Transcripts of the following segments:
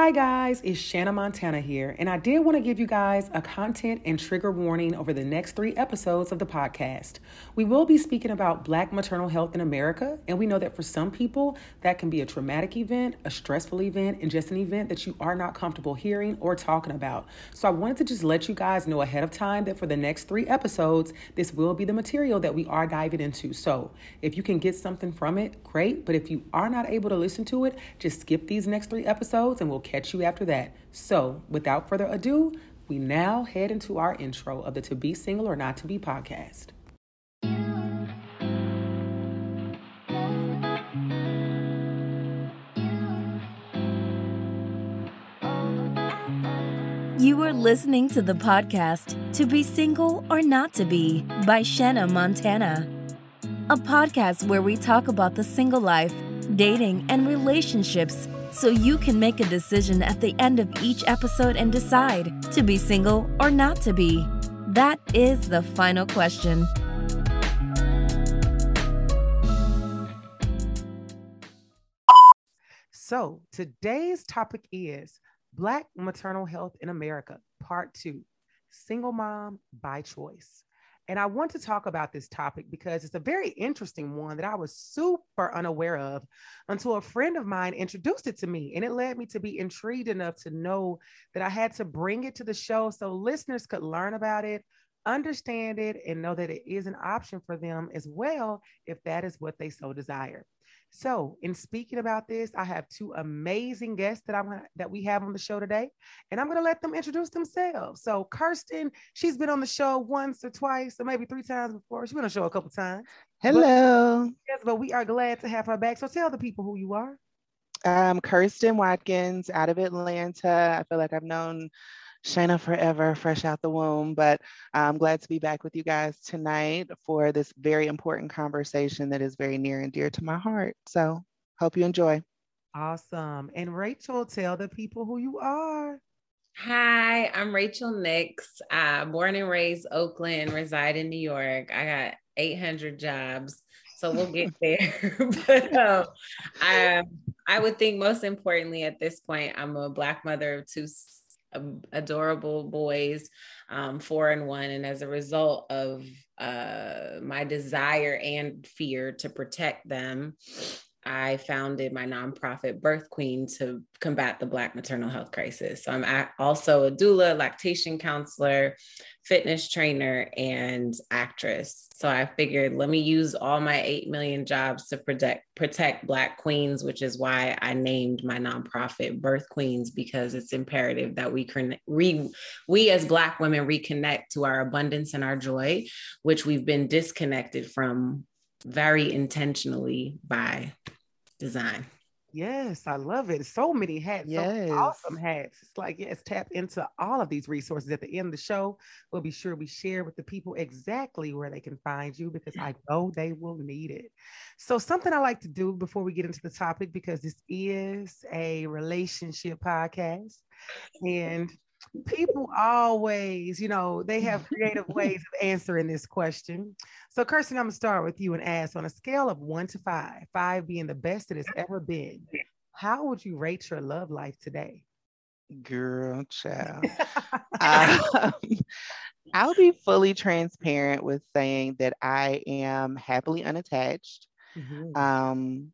Hi, guys, it's Shanna Montana here, and I did want to give you guys a content and trigger warning over the next three episodes of the podcast. We will be speaking about Black maternal health in America, and we know that for some people, that can be a traumatic event, a stressful event, and just an event that you are not comfortable hearing or talking about. So, I wanted to just let you guys know ahead of time that for the next three episodes, this will be the material that we are diving into. So, if you can get something from it, great, but if you are not able to listen to it, just skip these next three episodes and we'll catch you after that. So, without further ado, we now head into our intro of the To Be Single or Not to Be podcast. You are listening to the podcast To Be Single or Not to Be by Shanna Montana, a podcast where we talk about the single life, dating, and relationships so you can make a decision at the end of each episode and decide to be single or not to be. That is the final question. So, today's topic is Black maternal health in America, part two single mom by choice. And I want to talk about this topic because it's a very interesting one that I was super unaware of until a friend of mine introduced it to me. And it led me to be intrigued enough to know that I had to bring it to the show so listeners could learn about it, understand it, and know that it is an option for them as well if that is what they so desire. So, in speaking about this, I have two amazing guests that I'm gonna, that we have on the show today, and I'm going to let them introduce themselves. So, Kirsten, she's been on the show once or twice, or maybe three times before. She's been on the show a couple times. Hello. But, yes, but we are glad to have her back. So, tell the people who you are. I'm Kirsten Watkins out of Atlanta. I feel like I've known Shayna forever, fresh out the womb. But I'm glad to be back with you guys tonight for this very important conversation that is very near and dear to my heart. So hope you enjoy. Awesome. And Rachel, tell the people who you are. Hi, I'm Rachel Nicks. Uh, born and raised Oakland, reside in New York. I got 800 jobs, so we'll get there. but um, I, I would think most importantly at this point, I'm a Black mother of two adorable boys, um, four and one. And as a result of uh, my desire and fear to protect them, I founded my nonprofit Birth Queen to combat the Black maternal health crisis. So I'm also a doula, lactation counselor, fitness trainer, and actress. So I figured let me use all my 8 million jobs to protect protect Black queens, which is why I named my nonprofit Birth Queens because it's imperative that we can we, we as Black women reconnect to our abundance and our joy, which we've been disconnected from very intentionally by design. Yes, I love it. So many hats, yes. so awesome hats. It's like, yes, tap into all of these resources at the end of the show. We'll be sure we share with the people exactly where they can find you because I know they will need it. So, something I like to do before we get into the topic, because this is a relationship podcast, and people always, you know, they have creative ways of answering this question. So, Kirsten, I'm gonna start with you and ask on a scale of one to five, five being the best it has ever been, how would you rate your love life today? Girl, child. um, I'll be fully transparent with saying that I am happily unattached. Mm-hmm. Um,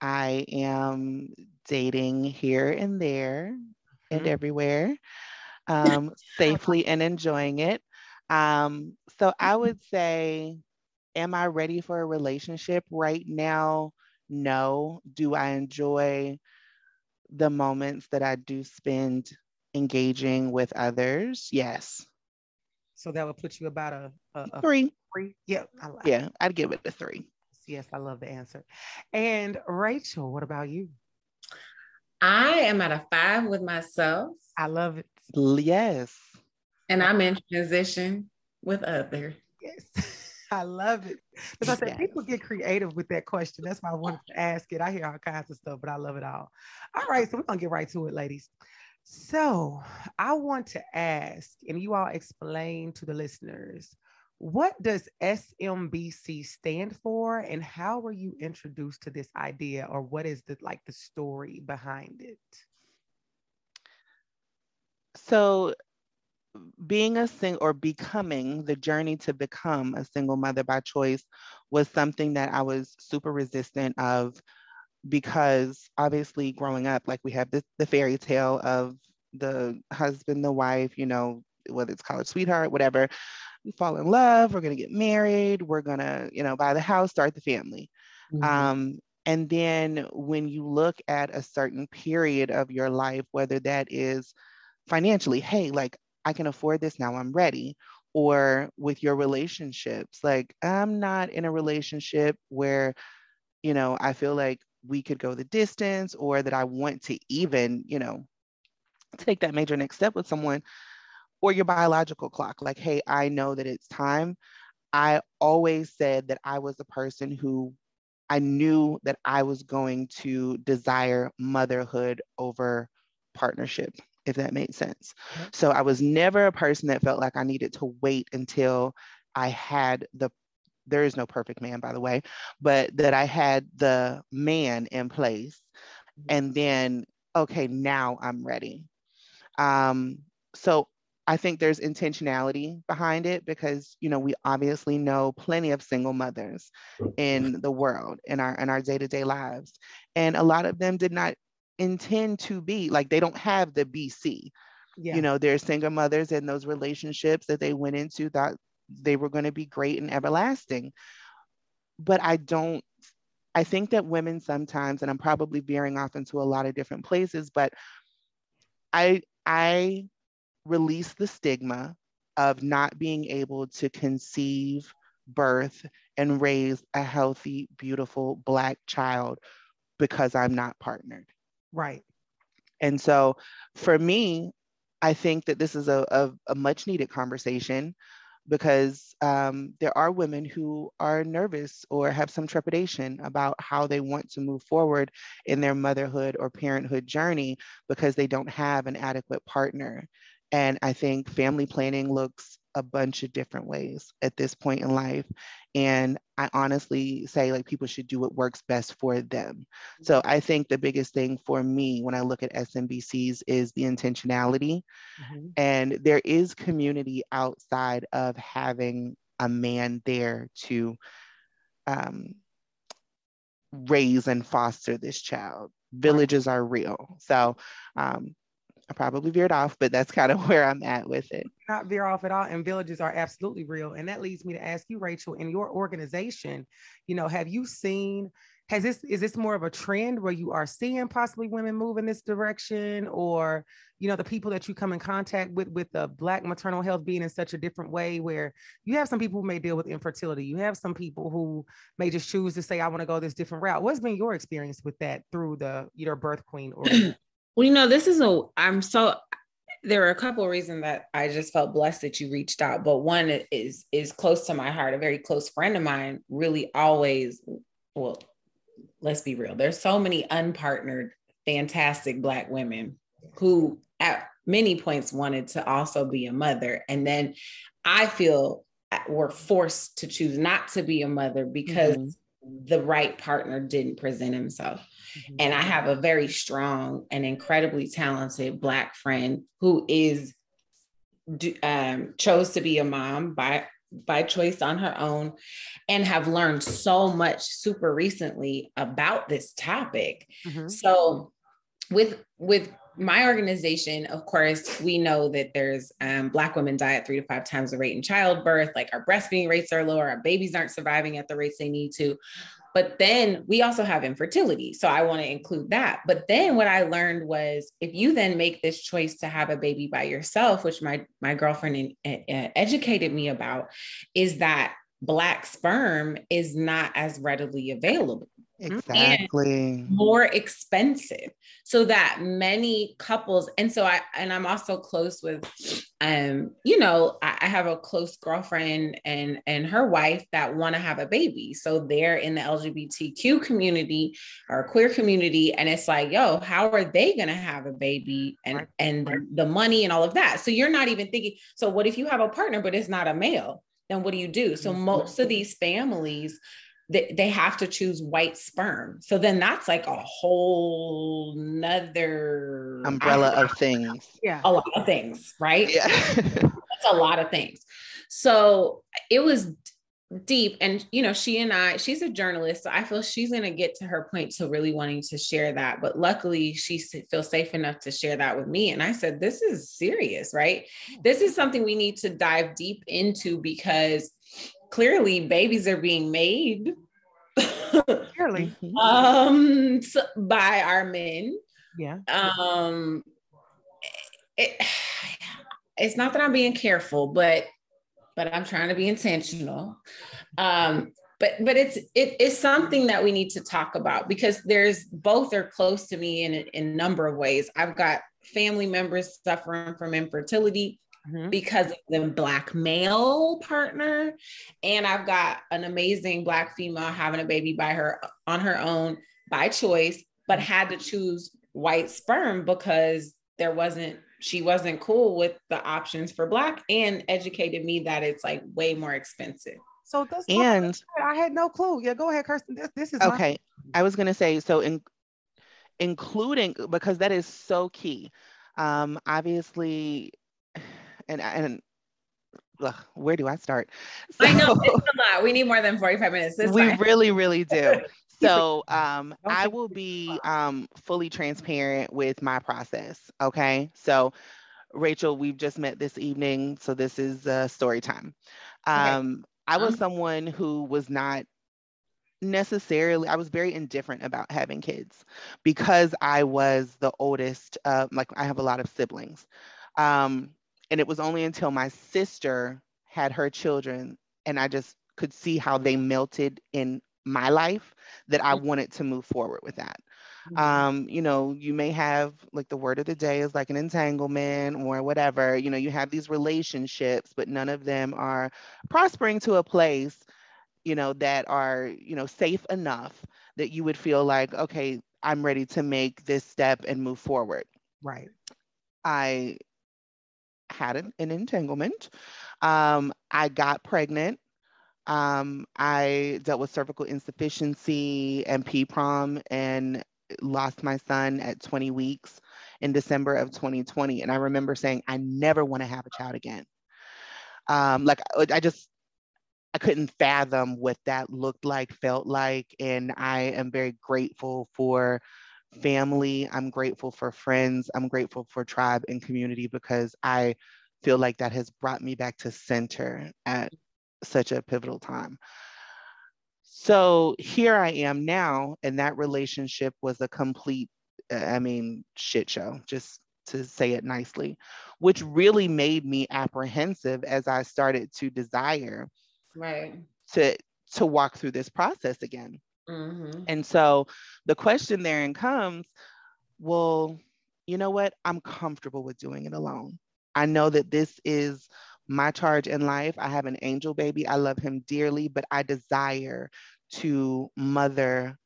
I am dating here and there mm-hmm. and everywhere um, safely and enjoying it. Um, so I mm-hmm. would say, am I ready for a relationship right now? No. Do I enjoy the moments that I do spend engaging with others? Yes. So that would put you about a, a, a three. Three. Yeah. yeah, I'd give it a three. Yes, I love the answer. And Rachel, what about you? I am at a five with myself. I love it. Yes. And I'm in transition with others. Yes. I love it. Because I said yes. people get creative with that question. That's why I wanted to ask it. I hear all kinds of stuff, but I love it all. All right, so we're gonna get right to it, ladies. So I want to ask, and you all explain to the listeners, what does SMBC stand for, and how were you introduced to this idea, or what is the like the story behind it? So being a single or becoming the journey to become a single mother by choice was something that I was super resistant of because obviously growing up, like we have this, the fairy tale of the husband, the wife, you know, whether it's college sweetheart, whatever, we fall in love, we're gonna get married, we're gonna, you know, buy the house, start the family. Mm-hmm. Um, and then when you look at a certain period of your life, whether that is financially, hey, like I can afford this now, I'm ready. Or with your relationships, like I'm not in a relationship where, you know, I feel like we could go the distance or that I want to even, you know, take that major next step with someone or your biological clock. Like, hey, I know that it's time. I always said that I was a person who I knew that I was going to desire motherhood over partnership, if that made sense. Mm-hmm. So I was never a person that felt like I needed to wait until I had the there is no perfect man, by the way, but that I had the man in place. Mm-hmm. And then, okay, now I'm ready. Um, so I think there's intentionality behind it because you know we obviously know plenty of single mothers in the world in our in our day-to-day lives and a lot of them did not intend to be like they don't have the BC. Yeah. You know, they're single mothers and those relationships that they went into thought they were going to be great and everlasting. But I don't I think that women sometimes and I'm probably veering off into a lot of different places but I I release the stigma of not being able to conceive, birth, and raise a healthy, beautiful Black child because I'm not partnered. Right. And so for me, I think that this is a, a, a much needed conversation because um, there are women who are nervous or have some trepidation about how they want to move forward in their motherhood or parenthood journey because they don't have an adequate partner. And I think family planning looks a bunch of different ways at this point in life. And I honestly say, like, people should do what works best for them. So I think the biggest thing for me when I look at SMBCs is the intentionality. Mm-hmm. And there is community outside of having a man there to um, raise and foster this child. Villages are real. So um, I probably veered off, but that's kind of where I'm at with it. Not veer off at all. And villages are absolutely real. And that leads me to ask you, Rachel, in your organization, you know, have you seen, has this, is this more of a trend where you are seeing possibly women move in this direction or, you know, the people that you come in contact with, with the Black maternal health being in such a different way where you have some people who may deal with infertility. You have some people who may just choose to say, I want to go this different route. What's been your experience with that through the, your birth queen or Well, you know, this is a, I'm so, there are a couple of reasons that I just felt blessed that you reached out, but one is, is close to my heart. A very close friend of mine really always, well, let's be real. There's so many unpartnered, fantastic Black women who at many points wanted to also be a mother. And then I feel were forced to choose not to be a mother because mm-hmm. The right partner didn't present himself. Mm-hmm. And I have a very strong and incredibly talented Black friend who is um, chose to be a mom by by choice on her own and have learned so much super recently about this topic. Mm-hmm. So with with my organization, of course, we know that there's um, Black women die at three to five times the rate in childbirth. Like our breastfeeding rates are lower, our babies aren't surviving at the rates they need to. But then we also have infertility. So I want to include that. But then what I learned was if you then make this choice to have a baby by yourself, which my, my girlfriend in, uh, educated me about, is that Black sperm is not as readily available. Exactly. more expensive. So that many couples, and so I and I'm also close with um, you know, I, I have a close girlfriend and and her wife that want to have a baby. So they're in the LGBTQ community or queer community, and it's like, yo, how are they gonna have a baby and and the money and all of that? So you're not even thinking, so what if you have a partner, but it's not a male? Then what do you do? So mm-hmm. most of these families they, they have to choose white sperm. So then that's like a whole nother umbrella of things. Yeah. A lot of things, right? Yeah. that's a lot of things. So it was deep and you know she and i she's a journalist so i feel she's going to get to her point to really wanting to share that but luckily she feels safe enough to share that with me and i said this is serious right this is something we need to dive deep into because clearly babies are being made. Clearly. Um so- by our men. Yeah. Um it, it's not that i'm being careful but but i'm trying to be intentional. Um but but it's it is something that we need to talk about because there's both are close to me in in a number of ways. I've got family members suffering from infertility Mhm. because of the black male partner. And i've got an amazing black female having a baby by her on her own by choice but had to choose white sperm because there wasn't she wasn't cool with the options for black and educated me that it's like way more expensive. So that's and i had no clue. Yeah go ahead kirsten. This, this is my- okay. I was going to say so in including because that is so key. Um obviously and and ugh, where do i start? I know it's a lot. We need more than 45 minutes. It's we fine. really really do. So um i will be um fully transparent with my process okay? So rachel we've just met this evening so this is uh, story time. Um i was Um. someone who was not necessarily i was very indifferent about having kids because i was the oldest uh, like i have a lot of siblings. Um, and it was only until my sister had her children and i just could see how they melted in my life that i wanted to move forward with that. Um you know you may have like the word of the day is like an entanglement or whatever you know you have these relationships but none of them are prospering to a place you know that are you know safe enough that you would feel like okay i'm ready to make this step and move forward. Right. I had an, an entanglement. Um i got pregnant. Um i dealt with cervical insufficiency and pprom and lost my son at 20 weeks in december of 2020 and i remember saying i never want to have a child again. Um like I- i just I couldn't fathom what that looked like, felt like. And I am very grateful for family. I'm grateful for friends. I'm grateful for tribe and community because I feel like that has brought me back to center at such a pivotal time. So here I am now, and that relationship was a complete, uh, I mean, shit show, just to say it nicely, which really made me apprehensive as I started to desire right to to walk through this process again. Mhm. And so the question therein comes, well, you know what? I'm comfortable with doing it alone. I know that this is my charge in life. I have an angel baby. I love him dearly, but I desire to mother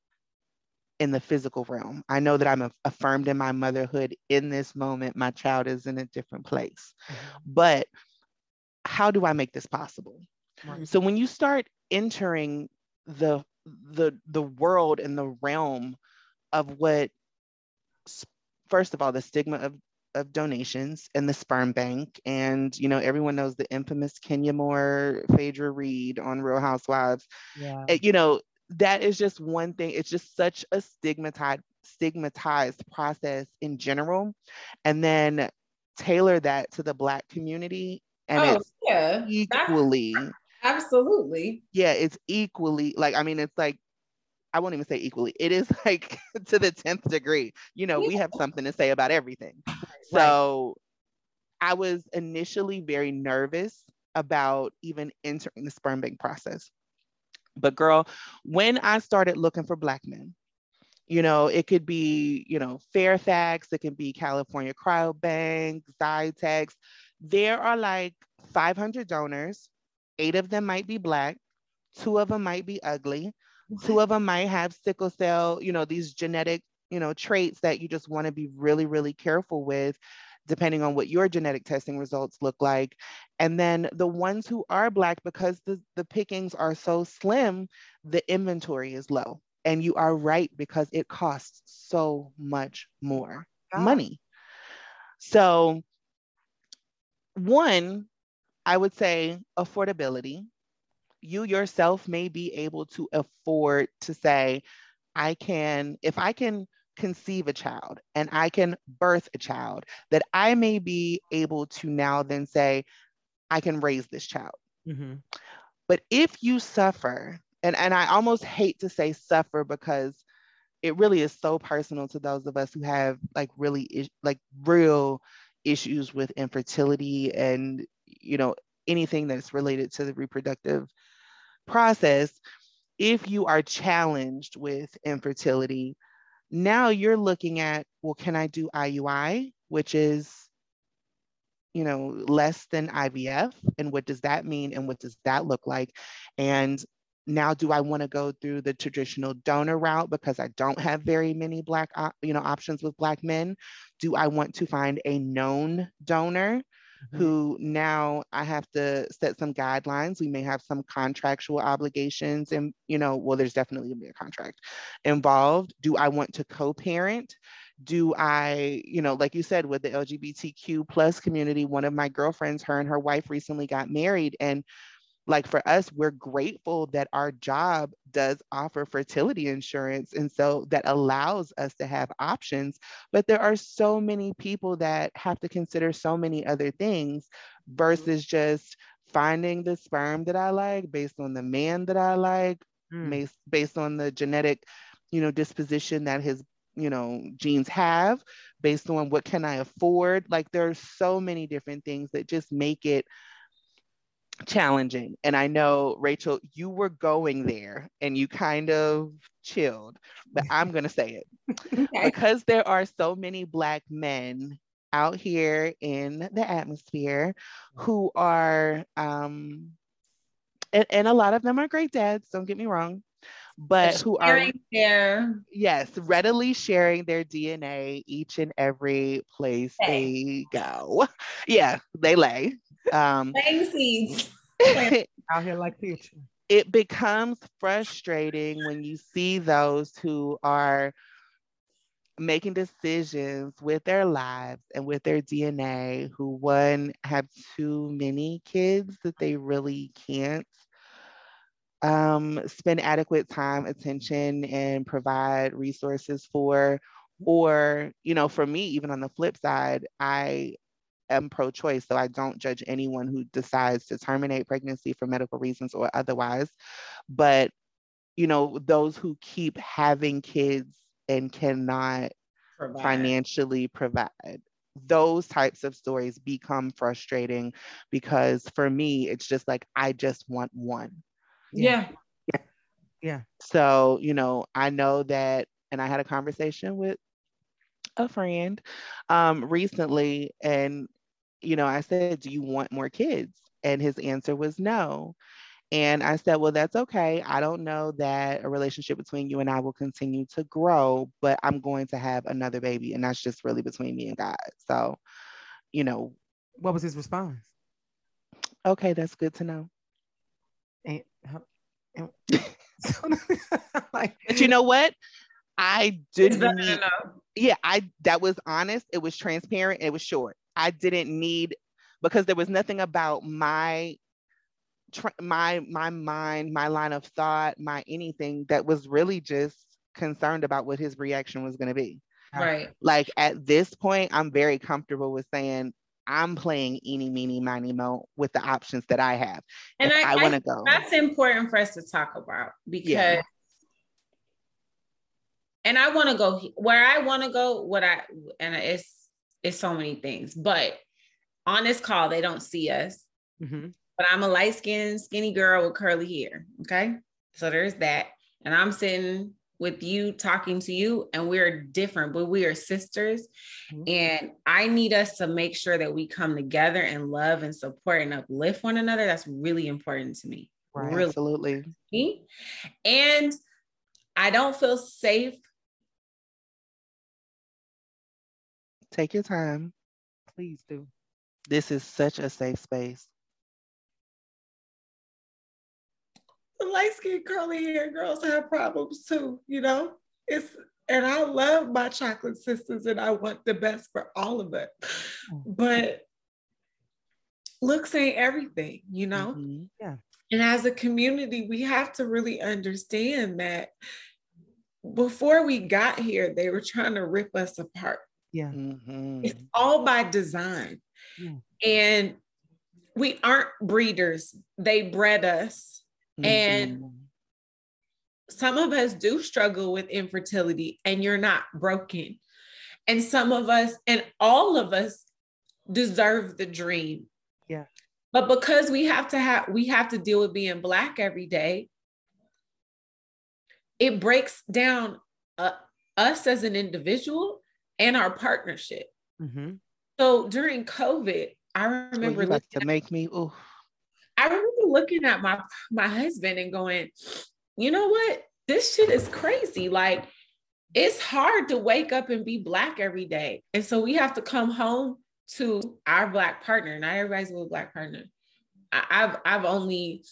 in the physical realm. I know that I'm affirmed in my motherhood in this moment. My child is in a different place. But how do I make this possible? So when you start entering the the the world and the realm of what first of all the stigma of of donations and the sperm bank. And you know everyone knows the infamous Kenya Moore Phaedra Reed on Real Housewives. Yeah. You know that is just one thing. It's just such a stigmatized stigmatized process in general. And then tailor that to the black community and oh it's yeah. That's- equally absolutely yeah, it's equally like I mean, it's like I won't even say equally. It is like to the tenth degree. You know, we have something to say about everything. So I was initially very nervous about even entering the sperm bank process. But girl, when I started looking for black men, you know, it could be, you know, Fairfax, it can be California Cryobank, Xytex. There are like 500 donors. Eight of them might be black. Two of them might be ugly. Two of them might have sickle cell, you know, these genetic, you know, traits that you just want to be really, really careful with. depending on what your genetic testing results look like. And then the ones who are Black, because the, the pickings are so slim, the inventory is low. And you are right because it costs so much more money. So, one, I would say affordability. You yourself may be able to afford to say, I can, if I can conceive a child and I can birth a child, that I may be able to now then say, I can raise this child. Mm-hmm. But if you suffer, and, and I almost hate to say suffer because it really is so personal to those of us who have like really like real issues with infertility and you know anything that's related to the reproductive process if you are challenged with infertility now you're looking at well can i do iui which is you know less than ivf and what does that mean? And what does that look like? And now do i want to go through the traditional donor route because i don't have very many black you know options with black men? Do i want to find a known donor. Mm-hmm. who now i have to set some guidelines. We may have some contractual obligations and you know well there's definitely to be a contract involved. Do i want to co-parent? Do i you know like you said with the lgbtq plus community one of my girlfriends her and her wife recently got married and like for us we're grateful that our job does offer fertility insurance and so that allows us to have options but there are so many people that have to consider so many other things versus just finding the sperm that i like based on the man that i like mm. based on the genetic you know disposition that his you know genes have based on what can i afford like there are so many different things that just make it challenging. And I know, Rachel, you were going there and you kind of chilled, but I'm going to say it okay. because there are so many Black men out here in the atmosphere who are, um, and, and a lot of them are great dads, don't get me wrong, but who are their yes readily sharing their dna each and every place they go yeah they lay um, Playing seeds. out here like future. It becomes frustrating when you see those who are making decisions with their lives and with their DNA who one have too many kids that they really can't um, spend adequate time, attention, and provide resources for. Or, you know, for me, even on the flip side, I am pro choice, so I don't judge anyone who decides to terminate pregnancy for medical reasons or otherwise. But, you know, those who keep having kids and cannot provide. financially provide. Those types of stories become frustrating because for me, it's just like, I just want one. Yeah. Yeah. Yeah. So, you know, I know that, and I had a conversation with a friend um, recently, and you know, I said, Do you want more kids? And his answer was no. And I said, Well, that's okay. I don't know that a relationship between you and I will continue to grow, but I'm going to have another baby. And that's just really between me and God. So, you know. What was his response? Okay, that's good to know. And, and like, but you know what? I didn't need, yeah, I that was honest, it was transparent, it was short. I didn't need because there was nothing about my my my mind, my line of thought, my anything that was really just concerned about what his reaction was going to be. Right. Like at this point, I'm very comfortable with saying I'm playing eeny, meeny, miny, mo with the options that I have. And I, I want to go. That's important for us to talk about because. Yeah. And I want to go where I want to go. What I and it's it's so many things. But on this call, they don't see us. Mm-hmm. But I'm a light skinned, skinny girl with curly hair. Okay. So there's that. And I'm sitting with you, talking to you, and we're different, but we are sisters. Mm-hmm. And I need us to make sure that we come together and love and support and uplift one another. That's really important to me. Right, really absolutely. And I don't feel safe Take your time. Please do. This is such a safe space. The light skinned curly hair girls have problems too, you know? It's and I love my chocolate sisters and I want the best for all of it. Mm. But looks ain't everything, you know? Mm-hmm. Yeah. And as a community, we have to really understand that before we got here, they were trying to rip us apart. Yeah. Mm-hmm. It's all by design. Yeah. And we aren't breeders, they bred us. Mm-hmm. And some of us do struggle with infertility, and you're not broken. And some of us, and all of us, deserve the dream. Yeah. But because we have to have we have to deal with being black every day, it breaks down uh, us as an individual and our partnership. Mm-hmm. So during COVID, I remember like to make me. Oh, I remember looking at my my husband and going, you know what? This shit is crazy. Like it's hard to wake up and be black every day, and so we have to come home to our black partner. Not everybody's with a black partner. I, I've I've only,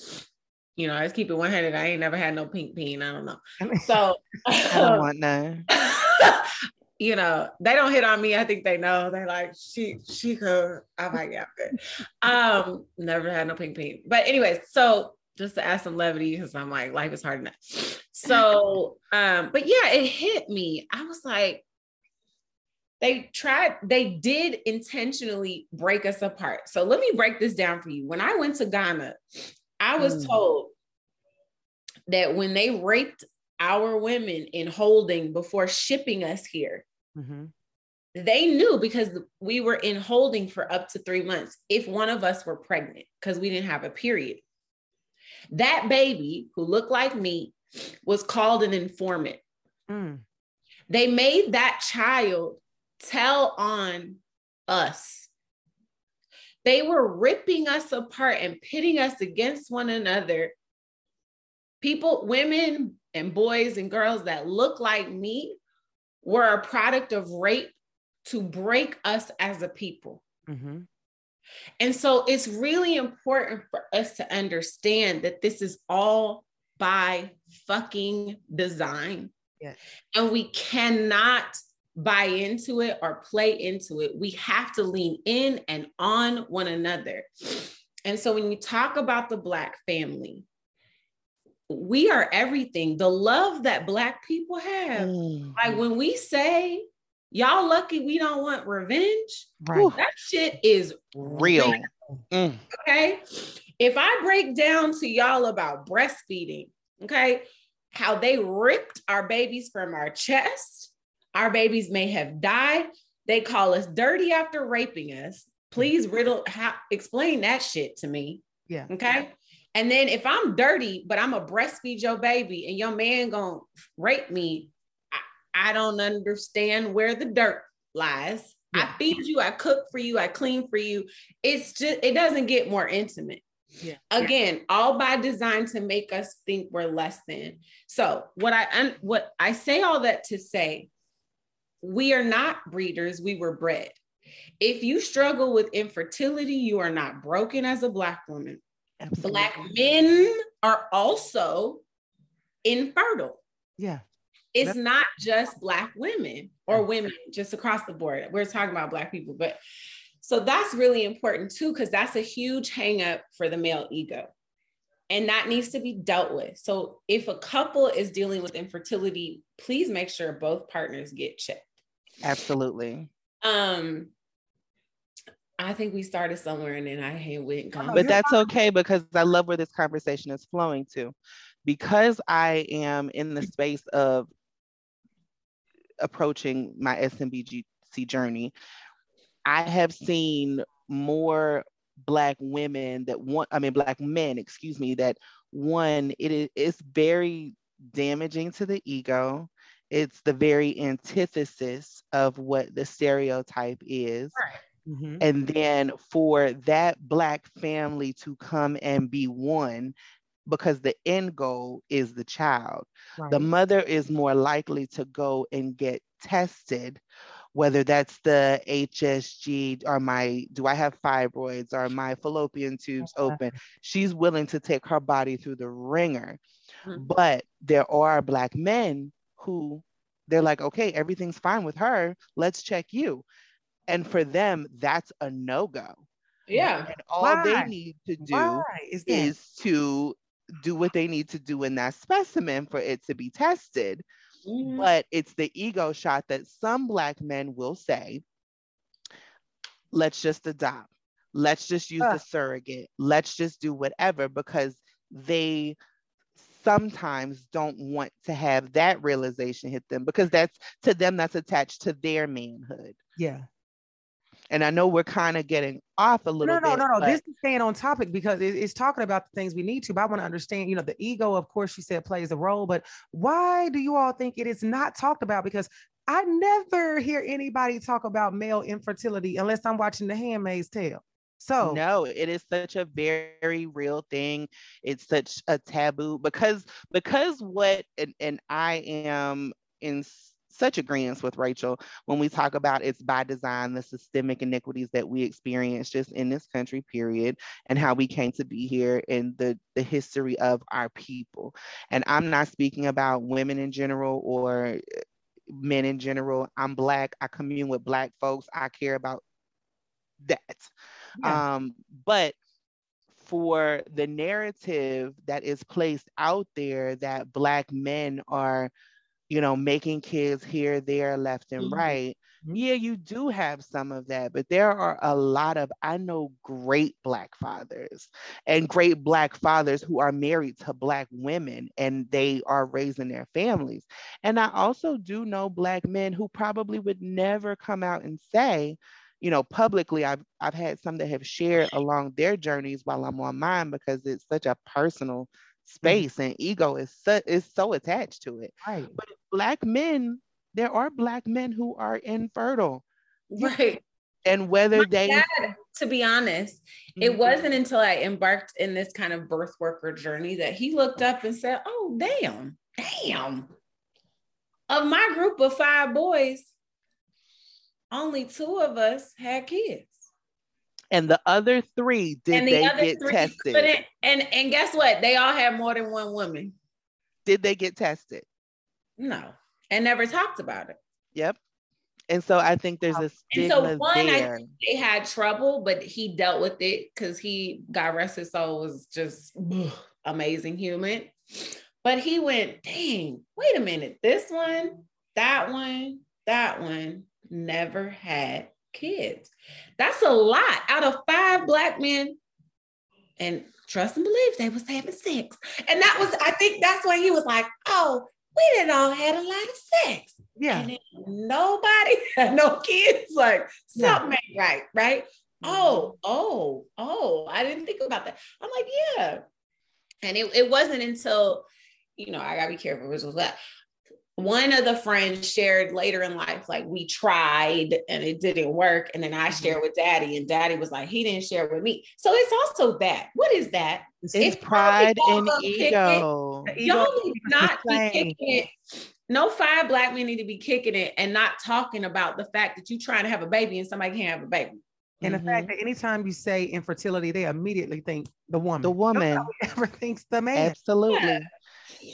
you know, let's keep it 100. I ain't never had no pink bean. I don't know. So I don't want none. you know, they don't hit on me. I think they know. They're like, she, she could. I'm like, yeah, um, never had no pink bean. But anyways, so just to add some levity, because I'm like, life is hard enough. So, um, but yeah, it hit me. I was like, they tried, they did intentionally break us apart. So let me break this down for you. When I went to Ghana, I was mm. told that when they raped our women in holding before shipping us here, mm-hmm. they knew because we were in holding for up to three months if one of us were pregnant because we didn't have a period. That baby who looked like me was called an informant. Mm. They made that child tell on us. They were ripping us apart and pitting us against one another. People, women, and boys and girls that look like me were a product of rape to break us as a people. Mm-hmm. And so it's really important for us to understand that this is all by fucking design. Yes. And we cannot buy into it or play into it. We have to lean in and on one another. And so when you talk about the Black family, we are everything. The love that Black people have, mm. like when we say, y'all lucky we don't want revenge, right. that shit is real. Mm. Okay. If I break down to y'all about breastfeeding, okay, how they ripped our babies from our chest, our babies may have died. They call us dirty after raping us. Please riddle how explain that shit to me. Yeah. Okay. And then if I'm dirty, but I'm a breastfeed your baby and your man gonna rape me, I, I don't understand where the dirt lies. Yeah. I feed you, I cook for you, I clean for you. It's just it doesn't get more intimate. Yeah. Again, yeah. all by design to make us think we're less than. So what I what I say all that to say we are not breeders, we were bred. If you struggle with infertility, you are not broken as a Black woman. Absolutely. Black men are also infertile. Yeah. It's That's- not just Black women or women just across the board. We're talking about Black people, but so that's really important too, because that's a huge hangup for the male ego. And that needs to be dealt with. So if a couple is dealing with infertility, please make sure both partners get checked. Absolutely. Um, I think we started somewhere and then I went. Gone. But that's okay because I love where this conversation is flowing to. Because I am in the space of approaching my SMBGC journey, I have seen more black women that want, I mean, black men, excuse me, that one, it is it's very damaging to the ego it's the very antithesis of what the stereotype is. Right. Mm-hmm. And then for that Black family to come and be one, because the end goal is the child, right. the mother is more likely to go and get tested whether that's the HSG or my, do I have fibroids or my fallopian tubes uh-huh. open? She's willing to take her body through the ringer. Mm-hmm. But there are Black men who they're like, okay, everything's fine with her. Let's check you. And for them, that's a no go. Yeah. And all Why? they need to do is, is to do what they need to do in that specimen for it to be tested. Mm-hmm. But it's the ego shot that some Black men will say, let's just adopt, let's just use uh. the surrogate, let's just do whatever because they sometimes don't want to have that realization hit them because that's to them that's attached to their manhood. Yeah. And I know we're kind of getting off a little no, no, bit. No, no, no. This is staying on topic because it, it's talking about the things we need to. But I want to understand, you know, the ego, of course, you said plays a role. But why do you all think it is not talked about? Because I never hear anybody talk about male infertility unless I'm watching The Handmaid's Tale. So no, it is such a very real thing. It's such a taboo because because what and, and I am in such agreement with Rachel when we talk about it's by design, the systemic iniquities that we experience just in this country, period, and how we came to be here in the, the history of our people. And I'm not speaking about women in general or men in general. I'm Black. I commune with Black folks. I care about that. Yeah. Um, but for the narrative that is placed out there that Black men are, you know, making kids here, there, left, and mm-hmm. right. Mm-hmm. Yeah, you do have some of that, but there are a lot of, I know great Black fathers and great Black fathers who are married to Black women and they are raising their families. And I also do know Black men who probably would never come out and say, you know, publicly, I've I've had some that have shared along their journeys while I'm on mine because it's such a personal. Space mm-hmm. and ego is so is so attached to it. Right. But black men, there are black men who are infertile. Right. And whether My they dad, to be honest, mm-hmm. it wasn't until I embarked in this kind of birth worker journey that he looked up and said, Oh, damn, damn. Of my group of five boys, only two of us had kids. And the other three did the they get tested? And and guess what? They all had more than one woman. Did they get tested? No, and never talked about it. Yep. And so I think there's a stigma and so one, there. I think they had trouble, but he dealt with it because he, God rest his soul, was just ugh, amazing human. But he went, dang, wait a minute, this one, that one, that one, never had kids. That's a lot out of five black men. And trust and believe they was having sex. And that was, I think that's why he was like, oh, we didn't all had a lot of sex. Yeah. And nobody had no kids. Like something ain't right, right? Mm-hmm. Oh, oh, oh, I didn't think about that. I'm like, yeah. And it, it wasn't until, you know, I gotta be careful with that one of the friends shared later in life, like we tried and it didn't work. And then I mm-hmm. shared with daddy, and daddy was like, he didn't share with me. So it's also that. What is that? It's, it's pride and ego. It, y'all need not be kicking it. No five black men need to be kicking it and not talking about the fact that you're trying to have a baby and somebody can't have a baby. And mm-hmm. the fact mm-hmm. that anytime you say infertility, they immediately think the woman. The woman. Nobody ever thinks the man. Absolutely. Yeah.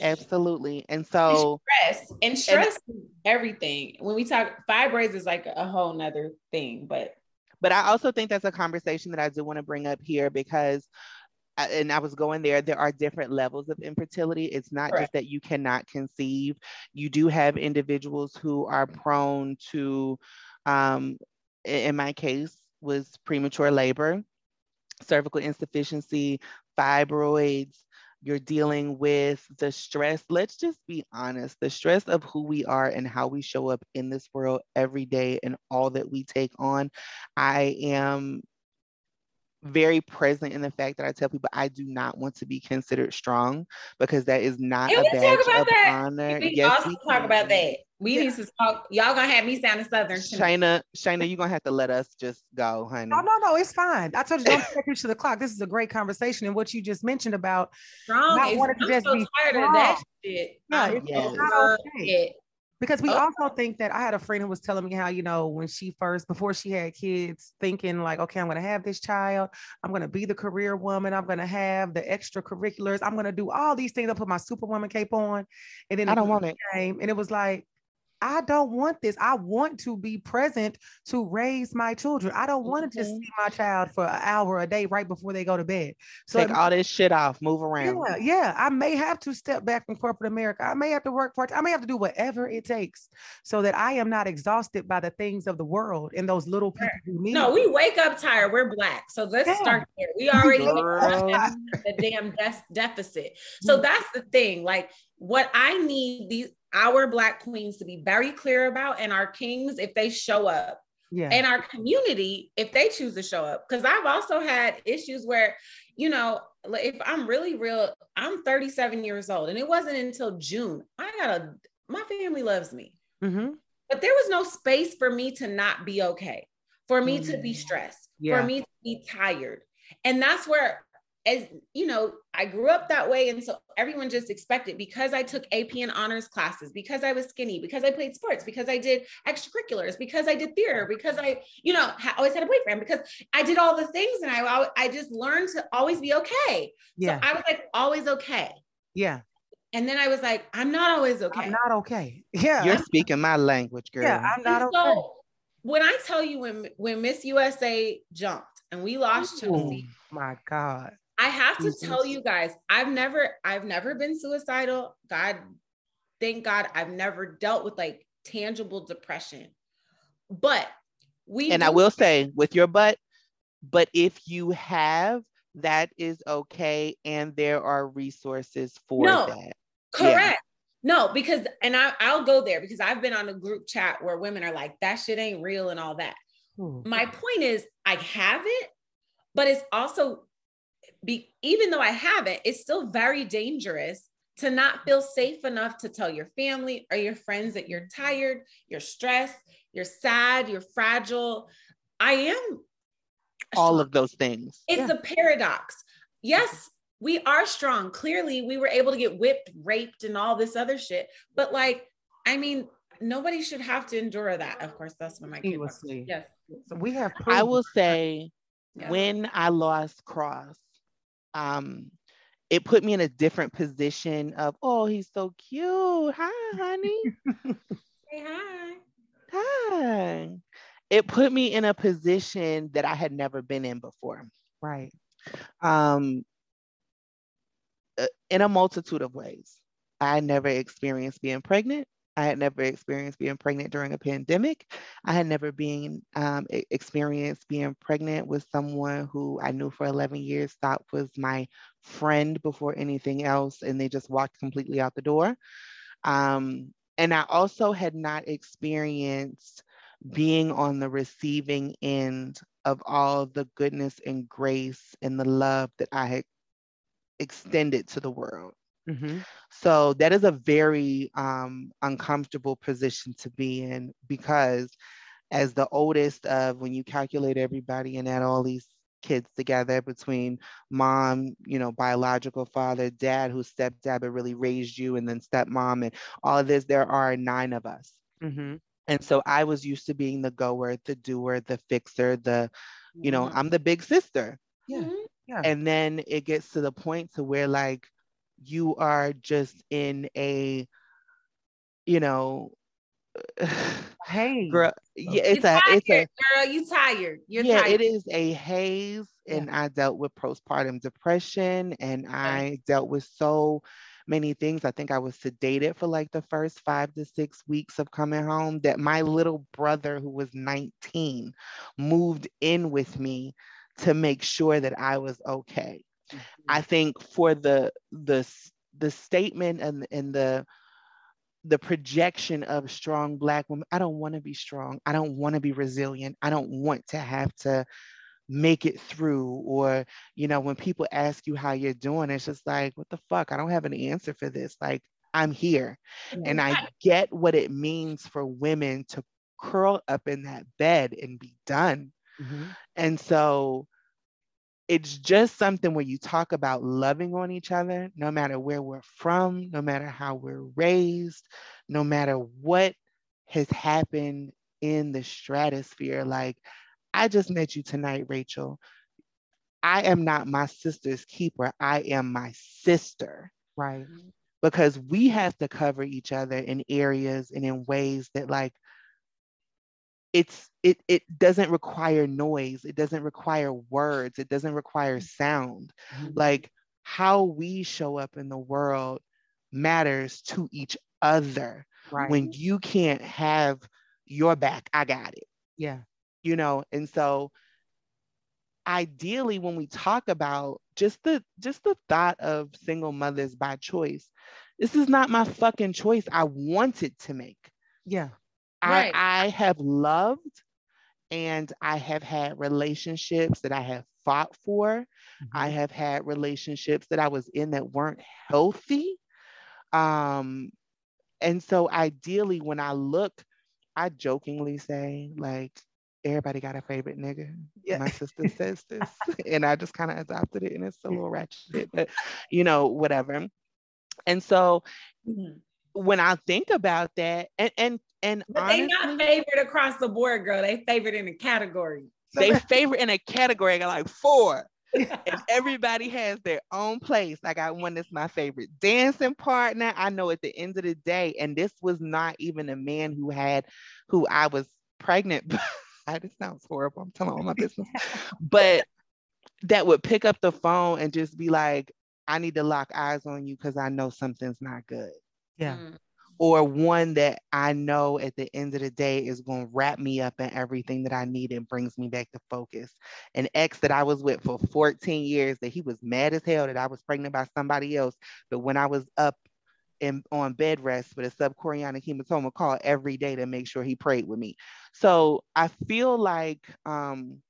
Absolutely. And so stress and stress and, everything. When we talk fibroids is like a whole nother thing, but but I also think that's a conversation that I do want to bring up here because and I was going there, there are different levels of infertility. It's not Correct. just that you cannot conceive. You do have individuals who are prone to, um, in my case, was premature labor, cervical insufficiency, fibroids, you're dealing with the stress. Let's just be honest the stress of who we are and how we show up in this world every day and all that we take on. I am very present in the fact that I tell people I do not want to be considered strong because that is not can a badge of that? honor. We yes, also we talk about that. We yeah. need to talk. Y'all gonna have me sounding southern. Shayna, Shayna, you're gonna have to let us just go, honey. No, no, no, it's fine. I told you don't take you to the clock. This is a great conversation, and what you just mentioned about strong. Not wanting to just be tired strong. of that shit. Yeah, it's, yes. not okay. Because we oh. also think that I had a friend who was telling me how, you know, when she first, before she had kids, thinking like, okay, I'm going to have this child. I'm going to be the career woman. I'm going to have the extracurriculars. I'm going to do all these things. I'll put my superwoman cape on. And then I don't want it. Came, and it was like, I don't want this. I want to be present to raise my children. I don't want to just mm-hmm. see my child for an hour a day right before they go to bed. So take all this shit off, move around. Yeah, yeah. I may have to step back from corporate America. I may have to work part. I may have to do whatever it takes so that I am not exhausted by the things of the world and those little people who need. No, we wake up tired. We're black, so let's yeah. start there. We already the damn de- deficit. So mm. that's the thing. Like what I need these our black queens to be very clear about and our kings if they show up yeah. and our community if they choose to show up because i've also had issues where you know if i'm really real i'm 37 years old and it wasn't until june i got a my family loves me mm-hmm. but there was no space for me to not be okay for me mm-hmm. to be mm. stressed yeah. for me to be tired and that's where as you know, I grew up that way. And so everyone just expected because I took AP and honors classes, because I was skinny, because I played sports, because I did extracurriculars, because I did theater, because I, you know, ha- always had a boyfriend, because I did all the things and I, I just learned to always be okay. Yeah. So I was like, always okay. Yeah. And then I was like, I'm not always okay. I'm not okay. Yeah. You're speaking my language, girl. Yeah, I'm not and okay. When I tell you when when Miss USA jumped and we lost Ooh, Cheslie. My God. I have to tell you guys, I've never, I've never been suicidal. God, thank God, I've never dealt with like tangible depression. But we and do- I will say with your butt, but if you have, that is okay, and there are resources for no, that. Correct. Yeah. No, because and I, I'll go there because I've been on a group chat where women are like, that shit ain't real and all that. Hmm. My point is, I have it, but it's also be, even though I have it, it's still very dangerous to not feel safe enough to tell your family or your friends that you're tired, you're stressed, you're sad, you're fragile. I am all of those things. It's yeah. a paradox. Yes, we are strong. Clearly, we were able to get whipped, raped, and all this other shit. But like, I mean, nobody should have to endure that. Of course, that's what my kid was. Yes. So we have. I will say, yes. when I lost Cross, um, it put me in a different position of, oh, he's so cute. Hi, honey. Say hi. Hi. It put me in a position that I had never been in before. Right. Um, uh, in a multitude of ways. I never experienced being pregnant. I had never experienced being pregnant during a pandemic. I had never been um, experienced being pregnant with someone who I knew for 11 years, thought was my friend before anything else, and they just walked completely out the door. Um, and I also had not experienced being on the receiving end of all the goodness and grace and the love that I had extended to the world. Mm-hmm. So that is a very um, uncomfortable position to be in because, as the oldest of when you calculate everybody and add all these kids together between mom, you know, biological father, dad, who stepdad but really raised you, and then stepmom, and all of this, there are nine of us. Mm-hmm. And so I was used to being the goer, the doer, the fixer, the, you know, mm-hmm. I'm the big sister. Yeah. Mm-hmm. Yeah. And then it gets to the point to where like you are just in a, you know, hey, girl, yeah, it's You're a, tired, it's a, girl, you tired. You're yeah, tired. it is a haze, yeah. and I dealt with postpartum depression, and I dealt with so many things. I think I was sedated for like the first five to six weeks of coming home. That my little brother, who was 19, moved in with me to make sure that I was okay. Mm-hmm. I think for the the the statement and and the the projection of strong black women i don't want to be strong. I don't want to be resilient. I don't want to have to make it through or you know when people ask you how you're doing it's just like what the fuck? I don't have an answer for this. Like i'm here. And i get what it means for women to curl up in that bed and be done. Mm-hmm. and so it's just something where you talk about loving on each other, no matter where we're from, no matter how we're raised, no matter what has happened in the stratosphere. Like, I just met you tonight, Rachel. I am not my sister's keeper. I am my sister. Right. Because we have to cover each other in areas and in ways that, like, it's it it doesn't require noise. It doesn't require words. It doesn't require sound. Mm-hmm. like how we show up in the world matters to each other. Right. when you can't have your back i got it. Yeah. You know and so ideally when we talk about just the just the thought of single mothers by choice this is not my fucking choice. I wanted to make. Yeah Right. I, I have loved and I have had relationships that I have fought for. Mm-hmm. I have had relationships that I was in that weren't healthy. Um, and so ideally, when I look, I jokingly say, like, everybody got a favorite nigga. Yeah. My sister says this, and I just kind of adopted it, and it's a little ratchet, but you know, whatever. And so, mm-hmm. when I think about that, and and and but honestly, they not favored across the board, girl. They favored in a category. They favorite in a category. I got like four. and everybody has their own place. I got one that's my favorite dancing partner. I know at the end of the day, and this was not even a man who had who I was pregnant by. this sounds horrible. I'm telling all my business. but that would pick up the phone and just be like, I need to lock eyes on you because I know something's not good. Yeah. Mm or one that I know at the end of the day is going to wrap me up in everything that I need and brings me back to focus. An ex that I was with for 14 years that he was mad as hell that I was pregnant by somebody else. But when I was up in, on bed rest with a subchorionic hematoma, call every day to make sure he prayed with me. So I feel like, um,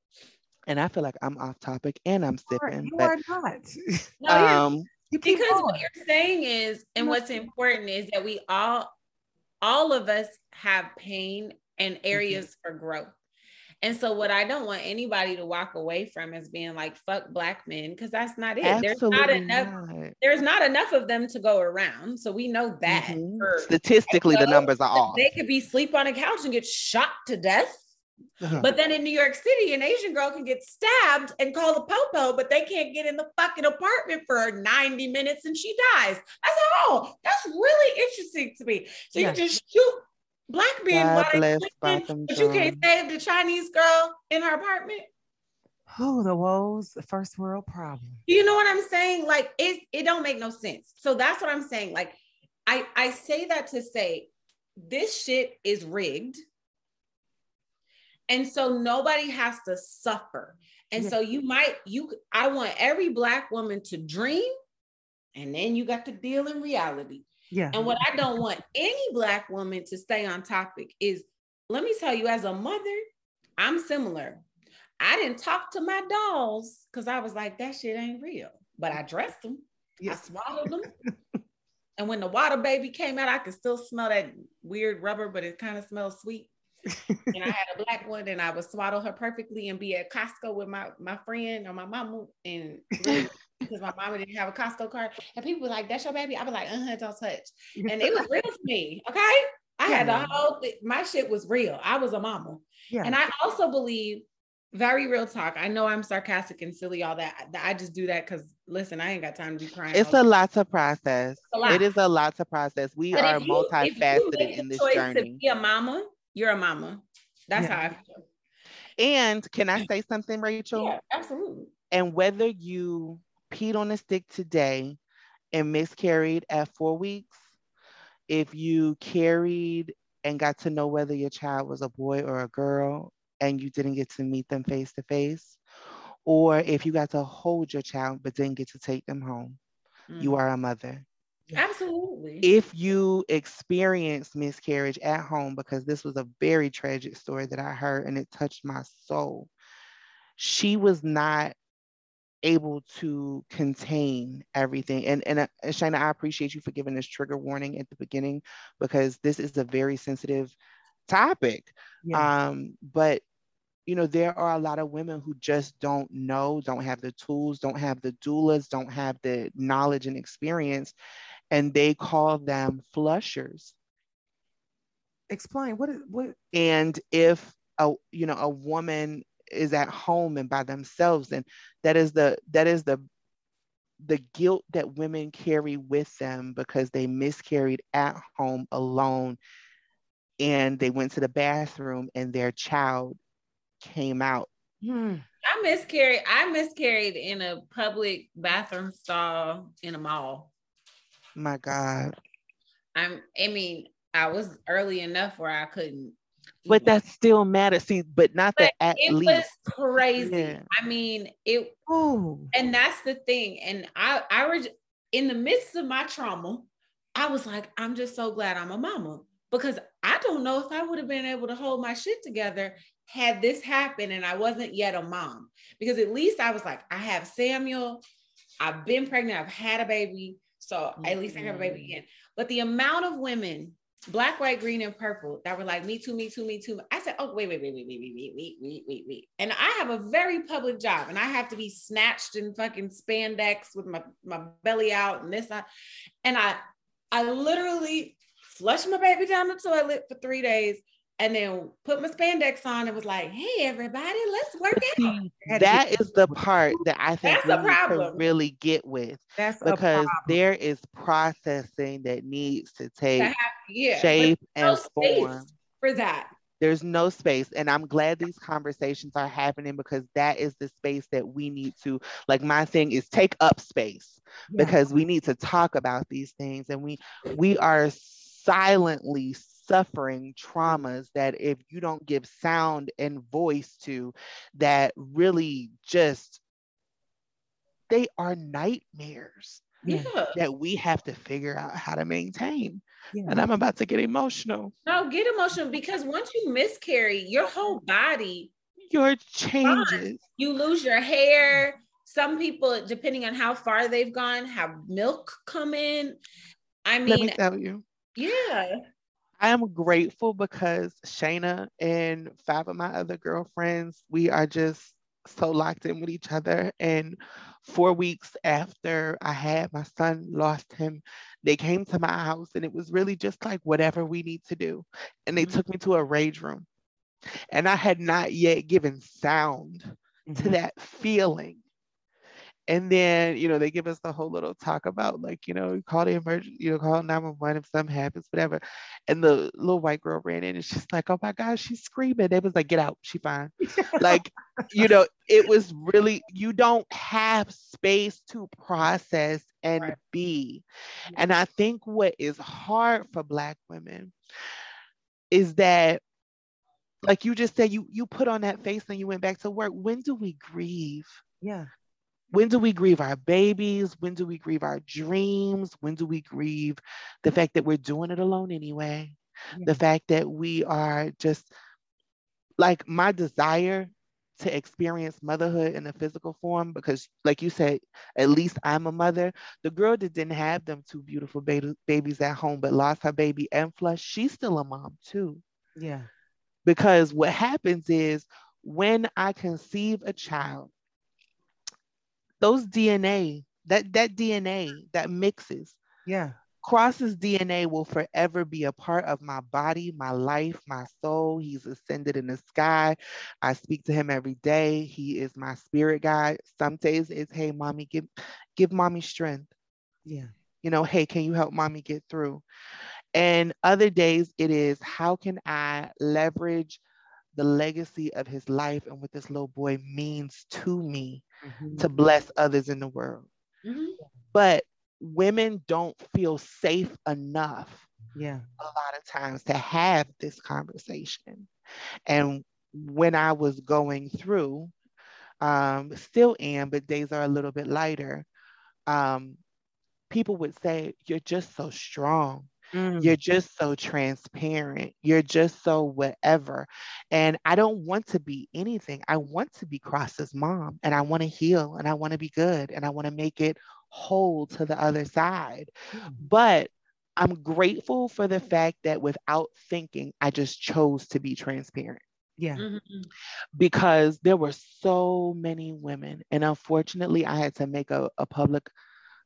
and I feel like I'm off topic and I'm sipping. You are, you but, are not. um, because going. what you're saying is, and what's important is that we all, all of us have pain and mm-hmm. areas mm-hmm. for growth. And so, what I don't want anybody to walk away from is being like "fuck black men" because that's not it. Absolutely there's not enough. Not. There's not enough of them to go around, so we know that. Mm-hmm. Statistically, the numbers are off. They could be sleep on a couch and get shot to death. Uh-huh. But then in New York City, an Asian girl can get stabbed and call the popo, but they can't get in the fucking apartment for 90 minutes and she dies. That's all. That's really interesting to me. So you just shoot black men while but you can't save the Chinese girl in her apartment. Oh, the woes, the first world problem. You know what I'm saying? Like it, it don't make no sense. So that's what I'm saying. Like I, I say that to say this shit is rigged and so nobody has to suffer. And yeah. so you might, you, I want every Black woman to dream, and then you got to deal in reality. Yeah. And what I don't want any Black woman to stay on topic is let me tell you, as a mother, I'm similar. I didn't talk to my dolls because I was like, that shit ain't real. But I dressed them, I swallowed them. and when the water baby came out, I could still smell that weird rubber, but it kind of smells sweet and I had a black one, and I would swaddle her perfectly and be at Costco with my my friend or my mama, and because my mama didn't have a Costco card, and people were like, "That's your baby." I was like, "Uh huh, don't touch," and it was real to me. Okay, I had the whole th- my shit was real. I was a mama, yeah. and I also believe very real talk. I know I'm sarcastic and silly, all that. I just do that because listen, I ain't got time to be crying. It's a lot to process. Lot. It is a lot to process. We but are you, multifaceted in this journey. To be a mama, you're a mama. That's yeah. how I feel. And can I say something, Rachel? Yeah, absolutely. And whether you peed on a stick today and miscarried at four weeks, if you carried and got to know whether your child was a boy or a girl and you didn't get to meet them face to face, or if you got to hold your child but didn't get to take them home, mm. you are a mother. Absolutely. If you experience miscarriage at home, because this was a very tragic story that I heard and it touched my soul, she was not able to contain everything. And and uh, Shana, I appreciate you for giving this trigger warning at the beginning because this is a very sensitive topic. Yeah. Um, but you know, there are a lot of women who just don't know, don't have the tools, don't have the doulas, don't have the knowledge and experience, and they call them flushers. Explain what is what and if a you know a woman is at home and by themselves and that is the that is the the guilt that women carry with them because they miscarried at home alone and they went to the bathroom and their child came out. Hmm. I miscarried. I miscarried in a public bathroom stall in a mall. My God. I'm. I mean, I was early enough where I couldn't. But that still matters. See, but not but that at it least. was crazy. Yeah. I mean, it. Oh. And that's the thing. And I, I was in the midst of my trauma. I was like, I'm just so glad I'm a mama because I don't know if I would have been able to hold my shit together had this happened and I wasn't yet a mom. Because at least I was like, I have Samuel, I've been pregnant, I've had a baby. So mm-hmm. at least I have a baby again. But the amount of women, black, white, green, and purple, that were like, me too, me too, me too. I said, oh, wait, wait, wait, wait, wait, wait, wait, wait, wait, wait, wait. And I have a very public job and I have to be snatched in fucking spandex with my, my belly out and this. And I, I literally flushed my baby down the toilet for three days and then put my spandex on and was like, "Hey, everybody, let's work out." that is the part that I think That's we need to really get with. That's because there is processing that needs to take to have, yeah, shape and form for that. There's no space, and I'm glad these conversations are happening because that is the space that we need to. Like my thing is take up space yeah. because we need to talk about these things, and we we are silently suffering traumas that if you don't give sound and voice to that really just they are nightmares yeah. that we have to figure out how to maintain. Yeah. and i'm about to get emotional. No get emotional because once you miscarry your whole body your changes. You lose your hair. Some people depending on how far they've gone have milk come in. I mean Let me tell you. yeah I am grateful because Shayna and five of my other girlfriends, we are just so locked in with each other. And four weeks after I had my son lost him, they came to my house and it was really just like whatever we need to do. And they mm-hmm. took me to a rage room. And I had not yet given sound mm-hmm. to that feeling and then you know they give us the whole little talk about like you know call the emergency you know call 911 if something happens whatever. And the little white girl ran in and she's like oh my gosh she's screaming. They was like get out she fine. Like you know it was really you don't have space to process and right. be. And i think what is hard for black women is that like you just said you you put on that face and you went back to work. When do we grieve? Yeah when do we grieve our babies? When do we grieve our dreams? When do we grieve the fact that we're doing it alone anyway? Yeah. The fact that we are just like my desire to experience motherhood in a physical form because like you said at least i'm a mother the girl that didn't have them two beautiful baby, babies at home but lost her baby and flush she's still a mom too yeah because what happens is when i conceive a child those DNA, that that DNA that mixes, yeah, Cross's DNA will forever be a part of my body, my life, my soul. He's ascended in the sky. I speak to him every day. He is my spirit guide. Some days it's, hey, mommy, give give mommy strength. Yeah. You know, hey, can you help mommy get through? And other days it is, how can I leverage the legacy of his life and what this little boy means to me mm-hmm. to bless others in the world. Mm-hmm. But women don't feel safe enough yeah a lot of times to have this conversation and when i was going through um, still am but days are a little bit lighter um, people would say you're just so strong Mm. You're just so transparent. You're just so whatever. And I don't want to be anything. I want to be Cross's mom and I want to heal and I want to be good and I want to make it whole to the other side. Mm. But I'm grateful for the fact that without thinking, I just chose to be transparent. Yeah. Mm-hmm. Because there were so many women. And unfortunately, I had to make a, a public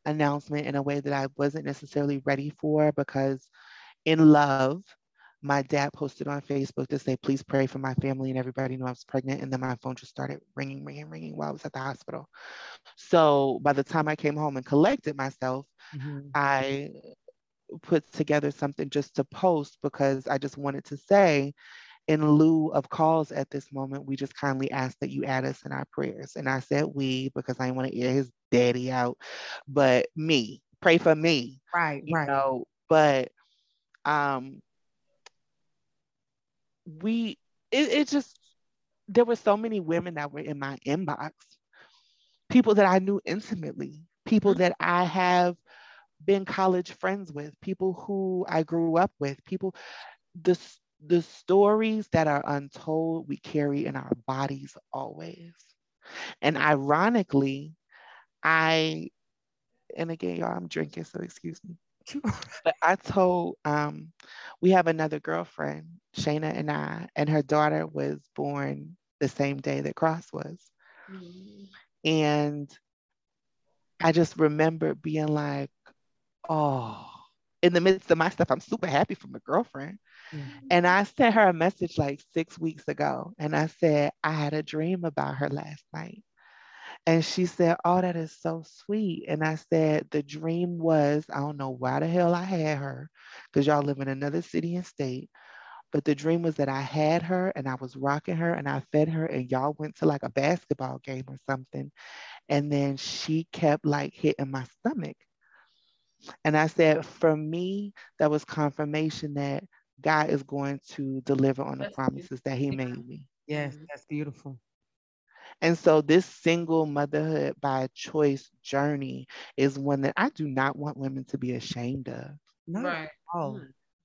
announcement in a way that I wasn't necessarily ready for because, in love, my dad posted on Facebook to say, please pray for my family and everybody knew I was pregnant. And then my phone just started ringing, ringing, ringing while I was at the hospital. So by the time I came home and collected myself, mm-hmm. I put together something just to post because I just wanted to say, in lieu of calls at this moment, we just kindly ask that you add us in our prayers. And I said we because I didn't want to ear his daddy out, but me, pray for me. Right, you right. Know? But um we it, it just there were so many women that were in my inbox, people that I knew intimately, people mm-hmm. that I have been college friends with, people who I grew up with, people the the stories that are untold we carry in our bodies always. And ironically, I, and again, y'all, I'm drinking, so excuse me. but I told, um, we have another girlfriend, Shayna and I, and her daughter was born the same day that Cross was. Mm-hmm. And I just remember being like, oh, in the midst of my stuff, I'm super happy for my girlfriend. Mm-hmm. And I sent her a message like six weeks ago. And I said, I had a dream about her last night. And she said, Oh, that is so sweet. And I said, The dream was, I don't know why the hell I had her, because y'all live in another city and state. But the dream was that I had her and I was rocking her and I fed her, and y'all went to like a basketball game or something. And then she kept like hitting my stomach. And I said, For me, that was confirmation that God is going to deliver on the promises that He made me. Yes, mm-hmm. that's beautiful. And so, this single motherhood by choice journey is one that I do not want women to be ashamed of. No, right. Oh.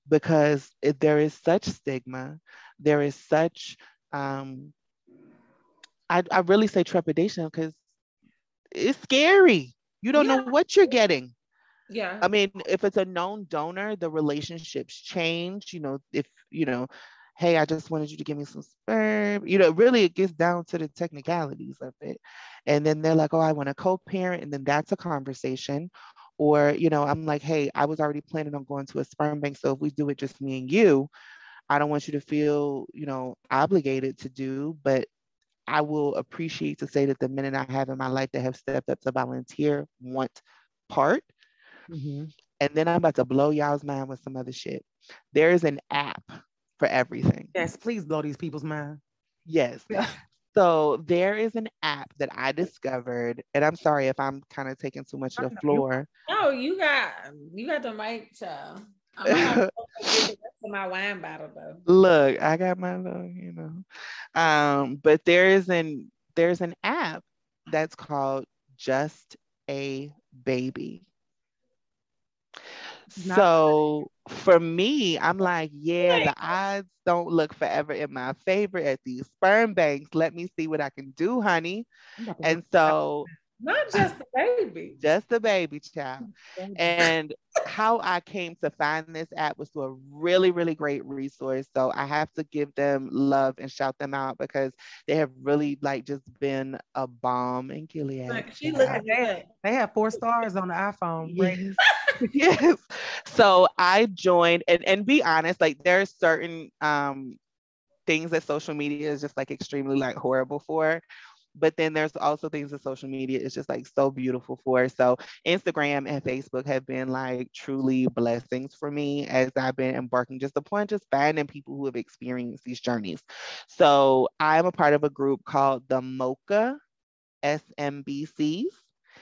Because it, there is such stigma, there is such, um, I, I really say trepidation because it's scary. You don't yeah. know what you're getting. Yeah. I mean, if it's a known donor, the relationships change. You know, if, you know, hey, I just wanted you to give me some sperm. You know, really it gets down to the technicalities of it. And then they're like, oh, I want a co-parent. And then that's a conversation. Or, you know, I'm like, hey, I was already planning on going to a sperm bank. So if we do it just me and you, I don't want you to feel, you know, obligated to do, but I will appreciate to say that the men I have in my life that have stepped up to volunteer want part Mm-hmm. And then I'm about to blow y'all's mind with some other shit. There is an app for everything. Yes, please blow these people's mind. Yes. so there is an app that I discovered, and I'm sorry if I'm kind of taking too much of the floor. No, you got you got the mic, child. I'm to my wine bottle though. Look, I got my little, you know. Um, but there is an there's an app that's called Just a Baby. So for me, I'm like, yeah, the odds don't look forever in my favor at these sperm banks. Let me see what I can do, honey. And so not just the baby. Just the baby child. And how I came to find this app was through a really, really great resource. So I have to give them love and shout them out because they have really like just been a balm in Gilead. Look, she looking at They have four stars on the iPhone. Yes. yes. So I joined and, and be honest, like there are certain um things that social media is just like extremely like horrible for but then there's also things that social media is just like so beautiful for. So Instagram and Facebook have been like truly blessings for me as I've been embarking just upon just finding people who have experienced these journeys. So I'm a part of a group called the Mocha SMBCs.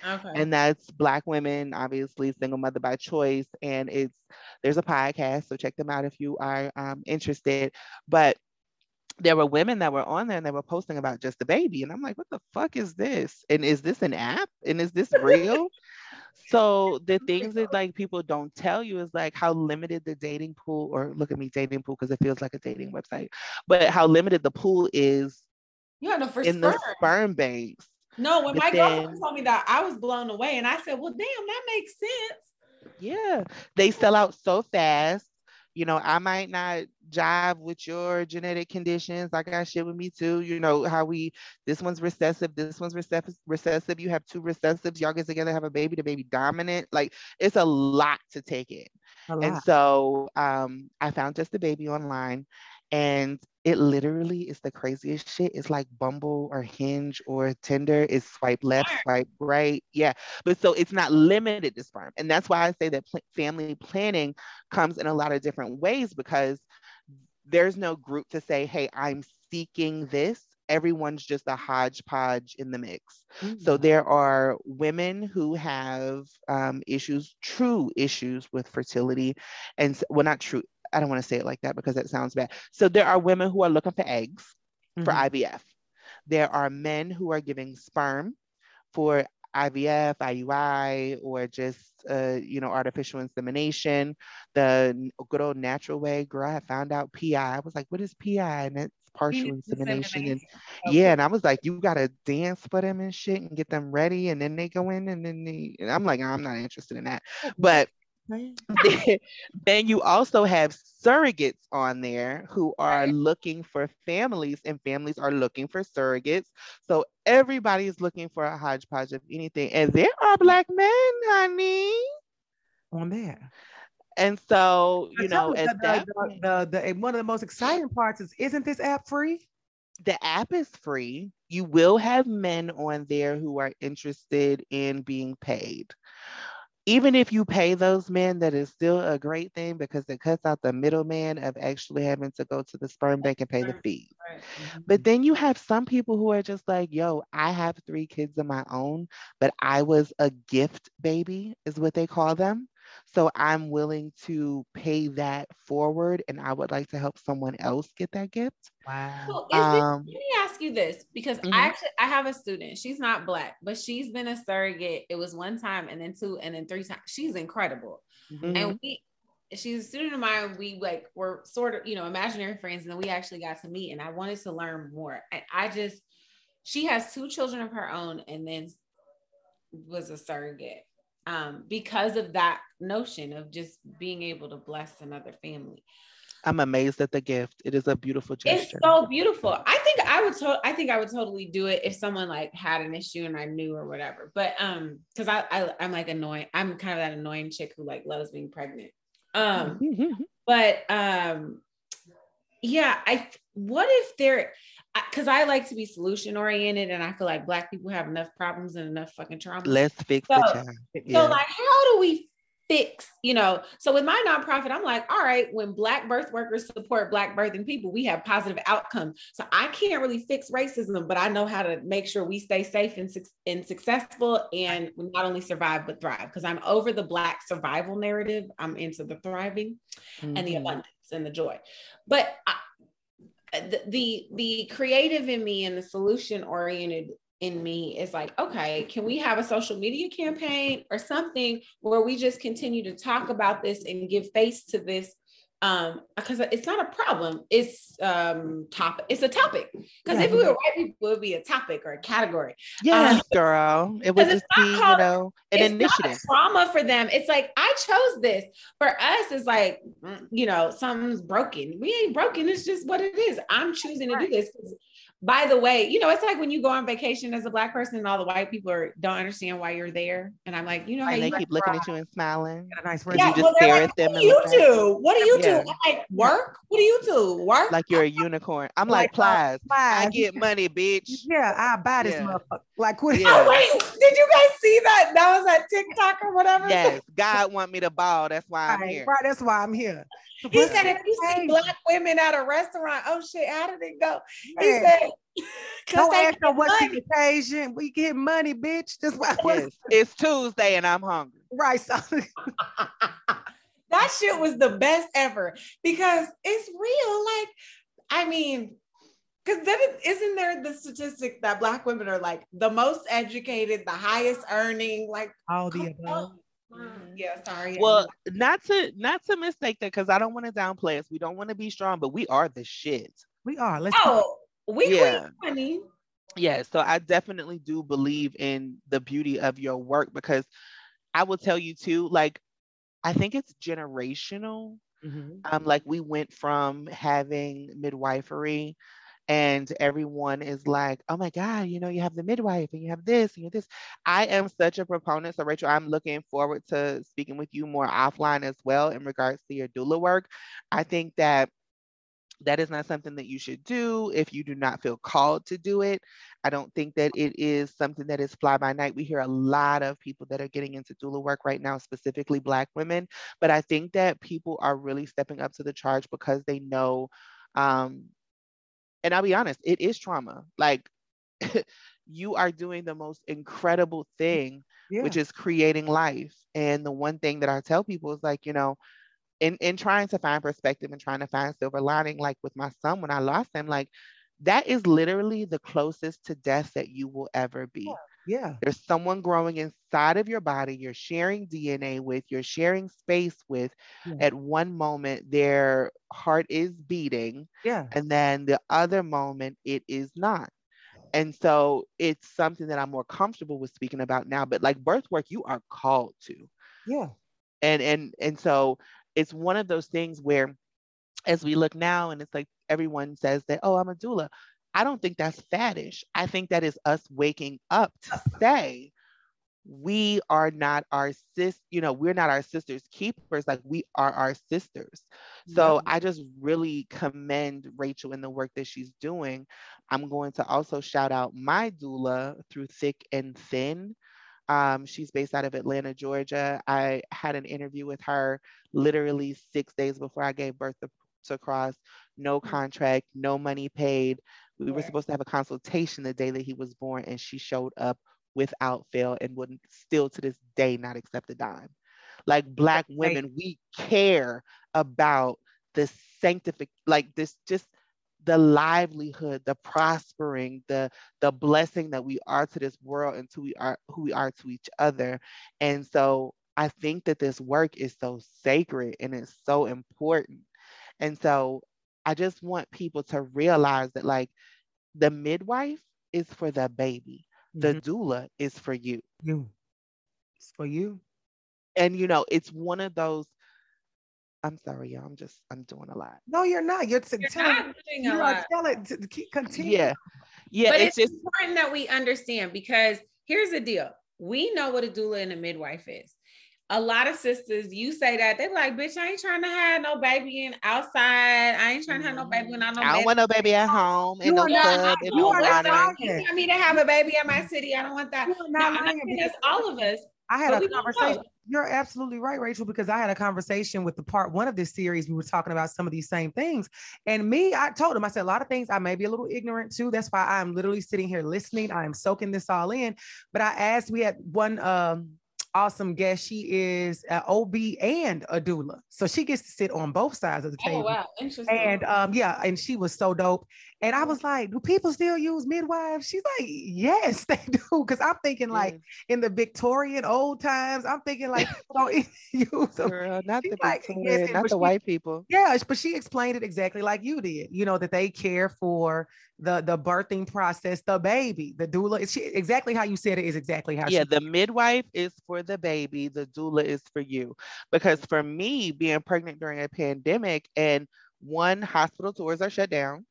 Okay. And that's Black women, obviously single mother by choice. And it's there's a podcast, so check them out if you are um, interested. But there were women that were on there and they were posting about just the baby. And I'm like, what the fuck is this? And is this an app? And is this real? so the things that like people don't tell you is like how limited the dating pool, or look at me dating pool because it feels like a dating website, but how limited the pool is yeah, no, for in sperm. the sperm banks. No, when but my then, girlfriend told me that, I was blown away. And I said, well, damn, that makes sense. Yeah. They sell out so fast you know, I might not jive with your genetic conditions. Like I got shit with me too. You know, how we, this one's recessive, this one's recessive, recessive. You have two recessives, y'all get together, have a baby, the baby dominant. Like it's a lot to take in. And so um, I found just a baby online and it literally is the craziest shit. It's like Bumble or Hinge or Tinder. It's swipe left, swipe right. Yeah. But so it's not limited to sperm. And that's why I say that pl- family planning comes in a lot of different ways because there's no group to say, hey, I'm seeking this. Everyone's just a hodgepodge in the mix. Mm-hmm. So there are women who have um, issues, true issues with fertility, and well, not true, I don't want to say it like that because that sounds bad. So there are women who are looking for eggs mm-hmm. for IVF. There are men who are giving sperm for IVF, IUI, or just uh, you know artificial insemination. The good old natural way, girl. I found out PI. I was like, what is PI? And it's partial insemination. And okay. yeah, and I was like, you gotta dance for them and shit and get them ready, and then they go in, and then they. And I'm like, I'm not interested in that. But then you also have surrogates on there who are looking for families and families are looking for surrogates. So everybody is looking for a hodgepodge of anything. And there are black men honey. On there. And so you know the, that the, the, the, one of the most exciting parts is isn't this app free? The app is free. You will have men on there who are interested in being paid even if you pay those men, that is still a great thing because it cuts out the middleman of actually having to go to the sperm bank and pay the fee. Right. Mm-hmm. But then you have some people who are just like, yo, I have three kids of my own, but I was a gift baby, is what they call them. So I'm willing to pay that forward and I would like to help someone else get that gift. Wow. So um, let me ask you this because mm-hmm. I actually I have a student. She's not black, but she's been a surrogate. It was one time and then two and then three times. She's incredible. Mm-hmm. And we she's a student of mine. We like were sort of, you know, imaginary friends, and then we actually got to meet and I wanted to learn more. And I just she has two children of her own and then was a surrogate um, because of that notion of just being able to bless another family. I'm amazed at the gift. It is a beautiful gesture. It's so beautiful. I think I would. To- I think I would totally do it if someone like had an issue and I knew or whatever. But um, because I, I I'm like annoying. I'm kind of that annoying chick who like loves being pregnant. Um, but um, yeah. I what if there? Because I like to be solution oriented and I feel like black people have enough problems and enough fucking trauma. Let's fix so, the child. Yeah. So like how do we fix, you know? So with my nonprofit, I'm like, all right, when black birth workers support black birthing people, we have positive outcomes. So I can't really fix racism, but I know how to make sure we stay safe and, and successful and we not only survive but thrive because I'm over the black survival narrative. I'm into the thriving mm-hmm. and the mm-hmm. abundance and the joy. But I, Uh, the, the creative in me and the solution oriented in me is like, okay, can we have a social media campaign or something where we just continue to talk about this and give face to this um because it's not a problem. It's um topic it's a topic. Because yeah. if we were white people it would be a topic or a category. Yes um, girl. It was just be you know an initiative. trauma for them. It's like i chose this. For us it's like mm, you know something's broken. We ain't broken. It's just what it is. I'm choosing to do this by the way, you know, it's like when you go on vacation as a black person and all the white people are, don't understand why you're there. And I'm like, you know, and they keep looking at you and smiling. Nice yeah, you just well, stare like, at them. What do you do? What do you yeah. do? I'm like, work? What do you do? Work? Like you're a unicorn. I'm like, like uh, Plies. I get money, bitch. Yeah, I buy this yeah. motherfucker. Like, what? Oh, yeah. Oh, wait, did you guys see that? That was that TikTok or whatever. Yes, God want me to ball. That's why I'm right, here. Right, that's why I'm here. He said, if you see black women at a restaurant, oh shit, how did it go? He said, don't ask her what's the occasion. We get money, bitch. That's why yes. it's Tuesday and I'm hungry. Right. So that shit was the best ever because it's real. Like, I mean, because then it, isn't there the statistic that black women are like the most educated, the highest earning, like all the above. Mm-hmm. Yeah, sorry. Well, not to not to mistake that because I don't want to downplay us. We don't want to be strong, but we are the shit. We are. Let's oh, we yeah. honey. Yeah, so I definitely do believe in the beauty of your work because I will tell you too, like I think it's generational Mm-hmm. Um, like we went from having midwifery and everyone is like, oh my God, you know, you have the midwife and you have this and you have this. I am such a proponent. So, Rachel, I'm looking forward to speaking with you more offline as well in regards to your doula work. I think that that is not something that you should do if you do not feel called to do it. I don't think that it is something that is fly by night. We hear a lot of people that are getting into doula work right now, specifically Black women. But I think that people are really stepping up to the charge because they know um, and I'll be honest, it is trauma. Like you are doing the most incredible thing, yeah. which is creating life. And the one thing that I tell people is like, you know, in, in trying to find perspective and trying to find silver lining, like with my son when I lost him, like that is literally the closest to death that you will ever be. Yeah. Yeah. There's someone growing inside of your body, you're sharing DNA with, you're sharing space with. Yeah. At one moment, their heart is beating. Yeah. And then the other moment, it is not. And so it's something that I'm more comfortable with speaking about now. But like birth work, you are called to. Yeah. And and and so it's one of those things where as we look now and it's like everyone says that, oh, I'm a doula. I don't think that's faddish. I think that is us waking up to say, we are not our sis, you know, we're not our sisters keepers, like we are our sisters. So I just really commend Rachel in the work that she's doing. I'm going to also shout out my doula through thick and thin. Um, she's based out of Atlanta, Georgia. I had an interview with her literally six days before I gave birth to, to Cross. No mm. contract, no money paid. We were supposed to have a consultation the day that he was born, and she showed up without fail and would still to this day not accept a dime. Like Black women, we care about the sanctific, like this, just the livelihood, the prospering, the the blessing that we are to this world and to we are who we are to each other. And so I think that this work is so sacred and it's so important. And so I just want people to realize that like the midwife is for the baby. The mm-hmm. doula is for you. You. It's for you. And you know, it's one of those I'm sorry, y'all. I'm just I'm doing a lot. No, you're not. You're, you're telling, not doing a lot. Tell it to keep continue. Yeah. Yeah. But it's, it's just important that we understand because here's the deal. We know what a doula and a midwife is a lot of sisters, you say that they're like, bitch, I ain't trying to have no baby in outside. I ain't trying to have no baby when I know. I don't want no baby at home in no club. You are not. You want me to have a baby in my city? I don't want that. You are not no, all of us. I had a conversation. You're absolutely right, Rachel, because I had a conversation with the part one of this series. We were talking about some of these same things. And me, I told him, I said, a lot of things I may be a little ignorant to. That's why I'm literally sitting here listening. I am soaking this all in. But I asked, we had one um awesome guest. She is an OB and a doula. So she gets to sit on both sides of the oh, table. Oh, wow. Interesting. And um, yeah, and she was so dope. And I was like, do people still use midwives? She's like, yes, they do. Cause I'm thinking like in the Victorian old times, I'm thinking like don't use them. Girl, not the like, Victorian, yes, not the she, white people. Yeah, but she explained it exactly like you did, you know, that they care for the the birthing process, the baby, the doula. She, exactly how you said it is exactly how. Yeah, the midwife is for the baby, the doula is for you. Because for me, being pregnant during a pandemic and one hospital tours are shut down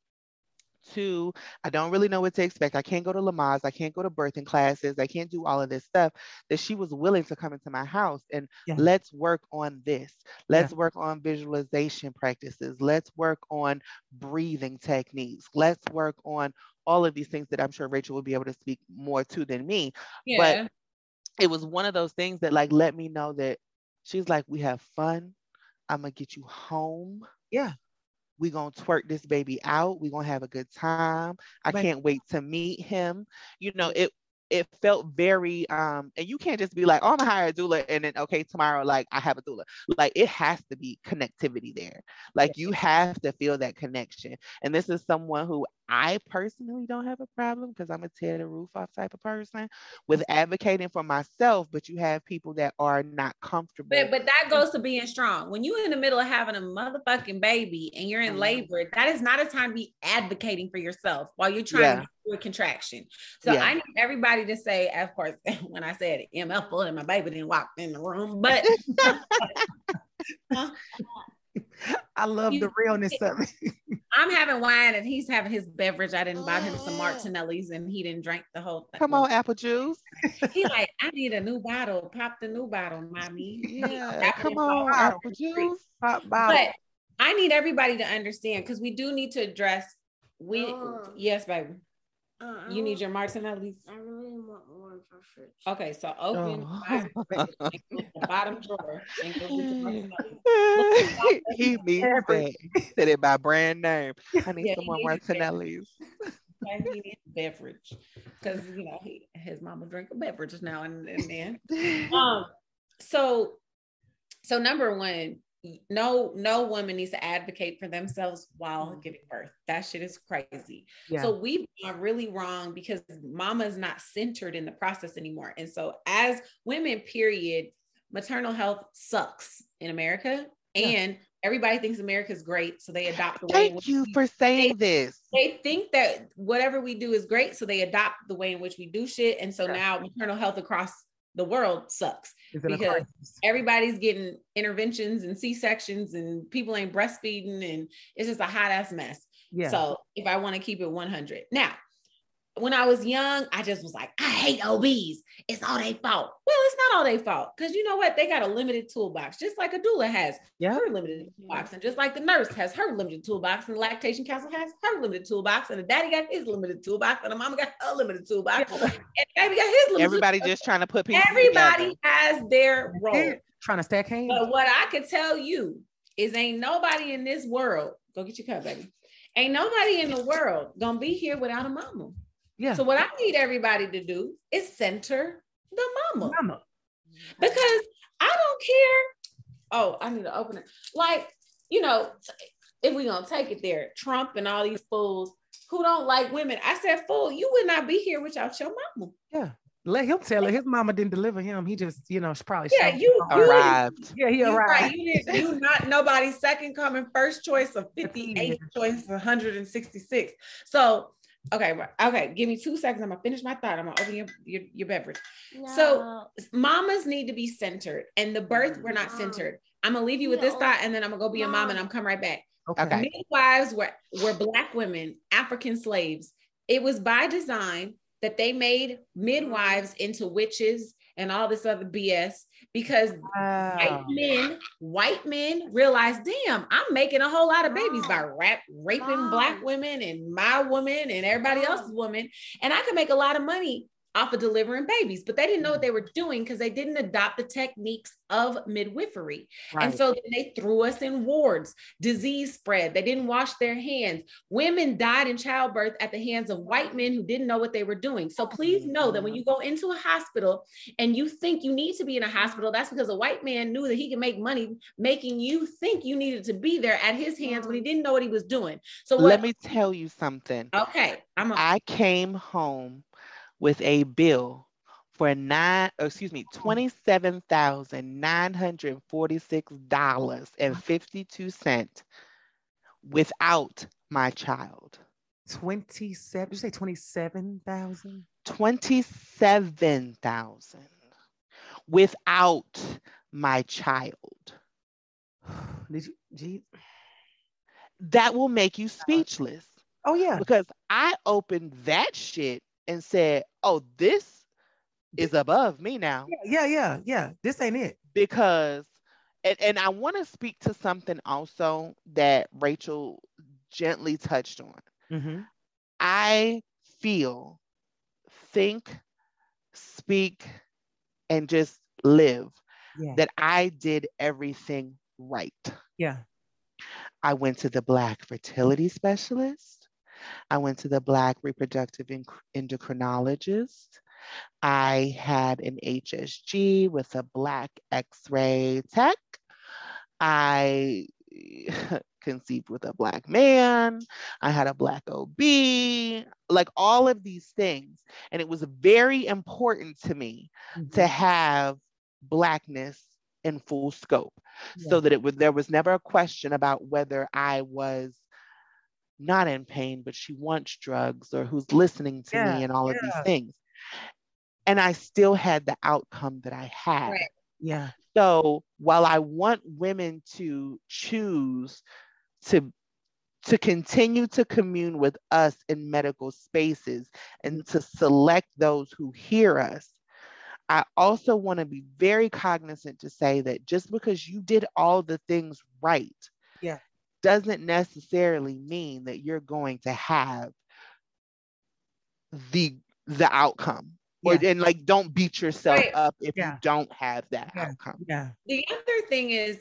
Two, I don't really know what to expect. I can't go to Lamaze. I can't go to birthing classes. I can't do all of this stuff. That she was willing to come into my house and yeah. let's work on this. Let's yeah. work on visualization practices. Let's work on breathing techniques. Let's work on all of these things that I'm sure Rachel will be able to speak more to than me. Yeah. But it was one of those things that like let me know that she's like, we have fun. I'm gonna get you home. Yeah we gonna twerk this baby out. we gonna have a good time. I right. can't wait to meet him. You know, it it felt very um and you can't just be like oh i'm gonna hire a doula and then okay tomorrow like i have a doula like it has to be connectivity there like you have to feel that connection and this is someone who I personally don't have a problem because I'm a tear the roof off type of person with advocating for myself, but you have people that are not comfortable. But but that goes to being strong. When you're in the middle of having a motherfucking baby and you're in mm-hmm. labor, that is not a time to be advocating for yourself while you're trying yeah. to do a contraction. So yeah. I need everybody to say, of course, when I said MF full and my baby didn't walk in the room, but I love the realness of it. I'm having wine and he's having his beverage. I didn't buy him some mm-hmm. Martinellis and he didn't drink the whole thing. Come on, apple juice. he like, I need a new bottle. Pop the new bottle, mommy. Yeah, come on, apple juice. Pop bottle. But I need everybody to understand because we do need to address. We oh. yes, baby. Uh, you need your Martinellis. I really want one for fridge. Okay, so open oh. the bottom drawer and go get your Martinellis. he means that. Said it by brand name. I need yeah, some more Martinellis. he needs beverage because you know he, his mama drink a beverage now and, and then. um, so so number one, no no woman needs to advocate for themselves while mm-hmm. giving birth that shit is crazy yeah. so we've gone really wrong because mama is not centered in the process anymore and so as women period maternal health sucks in america yeah. and everybody thinks america's great so they adopt the way thank you we, for saying they, this they think that whatever we do is great so they adopt the way in which we do shit and so yeah. now maternal health across the world sucks because everybody's getting interventions and C-sections and people ain't breastfeeding and it's just a hot ass mess. Yeah. So if I want to keep it 100. Now, when I was young, I just was like, I hate OBs. It's all their fault. Well, it's not all their fault because you know what? They got a limited toolbox, just like a doula has yeah. her limited toolbox, and just like the nurse has her limited toolbox, and the lactation counselor has her limited toolbox, and the daddy got his limited toolbox, and the mama got her limited toolbox, yeah. and baby got his limited. Everybody toolbox. just trying to put people. Everybody together. has their role. Trying to stack hands. But what I could tell you is, ain't nobody in this world. Go get your cup, baby. Ain't nobody in the world gonna be here without a mama. Yeah. So what I need everybody to do is center the mama. Mama. Because I don't care. Oh, I need to open it. Like, you know, if we're gonna take it there, Trump and all these fools who don't like women. I said, fool, you would not be here without your mama. Yeah. Let him tell her his mama didn't deliver him. He just, you know, she probably yeah, you, you arrived. Yeah, he arrived. Right. You, did, you not nobody's second coming, first choice of 58 choice, 166. So Okay, okay. Give me two seconds. I'm gonna finish my thought. I'm gonna open your your, your beverage. No. So mamas need to be centered, and the birth we're not centered. I'm gonna leave you with no. this thought, and then I'm gonna go be no. a mom, and I'm come right back. Okay. Midwives were were black women, African slaves. It was by design that they made midwives into witches and all this other BS because wow. white men, white men realize, damn, I'm making a whole lot of babies by rap, raping wow. black women and my woman and everybody else's woman. And I can make a lot of money off of delivering babies, but they didn't know what mm-hmm. they were doing because they didn't adopt the techniques of midwifery. Right. And so they threw us in wards, disease spread. They didn't wash their hands. Women died in childbirth at the hands of white men who didn't know what they were doing. So please know that when mm-hmm. you go into a hospital and you think you need to be in a hospital, that's because a white man knew that he could make money making you think you needed to be there at his hands when he didn't know what he was doing. So what, let me tell you something. Okay. I'm a- I came home with a bill for nine, oh, excuse me, twenty-seven thousand nine hundred forty-six dollars and fifty-two cent without my child. Twenty-seven. You say twenty-seven thousand. Twenty-seven thousand without my child. Did you? Gee. That will make you speechless. Oh yeah. Because I opened that shit and said, "Oh, this is above me now." Yeah, yeah, yeah, yeah. This ain't it. Because, and, and I want to speak to something also that Rachel gently touched on. Mm-hmm. I feel, think, speak, and just live yeah. that I did everything right. Yeah. I went to the Black fertility specialist. I went to the Black reproductive endocrinologist. I had an HSG with a Black x ray tech. I conceived with a Black man. I had a Black OB, like all of these things. And it was very important to me mm-hmm. to have Blackness in full scope yeah. so that it was there was never a question about whether I was not in pain, but she wants drugs or who's listening to yeah, me and all yeah. of these things. And I still had the outcome that I had. Right. Yeah. So while I want women to choose to to continue to commune with us in medical spaces and to select those who hear us. I also want to be very cognizant to say that just because you did all the things right, yeah, doesn't necessarily mean that you're going to have the the outcome. Or, and like don't beat yourself right. up if yeah. you don't have that yeah. outcome. Yeah. The other thing is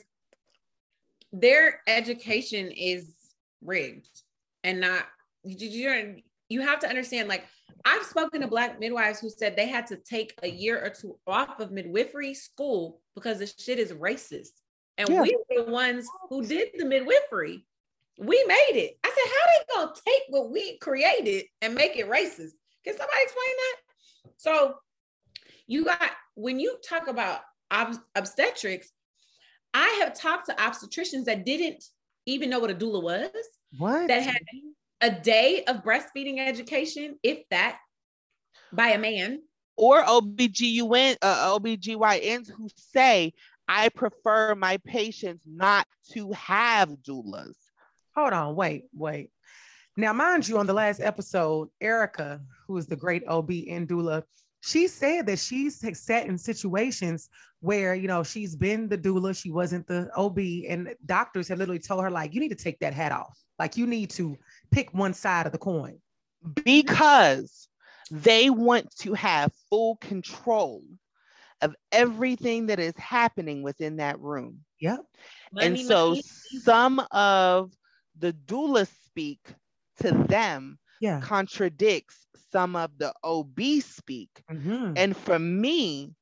their education is rigged and not you you have to understand like I've spoken to black midwives who said they had to take a year or two off of midwifery school because the shit is racist. And yeah. we were the ones who did the midwifery. We made it. I said, how they gonna take what we created and make it racist? Can somebody explain that? So you got when you talk about ob- obstetrics, I have talked to obstetricians that didn't even know what a doula was. What? That had a day of breastfeeding education, if that, by a man. Or OBGYN, uh, OBGYNs who say, I prefer my patients not to have doulas. Hold on, wait, wait. Now, mind you, on the last episode, Erica, who is the great OB and doula, she said that she's sat in situations where you know she's been the doula she wasn't the ob and doctors have literally told her like you need to take that hat off like you need to pick one side of the coin because they want to have full control of everything that is happening within that room yep and so some of the doula speak to them yeah. contradicts some of the OB speak. Mm-hmm. And for me,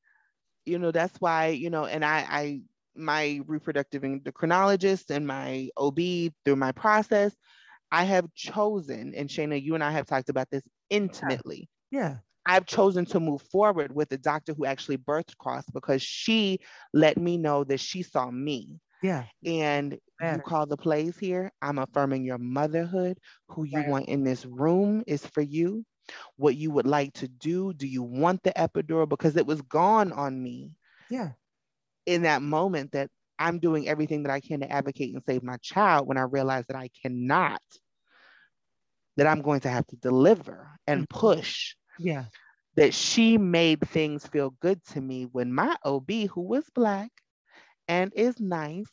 you know, that's why, you know, and I, I, my reproductive endocrinologist and my OB through my process, I have chosen, and Shayna, you and I have talked about this intimately. Yeah. I've chosen to move forward with the doctor who actually birthed Cross because she let me know that she saw me. Yeah. And you call the plays here. I'm affirming your motherhood. Who you want in this room is for you. What you would like to do. Do you want the epidural? Because it was gone on me. Yeah. In that moment that I'm doing everything that I can to advocate and save my child when I realize that I cannot, that I'm going to have to deliver and mm-hmm. push. Yeah. That she made things feel good to me when my OB, who was Black and is nice,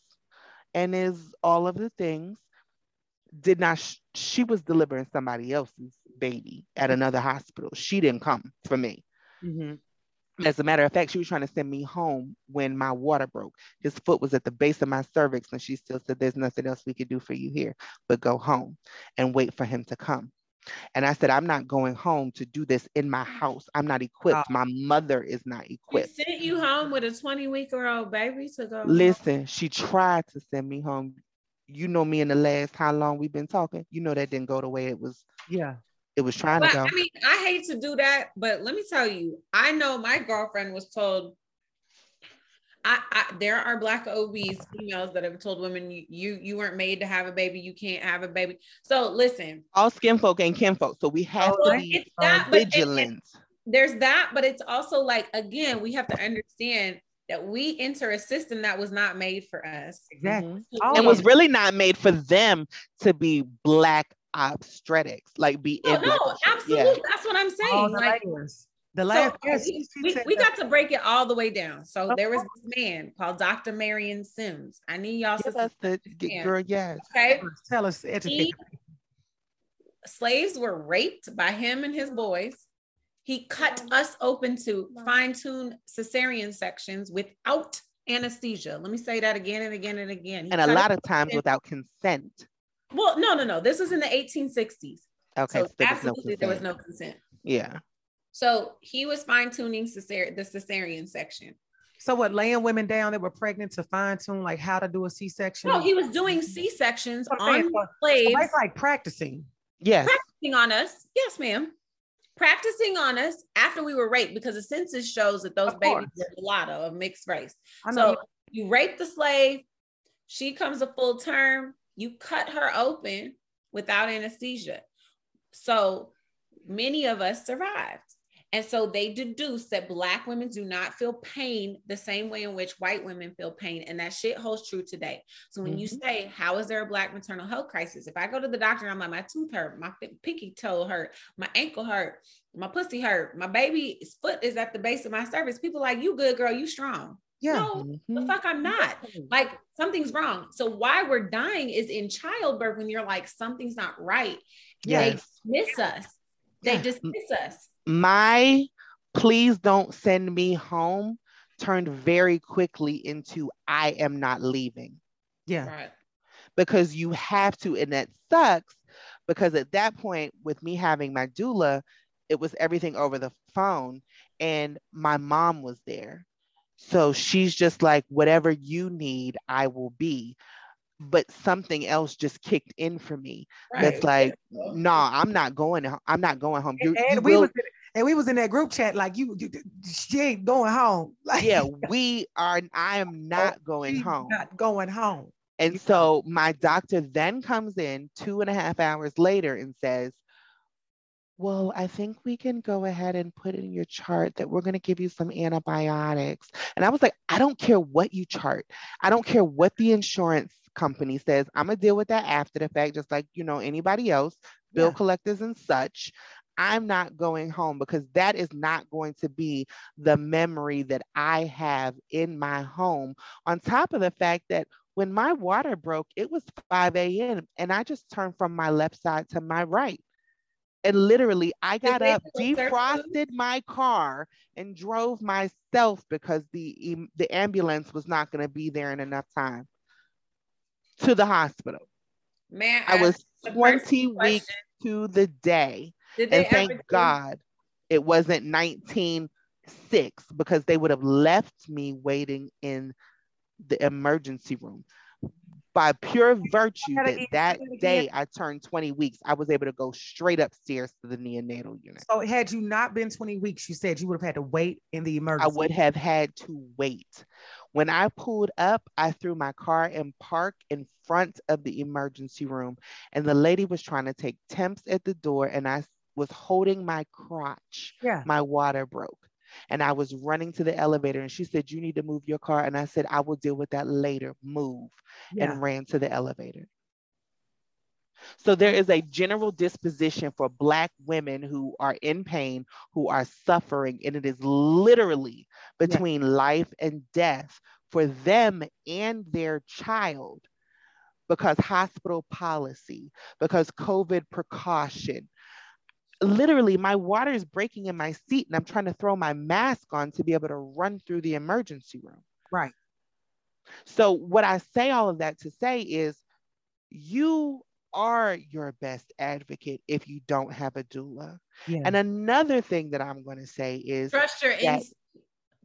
and is all of the things did not sh- she was delivering somebody else's baby at another hospital she didn't come for me mm-hmm. as a matter of fact she was trying to send me home when my water broke his foot was at the base of my cervix and she still said there's nothing else we could do for you here but go home and wait for him to come and I said, I'm not going home to do this in my house. I'm not equipped. Oh. My mother is not equipped. She sent you home with a 20 week old baby to go. Listen, home. she tried to send me home. You know me in the last how long we've been talking. You know that didn't go the way it was. Yeah. It was trying to go. I mean, I hate to do that, but let me tell you, I know my girlfriend was told I, I, there are black OBs, females that have told women you, you you weren't made to have a baby, you can't have a baby. So listen, all skin folk and kinfolk. So we have to be that, vigilant. It, it, there's that, but it's also like again, we have to understand that we enter a system that was not made for us. Exactly. Mm-hmm. And was really not made for them to be black obstetrics, like be oh, no, absolutely. Yeah. That's what I'm saying. Like, the last so, we, we, got to break it all the way down. So oh, there was this man called Dr. Marion Sims. I need y'all to us the girl, yes. Okay. Tell us educate. slaves were raped by him and his boys. He cut us open to fine-tune cesarean sections without anesthesia. Let me say that again and again and again. He and a lot of times without consent. Well, no, no, no. This was in the 1860s. Okay. So, absolutely, no there was no consent. Yeah. So he was fine tuning cesar- the cesarean section. So what, laying women down that were pregnant to fine tune like how to do a C section? No, he was doing C sections on slaves. So like practicing. Yes. Practicing on us. Yes, ma'am. Practicing on us after we were raped because the census shows that those of babies course. are mulatto of mixed race. So you rape the slave, she comes a full term, you cut her open without anesthesia. So many of us survived. And so they deduce that Black women do not feel pain the same way in which white women feel pain. And that shit holds true today. So when mm-hmm. you say, How is there a Black maternal health crisis? If I go to the doctor and I'm like, My tooth hurt, my pinky toe hurt, my ankle hurt, my pussy hurt, my baby's foot is at the base of my cervix, people like, You good, girl, you strong. Yeah. No, mm-hmm. the fuck I'm not. Like something's wrong. So why we're dying is in childbirth when you're like, something's not right. Yes. They miss us. They yeah. dismiss us my please don't send me home turned very quickly into I am not leaving. Yeah. Right. Because you have to, and that sucks because at that point, with me having my doula, it was everything over the phone, and my mom was there. So she's just like, whatever you need, I will be. But something else just kicked in for me. Right. That's like, no, nah, I'm not going. I'm not going home. You, and, you we will, was and we was in that group chat like you, you she ain't going home. Like, yeah, we are. I am oh, not going home. Not going home. And so my doctor then comes in two and a half hours later and says, well, I think we can go ahead and put in your chart that we're going to give you some antibiotics. And I was like, I don't care what you chart. I don't care what the insurance company says. I'm going to deal with that after the fact, just like, you know, anybody else, bill yeah. collectors and such. I'm not going home because that is not going to be the memory that I have in my home. On top of the fact that when my water broke, it was 5 a.m. and I just turned from my left side to my right. And literally, I got up, defrosted my car, and drove myself because the the ambulance was not going to be there in enough time to the hospital. Man, I was 20 weeks to the day did and thank God it wasn't 196 because they would have left me waiting in the emergency room. By pure virtue that that day I turned 20 weeks, I was able to go straight upstairs to the neonatal unit. So had you not been 20 weeks, you said you would have had to wait in the emergency. I would have had to wait. When I pulled up, I threw my car in park in front of the emergency room, and the lady was trying to take temps at the door, and I was holding my crotch. Yeah. My water broke. And I was running to the elevator and she said, You need to move your car. And I said, I will deal with that later. Move. Yeah. And ran to the elevator. So there is a general disposition for Black women who are in pain, who are suffering, and it is literally between yeah. life and death for them and their child because hospital policy, because COVID precaution, literally my water is breaking in my seat and I'm trying to throw my mask on to be able to run through the emergency room. Right. So what I say all of that to say is you are your best advocate if you don't have a doula. Yeah. And another thing that I'm going to say is trust your instinct.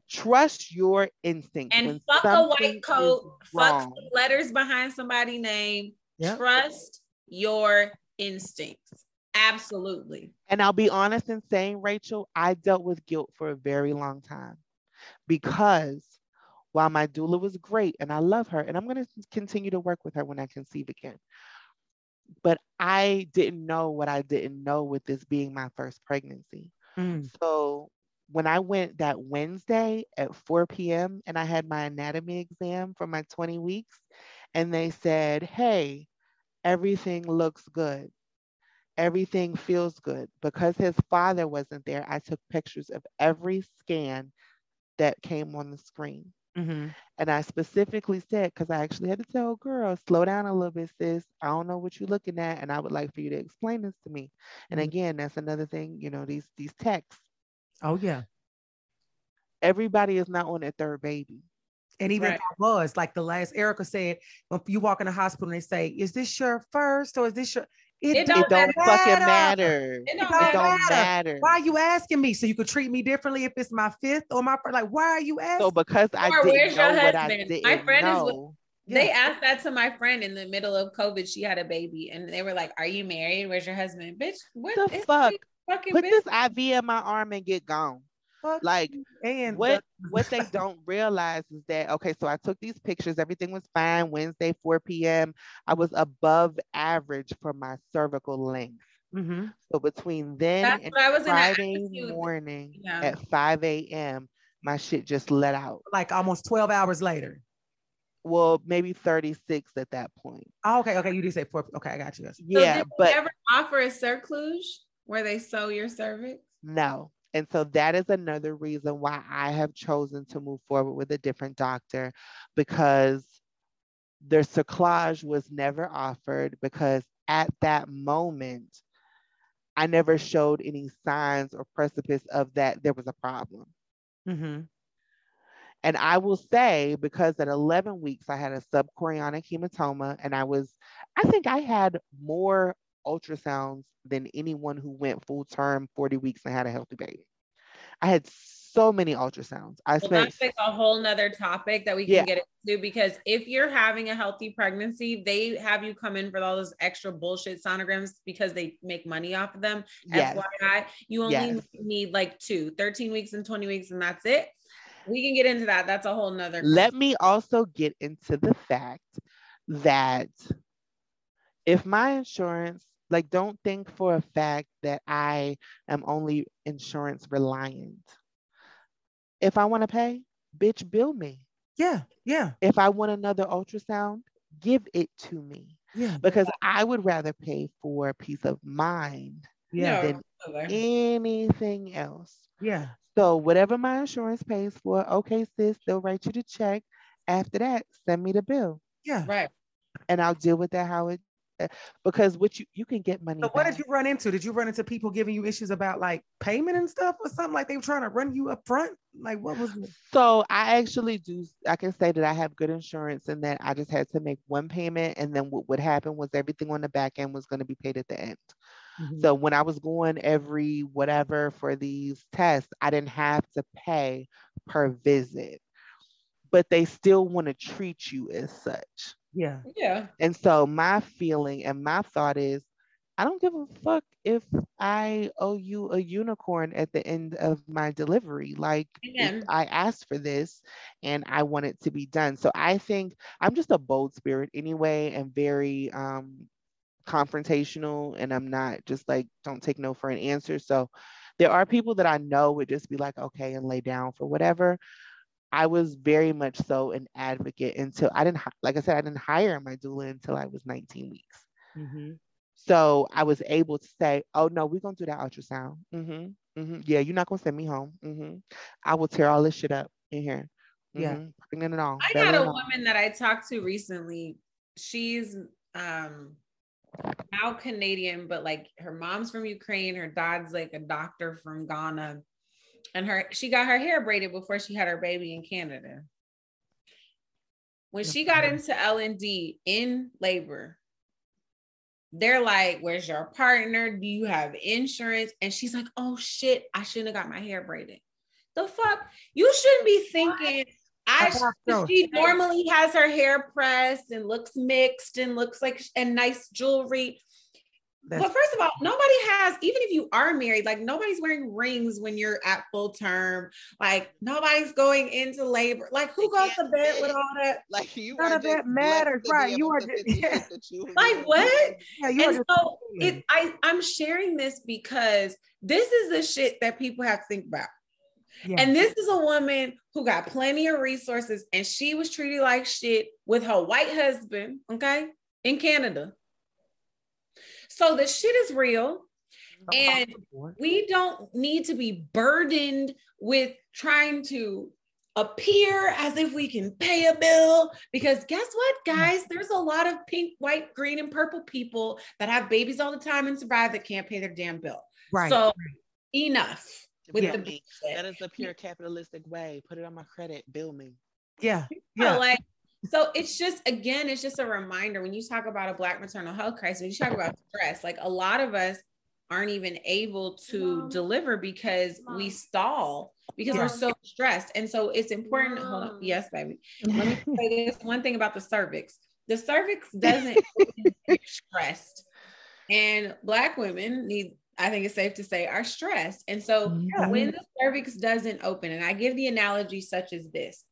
Trust your instinct. And fuck a white coat, fuck letters behind somebody's name. Yep. Trust your instincts. Absolutely. And I'll be honest in saying, Rachel, I dealt with guilt for a very long time because while my doula was great and I love her, and I'm going to continue to work with her when I conceive again, but I didn't know what I didn't know with this being my first pregnancy. Mm. So when I went that Wednesday at 4 p.m. and I had my anatomy exam for my 20 weeks, and they said, Hey, everything looks good everything feels good. Because his father wasn't there, I took pictures of every scan that came on the screen. Mm-hmm. And I specifically said, because I actually had to tell girl, slow down a little bit, sis. I don't know what you're looking at, and I would like for you to explain this to me. And mm-hmm. again, that's another thing, you know, these these techs. Oh yeah. Everybody is not on their third baby. And even right. if I was, like the last Erica said, when you walk in the hospital and they say, Is this your first or is this your it, it don't, it don't fucking matter. It don't, it don't matter. matter. Why are you asking me? So you could treat me differently if it's my fifth or my first? Like, why are you asking? So because I or didn't know what I didn't my friend know. Is they asked that to my friend in the middle of COVID. She had a baby, and they were like, "Are you married? Where's your husband?" Bitch, what the fuck? Put business? this IV in my arm and get gone like and what the- what they don't realize is that okay so i took these pictures everything was fine wednesday 4 p.m i was above average for my cervical length Mm-hmm. So between then That's and Friday morning yeah. at 5 a.m., my shit just let out. Like almost 12 hours later. Well, maybe 36 at that point. Oh, okay, okay. You did say four. Okay, I got you. Yeah, so but ever offer a cerclage where they sew your cervix? No. And so that is another reason why I have chosen to move forward with a different doctor because their cerclage was never offered because at that moment, I never showed any signs or precipice of that there was a problem. Mm-hmm. And I will say, because at 11 weeks, I had a subchorionic hematoma, and I was, I think I had more ultrasounds than anyone who went full term 40 weeks and had a healthy baby. I had so many ultrasounds. I well, spent that's like a whole nother topic that we can yeah. get into because if you're having a healthy pregnancy, they have you come in for all those extra bullshit sonograms because they make money off of them. Yes. FYI, you only yes. need like two, 13 weeks and 20 weeks, and that's it. We can get into that. That's a whole nother. Let me also get into the fact that if my insurance like don't think for a fact that i am only insurance reliant if I want to pay, bitch, bill me. Yeah, yeah. If I want another ultrasound, give it to me. Yeah. Because I would rather pay for peace of mind yeah. than anything else. Yeah. So whatever my insurance pays for, okay, sis, they'll write you the check. After that, send me the bill. Yeah. Right. And I'll deal with that how it because what you you can get money. So what did you run into? Did you run into people giving you issues about like payment and stuff or something like they were trying to run you up front? Like what was it? So I actually do I can say that I have good insurance and that I just had to make one payment and then what would happen was everything on the back end was going to be paid at the end. Mm-hmm. So when I was going every whatever for these tests, I didn't have to pay per visit. But they still want to treat you as such. Yeah. Yeah. And so my feeling and my thought is I don't give a fuck if I owe you a unicorn at the end of my delivery. Like I asked for this and I want it to be done. So I think I'm just a bold spirit anyway and very um confrontational and I'm not just like don't take no for an answer. So there are people that I know would just be like, okay, and lay down for whatever. I was very much so an advocate until I didn't, like I said, I didn't hire my doula until I was 19 weeks. Mm-hmm. So I was able to say, oh no, we're going to do that ultrasound. Mm-hmm. Mm-hmm. Yeah, you're not going to send me home. Mm-hmm. I will tear all this shit up in here. Yeah. Mm-hmm. Pregnant and all. I got a woman that I talked to recently. She's um now Canadian, but like her mom's from Ukraine, her dad's like a doctor from Ghana and her she got her hair braided before she had her baby in Canada. When she got into L&D in labor, they're like, Where's your partner? Do you have insurance? And she's like, Oh shit, I shouldn't have got my hair braided. The fuck? You shouldn't be thinking. I she normally has her hair pressed and looks mixed and looks like and nice jewelry. That's- but first of all, nobody has, even if you are married, like nobody's wearing rings when you're at full term. Like nobody's going into labor. Like who goes to bed with all that? Like you none of that matters, right? You are just, yeah. like what? Yeah, you and so it, I I'm sharing this because this is the shit that people have to think about. Yeah. And this is a woman who got plenty of resources and she was treated like shit with her white husband, okay, in Canada. So the shit is real. And we don't need to be burdened with trying to appear as if we can pay a bill. Because guess what, mm. guys? There's a lot of pink, white, green, and purple people that have babies all the time and survive that can't pay their damn bill. Right. So enough with yeah. the That is a pure capitalistic way. Put it on my credit, bill me. Yeah. Yeah. like so it's just again, it's just a reminder when you talk about a black maternal health crisis, when you talk about stress, like a lot of us aren't even able to Mom. deliver because Mom. we stall because we're so stressed. And so it's important. Hold on. Yes, baby. Let me say this one thing about the cervix. The cervix doesn't get stressed. And black women need, I think it's safe to say, are stressed. And so yeah. when the cervix doesn't open, and I give the analogy such as this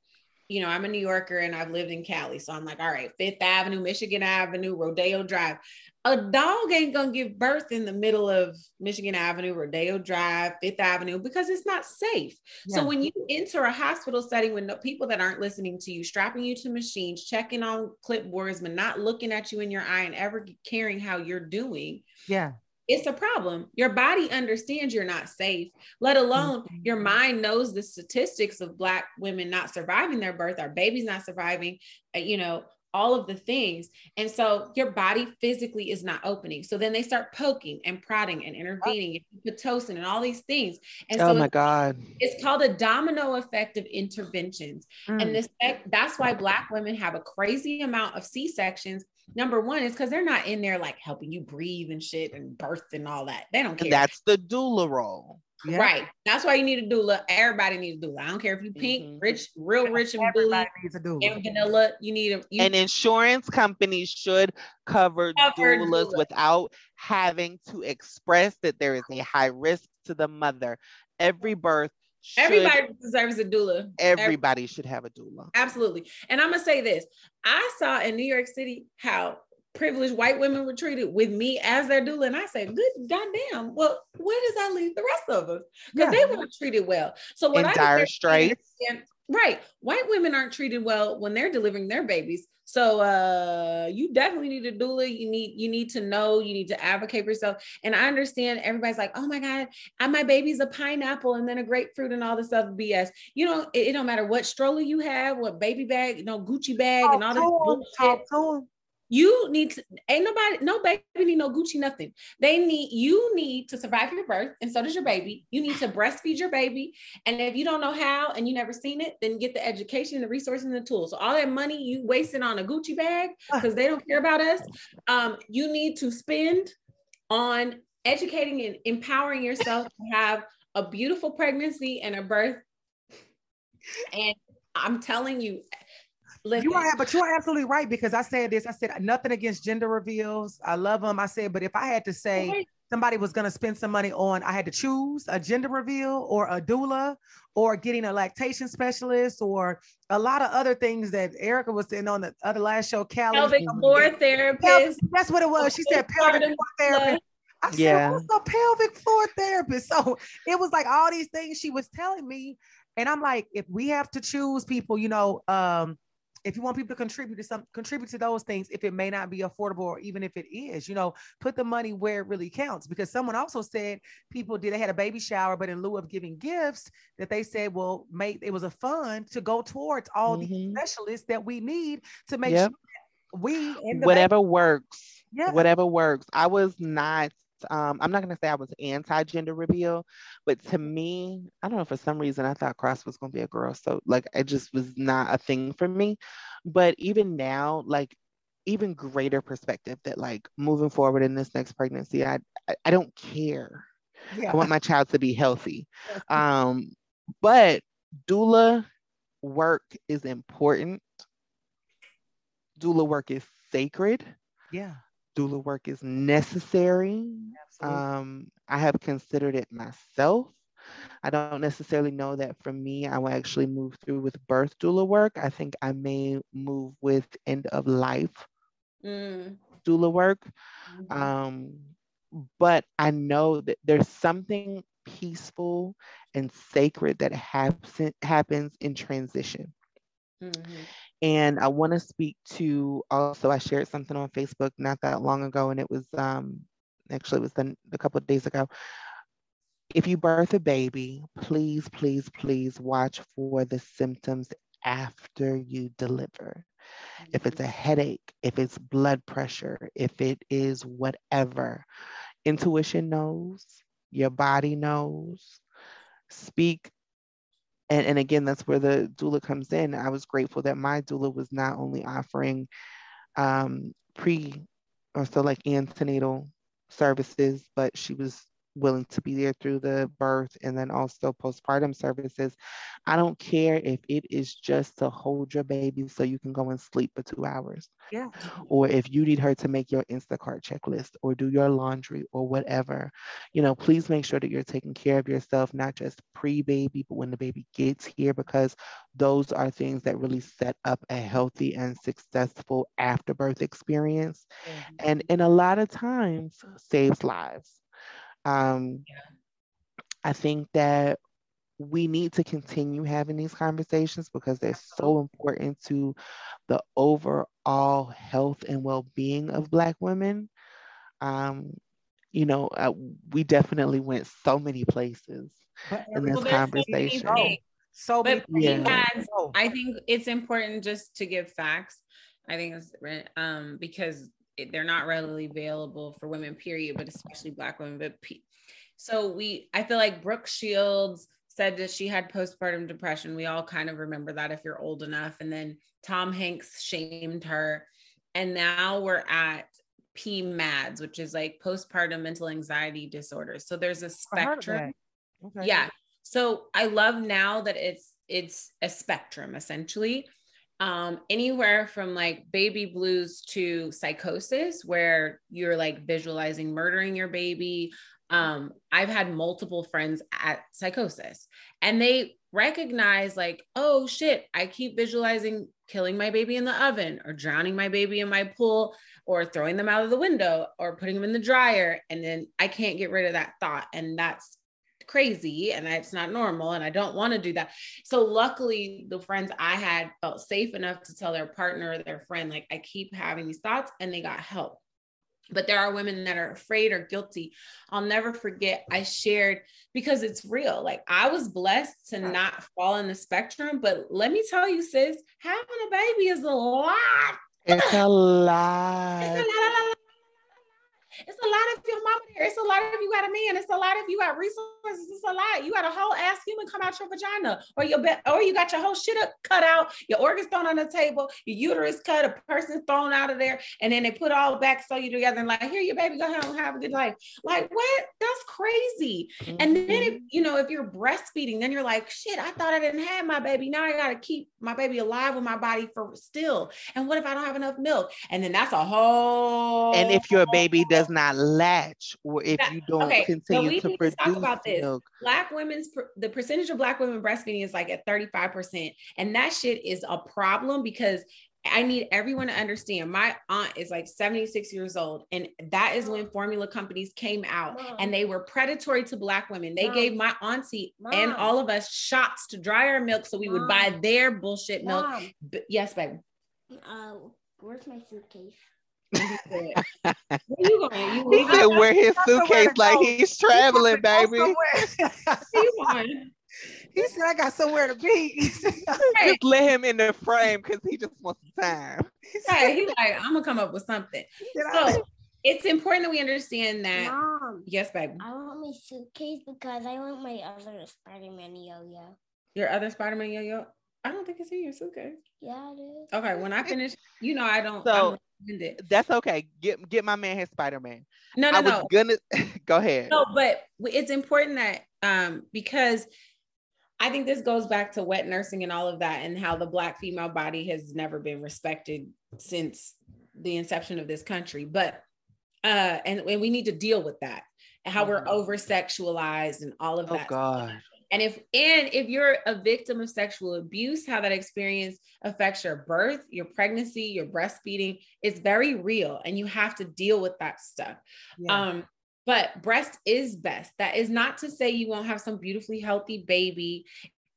you know, I'm a New Yorker and I've lived in Cali. So I'm like, all right, Fifth Avenue, Michigan Avenue, Rodeo Drive. A dog ain't gonna give birth in the middle of Michigan Avenue, Rodeo Drive, Fifth Avenue because it's not safe. Yeah. So when you enter a hospital setting with no, people that aren't listening to you, strapping you to machines, checking on clipboards, but not looking at you in your eye and ever caring how you're doing. Yeah it's a problem. Your body understands you're not safe, let alone mm-hmm. your mind knows the statistics of Black women not surviving their birth, our babies not surviving, uh, you know, all of the things. And so your body physically is not opening. So then they start poking and prodding and intervening, pitocin and all these things. And oh so my God. It's called a domino effect of interventions. Mm. And this that's why Black women have a crazy amount of C-sections Number one is because they're not in there like helping you breathe and shit and birth and all that. They don't care. And that's the doula role. Yeah. Right. That's why you need a doula. Everybody needs a doula. I don't care if you pink, mm-hmm. rich, real rich and blue. Everybody needs a doula. And vanilla. You need a you, and insurance companies should cover, cover doulas doula. without having to express that there is a high risk to the mother. Every birth should, everybody deserves a doula. Everybody should have a doula. Absolutely. And I'm gonna say this: I saw in New York City how privileged white women were treated with me as their doula, and I said, "Good goddamn! Well, where does that leave the rest of us? Because yeah. they weren't treated well." So what in I dire straits. Right. White women aren't treated well when they're delivering their babies. So uh you definitely need a doula. You need you need to know, you need to advocate for yourself. And I understand everybody's like, oh my God, I, my baby's a pineapple and then a grapefruit and all this other BS. You know, it, it don't matter what stroller you have, what baby bag, you know, Gucci bag, and all this you need to, ain't nobody, no baby need no Gucci, nothing. They need, you need to survive your birth, and so does your baby. You need to breastfeed your baby. And if you don't know how and you never seen it, then get the education, the resources, and the tools. So all that money you wasting on a Gucci bag because they don't care about us, um, you need to spend on educating and empowering yourself to have a beautiful pregnancy and a birth. And I'm telling you, Listen. You are, but you are absolutely right because I said this. I said nothing against gender reveals. I love them. I said, but if I had to say somebody was going to spend some money on, I had to choose a gender reveal or a doula or getting a lactation specialist or a lot of other things that Erica was saying on the other last show. Callie, pelvic floor therapist. That's what it was. She said pelvic floor therapist. I said, yeah. what's a pelvic floor therapist? So it was like all these things she was telling me. And I'm like, if we have to choose people, you know, um, if you want people to contribute to some contribute to those things if it may not be affordable or even if it is you know put the money where it really counts because someone also said people did they had a baby shower but in lieu of giving gifts that they said well make it was a fund to go towards all mm-hmm. the specialists that we need to make yep. sure we whatever baby- works yeah. whatever works i was not um, I'm not gonna say I was anti-gender reveal, but to me, I don't know for some reason I thought Cross was gonna be a girl. So like it just was not a thing for me. But even now, like even greater perspective that like moving forward in this next pregnancy, I I, I don't care. Yeah. I want my child to be healthy. Um, but doula work is important. Doula work is sacred. Yeah doula work is necessary. Um, I have considered it myself. I don't necessarily know that for me, I will actually move through with birth doula work. I think I may move with end of life mm. doula work. Mm-hmm. Um, but I know that there's something peaceful and sacred that happens happens in transition. Mm-hmm. And I want to speak to also, I shared something on Facebook not that long ago, and it was um, actually it was the, a couple of days ago. If you birth a baby, please, please, please watch for the symptoms after you deliver. If it's a mm-hmm. headache, if it's blood pressure, if it is whatever, intuition knows, your body knows. Speak and, and again, that's where the doula comes in. I was grateful that my doula was not only offering um, pre or so like antenatal services, but she was willing to be there through the birth and then also postpartum services. I don't care if it is just to hold your baby so you can go and sleep for two hours. Yeah. Or if you need her to make your Instacart checklist or do your laundry or whatever, you know, please make sure that you're taking care of yourself, not just pre baby, but when the baby gets here, because those are things that really set up a healthy and successful afterbirth experience. Mm-hmm. And in a lot of times, saves lives. Um, yeah. I think that we need to continue having these conversations because they're so important to the overall health and well-being of black women um, you know uh, we definitely went so many places in this conversation so, so but yeah. i think it's important just to give facts i think it's um, because they're not readily available for women period but especially black women but so we i feel like brooke shields said that she had postpartum depression we all kind of remember that if you're old enough and then tom hanks shamed her and now we're at PMADS, which is like postpartum mental anxiety disorders. So there's a spectrum. Okay. Yeah. So I love now that it's it's a spectrum essentially um, anywhere from like baby blues to psychosis, where you're like visualizing murdering your baby. Um, I've had multiple friends at psychosis and they recognize, like, oh shit, I keep visualizing killing my baby in the oven or drowning my baby in my pool or throwing them out of the window or putting them in the dryer. And then I can't get rid of that thought. And that's crazy and it's not normal and I don't want to do that. So luckily the friends I had felt safe enough to tell their partner or their friend like I keep having these thoughts and they got help. But there are women that are afraid or guilty. I'll never forget I shared because it's real. Like I was blessed to not fall in the spectrum, but let me tell you sis, having a baby is a lot. It's a lot. It's a lot, it's a lot of your mama there. It's a lot of you got a man. It's a lot of you got resources. It's a lot. You got a whole ass human come out your vagina, or your be- or you got your whole shit up, cut out, your organs thrown on the table, your uterus cut, a person thrown out of there, and then they put all back sew you together and like, here, your baby, go home, have a good life. Like what? That's crazy. Mm-hmm. And then if mm-hmm. you know if you're breastfeeding, then you're like, shit, I thought I didn't have my baby. Now I gotta keep my baby alive with my body for still. And what if I don't have enough milk? And then that's a whole. And if your baby does not latch or if you don't okay, continue so to produce to talk about this. Milk. Black women's the percentage of black women breastfeeding is like at 35%. And that shit is a problem because I need everyone to understand. My aunt is like 76 years old, and that is when formula companies came out Mom. and they were predatory to Black women. They Mom. gave my auntie Mom. and all of us shots to dry our milk so we would buy their bullshit milk. B- yes, baby. Uh, where's my suitcase? where you going? You he said, wear his suitcase like he's traveling, baby. he said, I got somewhere to be. just let him in the frame because he just wants some time. Hey, he's like, I'm gonna come up with something. So it's important that we understand that. Mom, yes, baby. I want my suitcase because I want my other Spider-Man yo-yo. Your other Spider-Man yo-yo? I don't think it's in your suitcase. Yeah, it is. Okay, when I finish, you know I don't. So that's okay. Get get my man his Spider Man. No, no, I was no. Gonna go ahead. No, but it's important that um because I think this goes back to wet nursing and all of that, and how the black female body has never been respected since the inception of this country. But uh, and, and we need to deal with that, and how mm-hmm. we're over sexualized and all of oh, that. Oh God and if and if you're a victim of sexual abuse how that experience affects your birth your pregnancy your breastfeeding it's very real and you have to deal with that stuff yeah. um but breast is best that is not to say you won't have some beautifully healthy baby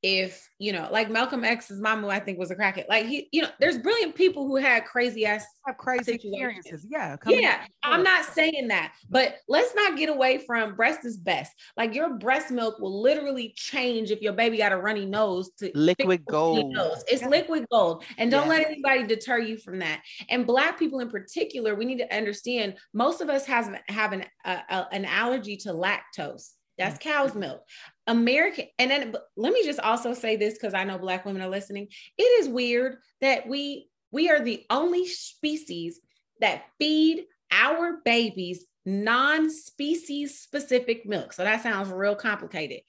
if you know, like Malcolm X's mama, I think was a crackhead. Like he, you know, there's brilliant people who had crazy ass have crazy experiences. Yeah, yeah. I'm not saying that, but let's not get away from breast is best. Like your breast milk will literally change if your baby got a runny nose to liquid gold. It's yeah. liquid gold, and don't yeah. let anybody deter you from that. And black people in particular, we need to understand most of us has have an uh, an allergy to lactose. That's cow's milk. American, and then let me just also say this because I know Black women are listening. It is weird that we we are the only species that feed our babies non-species specific milk. So that sounds real complicated.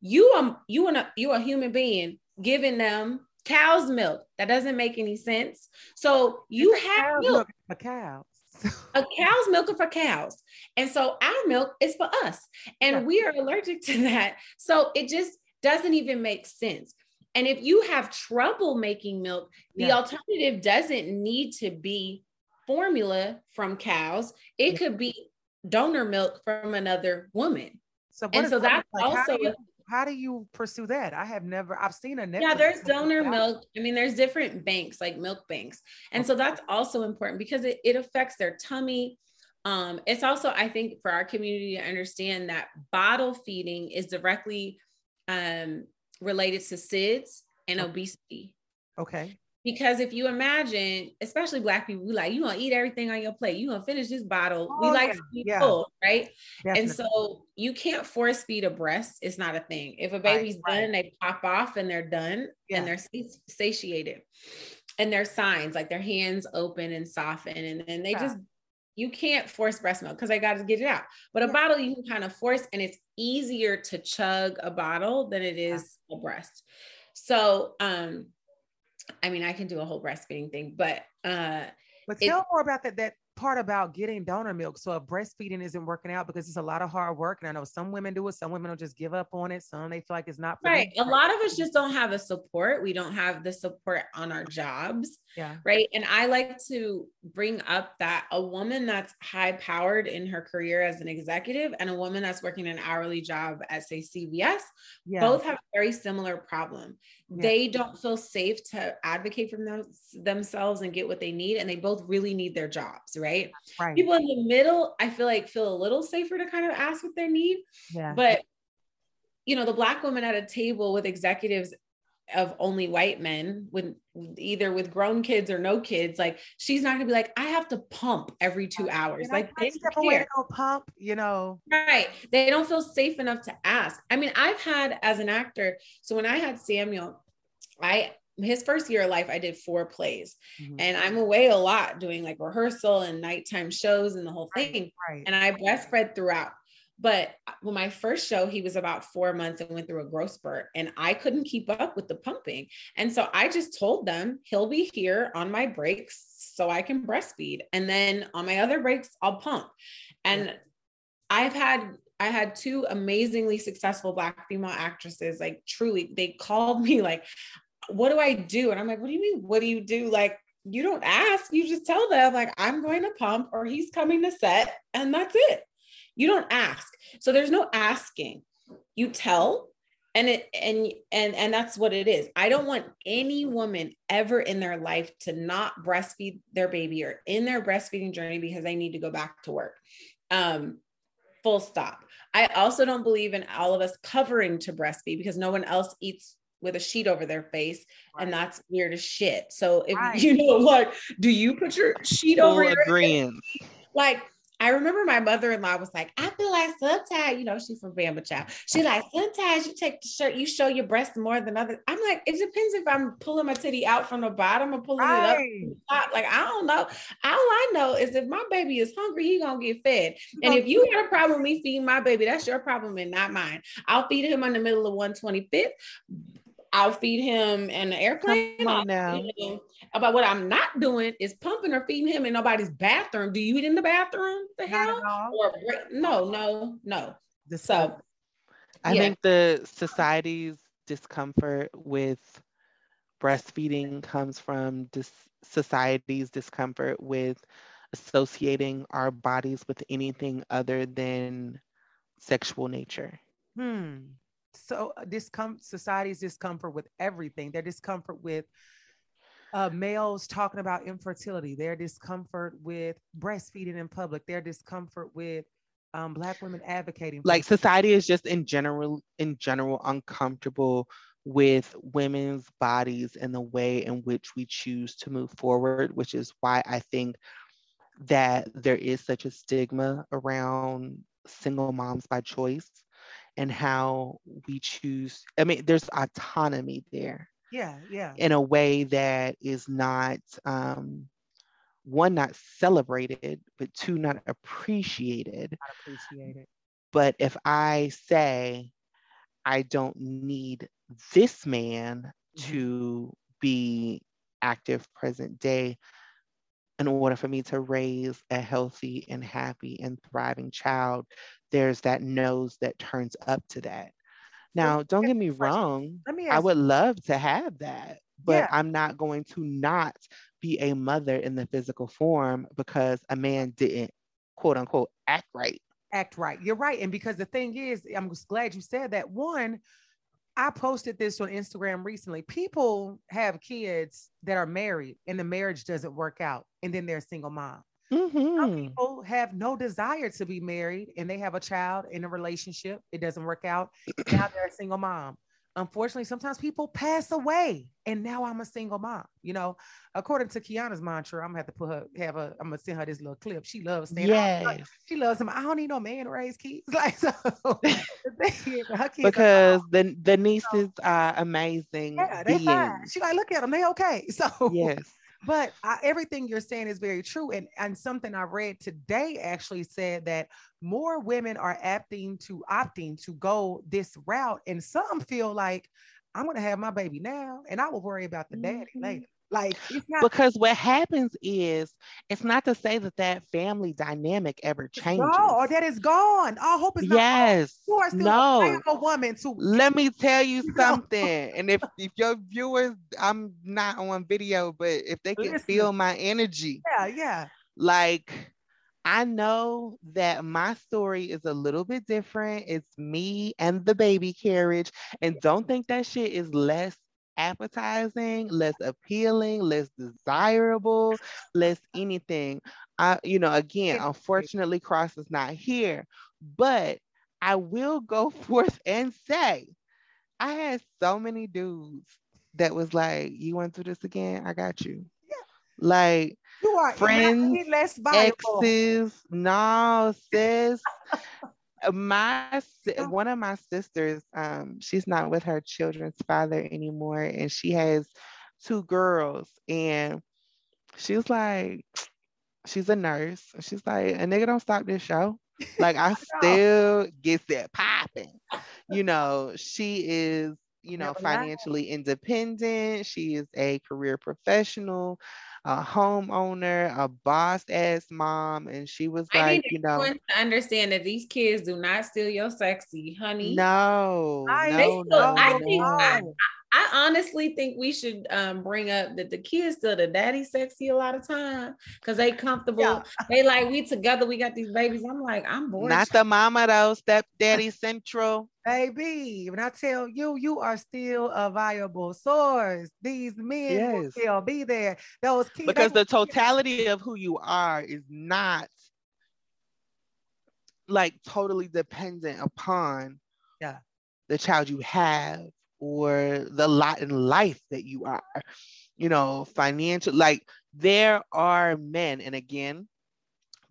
You are you a you a human being giving them cow's milk. That doesn't make any sense. So you have milk a cows. A cow's milk for cows. And so our milk is for us. And yeah. we are allergic to that. So it just doesn't even make sense. And if you have trouble making milk, the yeah. alternative doesn't need to be formula from cows. It yeah. could be donor milk from another woman. So and so that's like? also how do, you, how do, you, pursue that? I have never I've seen a yeah. There's donor milk. I mean, there's different banks like milk banks, and okay. so that's also important because it, it affects their tummy. Um, it's also I think for our community to understand that bottle feeding is directly um, related to SIDS and obesity. Okay. Because if you imagine, especially black people, we like you gonna eat everything on your plate. You gonna finish this bottle. Oh, we like to be yeah. full, right? Definitely. And so you can't force feed a breast. It's not a thing. If a baby's right, done, right. they pop off and they're done yeah. and they're satiated. And their signs like their hands open and soften, and then they just you can't force breast milk because I got to get it out. But a yeah. bottle you can kind of force, and it's easier to chug a bottle than it is a breast. So, um, I mean, I can do a whole breastfeeding thing, but uh, but tell it, more about that that part about getting donor milk. So if breastfeeding isn't working out because it's a lot of hard work, and I know some women do it, some women will just give up on it. Some they feel like it's not right. Them. A lot of us just don't have the support. We don't have the support on our jobs. Yeah. Right. And I like to bring up that a woman that's high powered in her career as an executive and a woman that's working an hourly job at say CVS yeah. both have a very similar problem. Yeah. They don't feel safe to advocate for them, themselves and get what they need. And they both really need their jobs. Right? right. People in the middle, I feel like feel a little safer to kind of ask what they need. Yeah. But you know, the black woman at a table with executives of only white men with either with grown kids or no kids like she's not gonna be like i have to pump every two hours. know, like they step away go pump you know? Right they don't feel safe enough to ask. I mean i've had as an actor so when i had samuel i his first year of life i did four plays. Mm-hmm. and i'm away a lot doing like rehearsal and nighttime shows and the whole thing. right, right. and i breastfed throughout but uh, when my first show, he was about four months and went through a growth spurt, and I couldn't keep up with the pumping. And so I just told them he'll be here on my breaks so I can breastfeed. And then on my other breaks, I'll pump. And yeah. I've had I had two amazingly successful black female actresses, like truly, they called me like, what do I do? And I'm like, what do you mean? What do you do? Like, you don't ask, you just tell them, like, I'm going to pump or he's coming to set, and that's it. You don't ask. So there's no asking. You tell and it and and and that's what it is. I don't want any woman ever in their life to not breastfeed their baby or in their breastfeeding journey because they need to go back to work. Um full stop. I also don't believe in all of us covering to breastfeed because no one else eats with a sheet over their face right. and that's weird as shit. So if right. you know like do you put your sheet Full over your face? Like I remember my mother-in-law was like, I feel like sometimes, you know, she's from Bama Child. She like, sometimes you take the shirt, you show your breast more than others. I'm like, it depends if I'm pulling my titty out from the bottom or pulling right. it up. Like, I don't know. All I know is if my baby is hungry, he gonna get fed. And if you got a problem with me feeding my baby, that's your problem and not mine. I'll feed him in the middle of 125th. I'll feed him in the airplane. Come on now. About what I'm not doing is pumping or feeding him in nobody's bathroom. Do you eat in the bathroom? The hell? Or, no, no, no. So I yeah. think the society's discomfort with breastfeeding comes from dis- society's discomfort with associating our bodies with anything other than sexual nature. Hmm so uh, discomfort society's discomfort with everything. Their discomfort with uh, males talking about infertility. Their discomfort with breastfeeding in public. Their discomfort with um, black women advocating like society is just in general in general uncomfortable with women's bodies and the way in which we choose to move forward which is why i think that there is such a stigma around single moms by choice and how we choose. I mean, there's autonomy there. Yeah, yeah. In a way that is not um, one not celebrated but two not appreciated Not appreciated. but if i say i don't need this man Mhm. to be active present day in order for me to raise a healthy and happy and thriving child there's that nose that turns up to that now don't get me wrong Let me I would love to have that, but Yeah. I'm not going to not be a mother in the physical form because a man didn't quote unquote act right. act right. You're right. And because the thing is, I'm just glad you said that. One, I posted this on Instagram recently. People have kids that are married and the marriage doesn't work out, and then they're a single mom. Some Mhm. people have no desire to be married and they have a child in a relationship. It doesn't work out. Now they're a single mom. Unfortunately, sometimes people pass away and now I'm a single mom. You know, according to Kiana's mantra, I'm gonna have to put her, have a, I'm gonna send her this little clip. She loves saying, oh, "I don't- Yes, she loves him. I don't need no man to raise kids. Like so, the thing is, her kids because the the nieces are amazing yeah, they fine. She like, look at them, they okay. So Yes. But I, everything you're saying is very true. And and something I read today actually said that more women are opting to opting to go this route, and some feel like I'm gonna have my baby now, and I will worry about the daddy Mhm. later. Like it's not Because what happens is it's not to say that that family dynamic ever changes. gone, or that is gone. All hope is not. gone. Yes. You are still No. a woman to Let me tell you something. And if, if your viewers, I'm not on video, but if they can Listen. feel my energy, yeah, yeah. like I know that my story is a little bit different. It's me and the baby carriage. And don't think that shit is less appetizing, less appealing, less desirable, less anything. I, you know, again, unfortunately, Cross is not here, but I will go forth and say I had so many dudes that was like, You went through this again? I got you. Yeah. Like You are Friends, less exes. No, sis. my Oh. one of my sisters, um, she's not with her children's father anymore, and she has two girls, and she was like, she's a nurse. and She's like, a nigga don't stop this show. Like I still get that popping. You know, she is, you know, financially independent. She is a career professional, a homeowner, a boss ass mom. And she was I like, you know, everyone to understand that these kids do not steal your sexy, honey. no, I- no, They no, still- I think no. I- I honestly think we should um, bring up that the kids still the daddy sexy a lot of time because they comfortable. Yeah. They like we together. We got these babies. I'm like I'm bored. Not the mama though, step daddy central. Baby, when I tell you, you are still a viable source. These men will still be there. Those kids, because the totality of who you are is not like totally dependent upon Yeah. the child you have or the lot in life that you are you know financial like there are men and again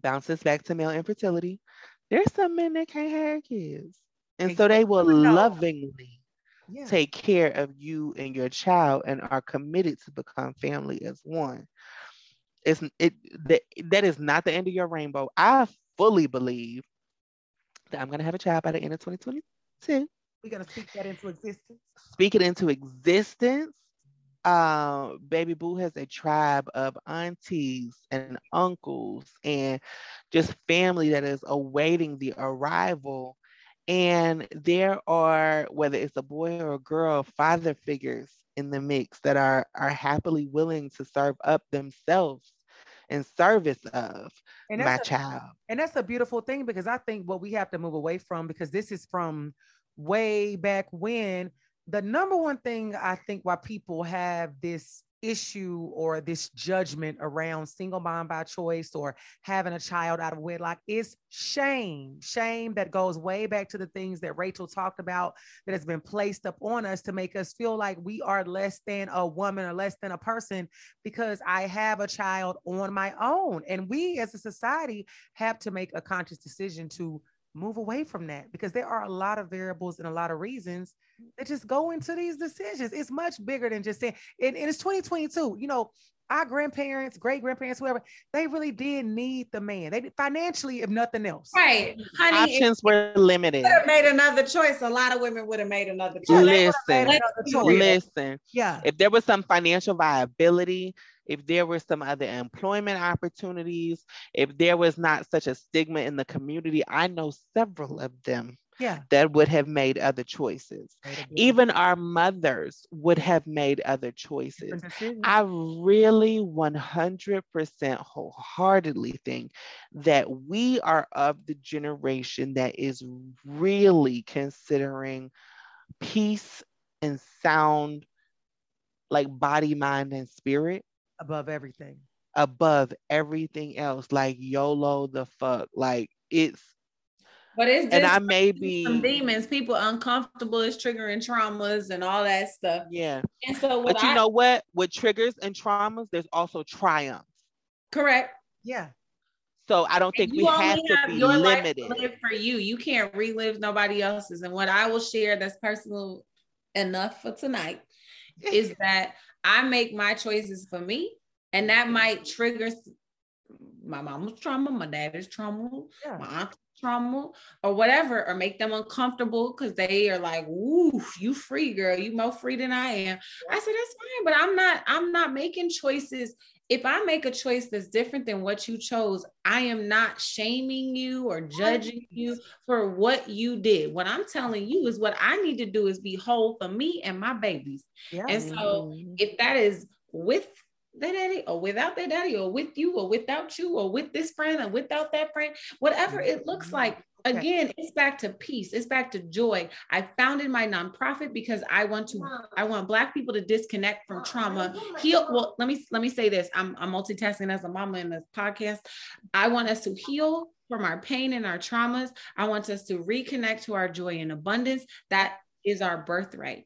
bounces back to male infertility there's some men that can't have kids and so they will lovingly yeah. take care of you and your child and are committed to become family as one. It's it that, that is not the end of your rainbow. I fully believe that I'm gonna have a child by the end of 2022. We're gonna speak that into existence. Speak it into existence. Uh, baby boo has a tribe of aunties and uncles and just family that is awaiting the arrival and there are whether it's a boy or a girl father figures in the mix that are are happily willing to serve up themselves in service of my a, child and that's a beautiful thing because I think what we have to move away from because this is from way back when the number one thing I think why people have this issue or this judgment around single mom by choice or having a child out of wedlock is shame. Shame that goes way back to the things that Rachel talked about that has been placed up on us to make us feel like we are less than a woman or less than a person because I have a child on my own. And we as a society have to make a conscious decision to move away from that because there are a lot of variables and a lot of reasons that just go into these decisions. It's much bigger than just saying, and, and it's 2022. You know, our grandparents, great grandparents, whoever, they really did need the man. They financially, if nothing else. Right. Honey, options were limited. Would have made another choice. A lot of women would have made another choice. Listen, another choice. listen. Yeah. If there was some financial viability, if there were some other employment opportunities, if there was not such a stigma in the community, I know several of them Yeah. that would have made other choices. Even our mothers would have made other choices. I really 100% wholeheartedly think that we are of the generation that is really considering peace and sound, like body, mind, and spirit above everything. above everything else. Like YOLO the fuck. Like it's, But it's and I may be, demons. People uncomfortable is triggering traumas and all that stuff. yeah. And so what But you I know what? With triggers and traumas, there's also triumphs. correct. Yeah. So I don't think we only have to be your life to limited. live for you. You can't relive nobody else's. And what I will share that's personal enough for tonight is that I make my choices for me, and that mm-hmm. might trigger my mama's trauma, my dad's trauma, Yeah. my aunt's trauma, or whatever, or make them uncomfortable because they are like, "Ooh, you free, girl. You more free than I am." I said, "That's fine, but I'm not. I'm not making choices." If I make a choice that's different than what you chose, I am not shaming you or judging you for what you did. What I'm telling you is what I need to do is be whole for me and my babies. Yeah. And so Mhm. if that is with their daddy or without their daddy or with you or without you or with this friend or without that friend, whatever it looks like, Okay. again, it's back to peace. It's back to joy. I founded my nonprofit because I want to, I want black people to disconnect from trauma. Oh heal. Well, let me let me say this. I'm, I'm multitasking as a mama in this podcast. I want us to heal from our pain and our traumas. I want us to reconnect to our joy and abundance. That is our birthright.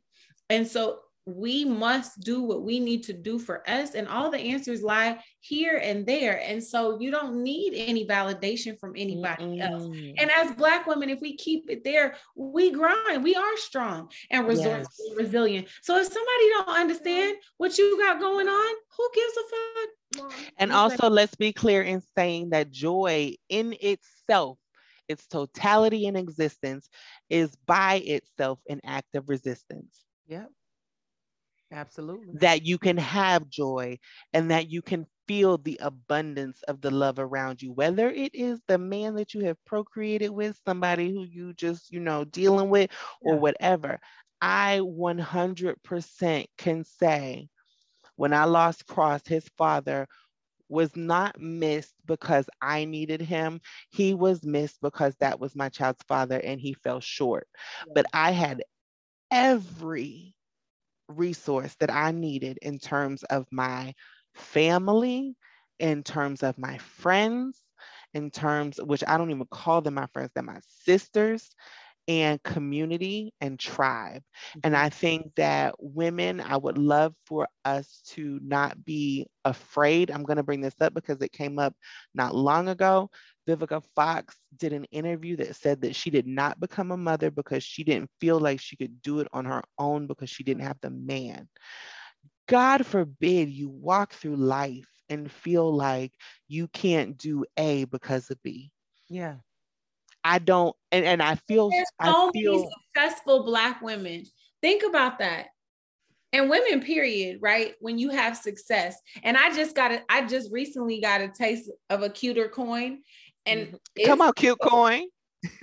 And so we must do what we need to do for us. And all the answers lie here and there. And so you don't need any validation from anybody else. Mm-mm. And as Black women, if we keep it there, we grind. We are strong and resourceful, Yes. and resilient. So if somebody don't understand what you got going on, who gives a fuck? And Okay. also, let's be clear in saying that joy in itself, its totality and existence, is by itself an act of resistance. Yep. Absolutely. That you can have joy and that you can feel the abundance of the love around you, whether it is the man that you have procreated with, somebody who you just, you know, dealing with, or Yeah. whatever. I 100% can say when I lost Cross, his father was not missed because I needed him. He was missed because that was my child's father and he fell short. But I had every resource that I needed in terms of my family, in terms of my friends, in terms, which I don't even call them my friends, they're my sisters, and community and tribe. And mm-hmm. I think that women, I would love for us to not be afraid. I'm going to bring this up because it came up not long ago. Vivica Fox did an interview that said that she did not become a mother because she didn't feel like she could do it on her own because she didn't have the man. God forbid you walk through life and feel like you can't do A because of B. Yeah. I don't, and, and I feel, There's I so feel, many successful Black women. Think about that. And women, period, right? When you have success. And I just got it, I just recently got a taste of a cuter coin. And it's, come on, cute coin.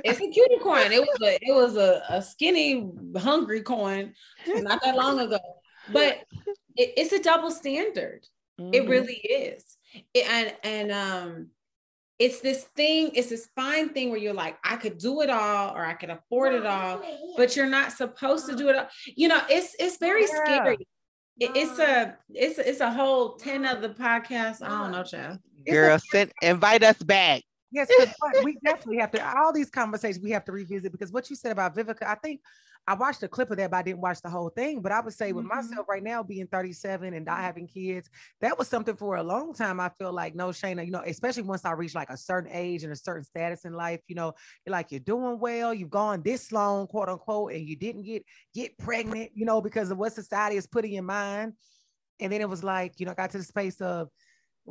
it's a cuter coin. It was a it was a, a skinny, hungry coin not that long ago. But it, it's a double standard. It Mhm. really is. It- and and um it's this thing, it's this fine thing where you're like, I could do it all or I could afford it all, but you're not supposed to do it all. You know, it's it's very Yeah. scary. It- it's a it's it's a whole 10 of the podcast. I don't know, child. It's a- Girl, send, invite us back. Yes, we definitely have to. All these conversations we have to revisit because what you said about Vivica, I think I watched a clip of that, but I didn't watch the whole thing. But I would say with Mhm. myself right now, being 37 and not having kids, that was something for a long time. I feel like no, Shayna, you know, especially once I reached like a certain age and a certain status in life, you know, you're like you're doing well, you've gone this long, quote unquote, and you didn't get get pregnant, you know, because of what society is putting in mind. And then it was like, you know, I got to the space of,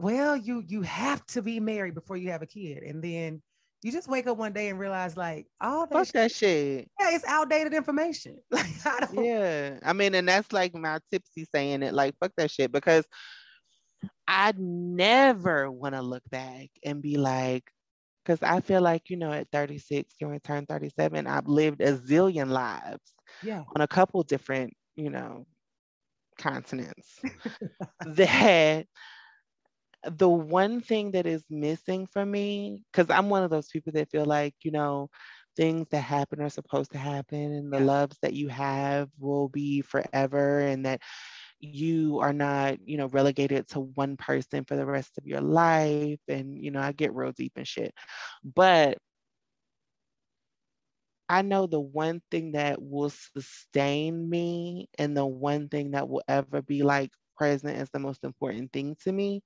well, you you have to be married before you have a kid. And then you just wake up one day and realize like all that, shit, that shit. Yeah, it's outdated information. Like I don't Yeah. I mean, and that's like my tipsy saying it, like fuck that shit. Because I never want to look back and be like, because I feel like, you know, at 36, you're going to turn 37, I've lived a zillion lives yeah. on a couple different, you know, continents that the one thing that is missing for me, because I'm one of those people that feel like, you know, things that happen are supposed to happen and the loves that you have will be forever and that you are not, you know, relegated to one person for the rest of your life. And, you know, I get real deep and shit. But I know the one thing that will sustain me and the one thing that will ever be like present is the most important thing to me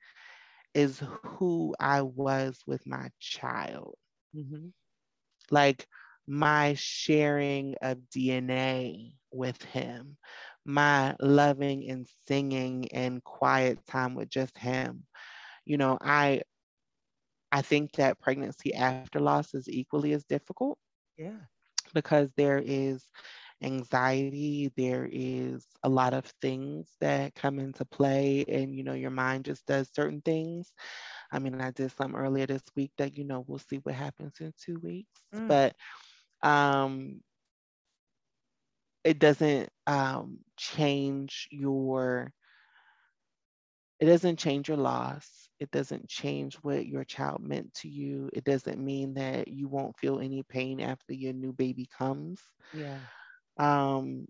is who I was with my child. Mm-hmm. Like my sharing of DNA with him, my loving and singing and quiet time with just him. You know, I I think that pregnancy after loss is equally as difficult. Yeah. Because there is anxiety, there is a lot of things that come into play, and you know, your mind just does certain things. I mean, I did some earlier this week that, you know, we'll see what happens in two weeks. Mm. But um it doesn't um, change your it doesn't change your loss it doesn't change what your child meant to you it doesn't mean that you won't feel any pain after your new baby comes yeah um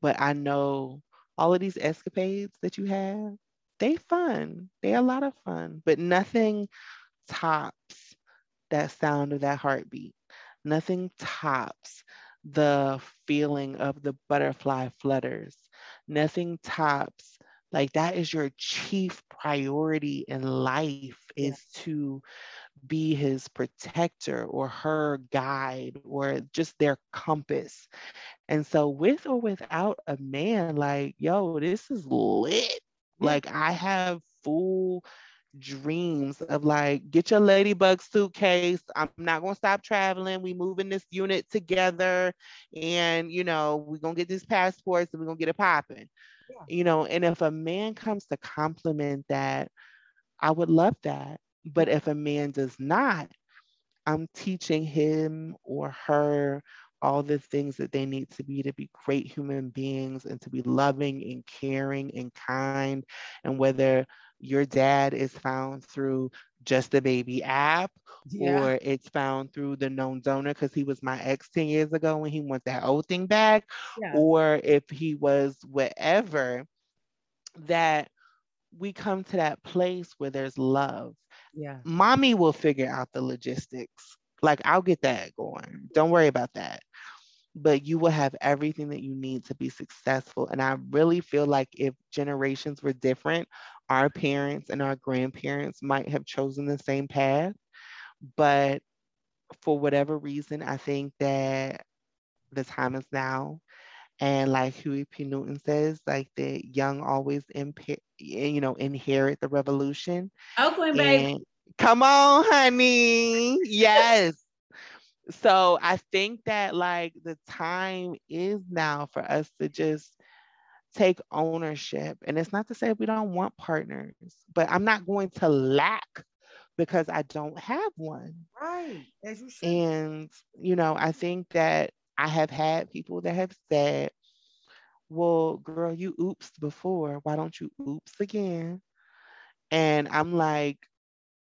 but i know all of these escapades that you have they fun they're a lot of fun but nothing tops that sound of that heartbeat nothing tops the feeling of the butterfly flutters. Nothing tops like that is your chief priority in life is yeah. to be his protector or her guide or just their compass. And so with or without a man like yo this is lit. Like I have full dreams of like get your ladybug suitcase i'm not going to stop traveling we move in this unit together and you know we're going to get these passports and we're going to get it popping yeah. you know and if a man comes to compliment that i would love that but if a man does not i'm teaching him or her all the things that they need to be to be great human beings and to be loving and caring and kind and whether your dad is found through just the baby app yeah. or it's found through the known donor because he was my ex 10 years ago when he wants that old thing back yeah. or if he was whatever that we come to that place where there's love yeah mommy will figure out the logistics like i'll get that going don't worry about that but you will have everything that you need to be successful. And I really feel like if generations were different, our parents and our grandparents might have chosen the same path. But for whatever reason, I think that the time is now. And like Huey P. Newton says, like the young always impa- you know, inherit the revolution. Oh, Oakland, baby. Come on, honey. Yes so I think that like the time is now for us to just take ownership. And it's not to say we don't want partners, but I'm not going to lack because I don't have one. Right. As you should. And, you know, I think that I have had people that have said, well, girl, you oops before. Why don't you oops again? And I'm like,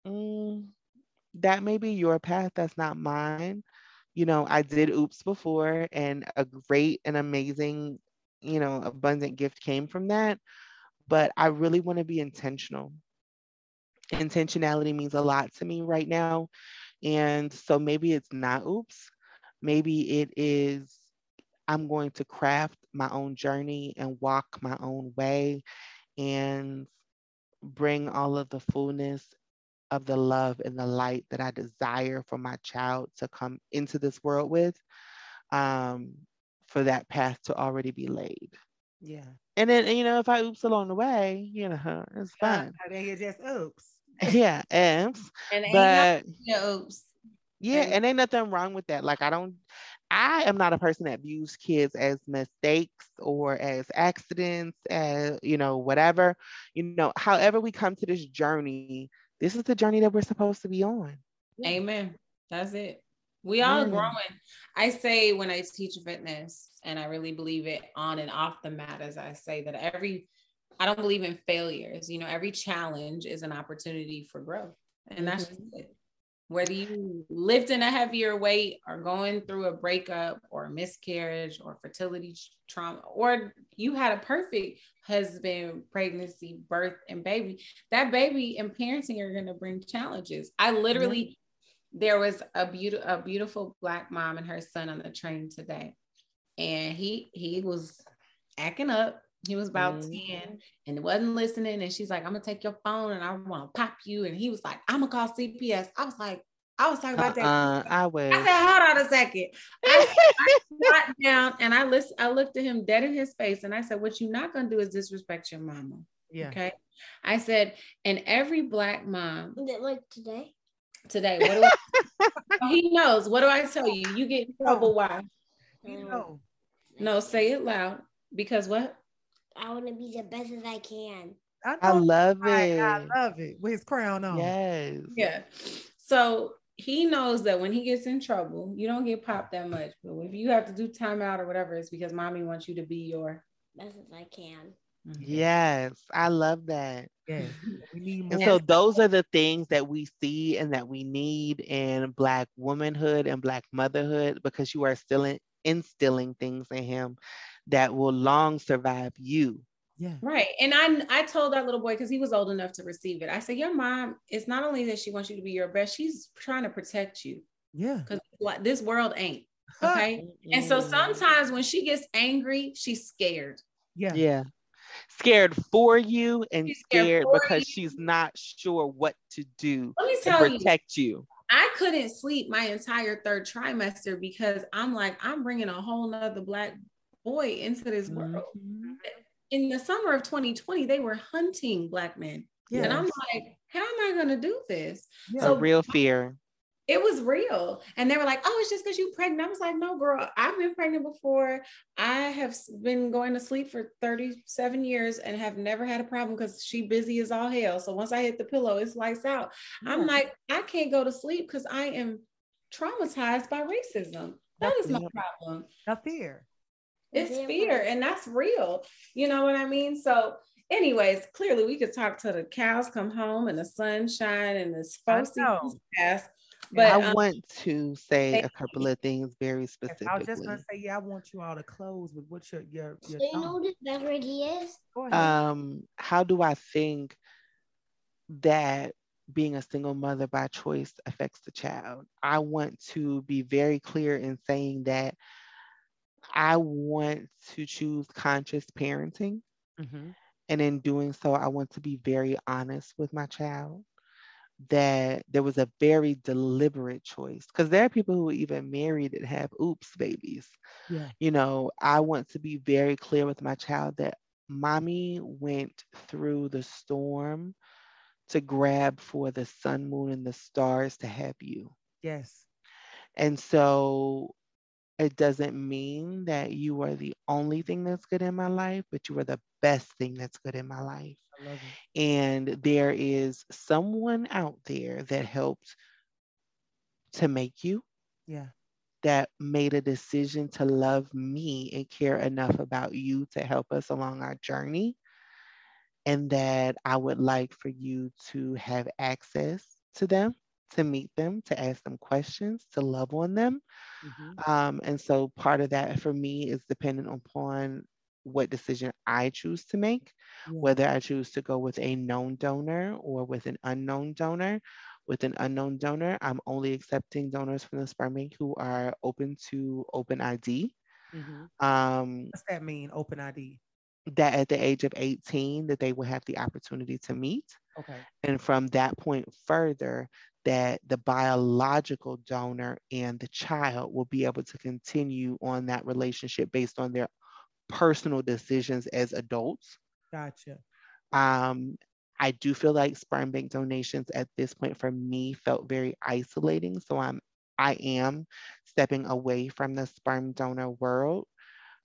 mm, that may be your path. That's not mine. You know, I did oops before, and a great and amazing, you know, abundant gift came from that. But I really want to be intentional. Intentionality means a lot to me right now. And so maybe it's not oops. Maybe it is I'm going to craft my own journey and walk my own way and bring all of the fullness of the love and the light that I desire for my child to come into this world with, um, for that path to already be laid. Yeah. And then you know, if I oops along the way, you know, it's fine. I then you just oops. yeah, oops. And ain't But no oops. Yeah, And- and ain't nothing wrong with that. Like I don't I am not a person that views kids as mistakes or as accidents, as you know, whatever. You know, however we come to this journey, this is the journey that we're supposed to be on. Amen. That's it. We all Yeah. growing. I say when I teach fitness, and I really believe it on and off the mat, as I say that every, I don't believe in failures. You know, every challenge is an opportunity for growth, and that's just it. Whether you lifting a heavier weight or going through a breakup or a miscarriage or fertility trauma, or you had a perfect husband, pregnancy, birth, and baby, that baby and parenting are going to bring challenges. I literally, there was a beautiful, a beautiful black mom and her son on the train today, and he he was acting up. He was about Mhm. 10 and wasn't listening. And she's like, I'm gonna take your phone and I want to pop you. And he was like, I'm gonna call CPS. I was like, I was talking about that. Uh-uh, I I would. said, hold on a second. I sat down and I listened, I looked at him dead in his face and I said, What you're not gonna do is disrespect your mama. Yeah. Okay. I said, and every black mom Is it like today? today, what do I he knows. What do I tell you? You get in trouble. Why? You know. No, say it loud. Because what? I want to be the best as I can. I, I love I, it. I love it with his crown on. Yes. Yeah. So he knows that when he gets in trouble, you don't get popped that much. But if you have to do timeout or whatever, it's because mommy wants you to be your. Best as I can. Mm-hmm. Yes. I love that. Yeah. We need. And so those are the things that we see and that we need in Black womanhood and Black motherhood because you are still in, instilling things in him that will long survive you. yeah. Right. And I I told that little boy because he was old enough to receive it. I said, Your mom, it's not only that she wants you to be your best, she's trying to protect you Yeah. because this world ain't. Okay. And so sometimes when she gets angry, she's scared. Yeah. Yeah. Scared for you and She's scared scared because you. she's not sure what to do Let me to tell you, protect you. I couldn't sleep my entire third trimester because I'm like, I'm bringing a whole nother black boy into this world. Mhm. In the summer of 2020, they were hunting black men. Yeah. And I'm like, how am I going to do this? Yeah. A real fear. It was real. And they were like, oh, it's just because you're pregnant. I was like, no, girl, I've been pregnant before. I have been going to sleep for 37 years and have never had a problem because she busy as all hell. So once I hit the pillow, it's lights out. I'm like, I can't go to sleep because I am traumatized by racism. That is my problem. A fear. It's Yeah. fear, and that's real. You know what I mean? So, anyways, clearly we could talk till the cows come home and the sun shine and the I supposed to pass. But I um, want to say a couple of things very Yes, specifically. I was just gonna say, yeah, I want you all to close with what your your your Do you know thought. what this beverage is? Go ahead. um, how do I think that being a single mother by choice affects the child? I want to be very clear in saying that I want to choose conscious parenting. Mhm. And in doing so, I want to be very honest with my child that there was a very deliberate choice because there are people who are even married and have oops babies Yeah. you know, I want to be very clear with my child that mommy went through the storm to grab for the sun, moon, and the stars to have you. Yes. And so it doesn't mean that you are the only thing that's good in my life, but you are the best thing that's good in my life. I love. And there is someone out there that helped to make you, Yeah. that made a decision to love me and care enough about you to help us along our journey. And that I would like for you to have access to them, to meet them, to ask them questions, to love on them. Mhm. Um, and so part of that for me is dependent upon what decision I choose to make, Yeah. whether I choose to go with a known donor or with an unknown donor. With an unknown donor, I'm only accepting donors from the sperm bank who are open to open ID. Mhm. Um, What's that mean? Open ID. that at the age of 18, that they will have the opportunity to meet. Okay. And from that point further, that the biological donor and the child will be able to continue on that relationship based on their personal decisions as adults. Gotcha. Um, I do feel like sperm bank donations at this point for me felt very isolating. So I'm I am stepping away from the sperm donor world.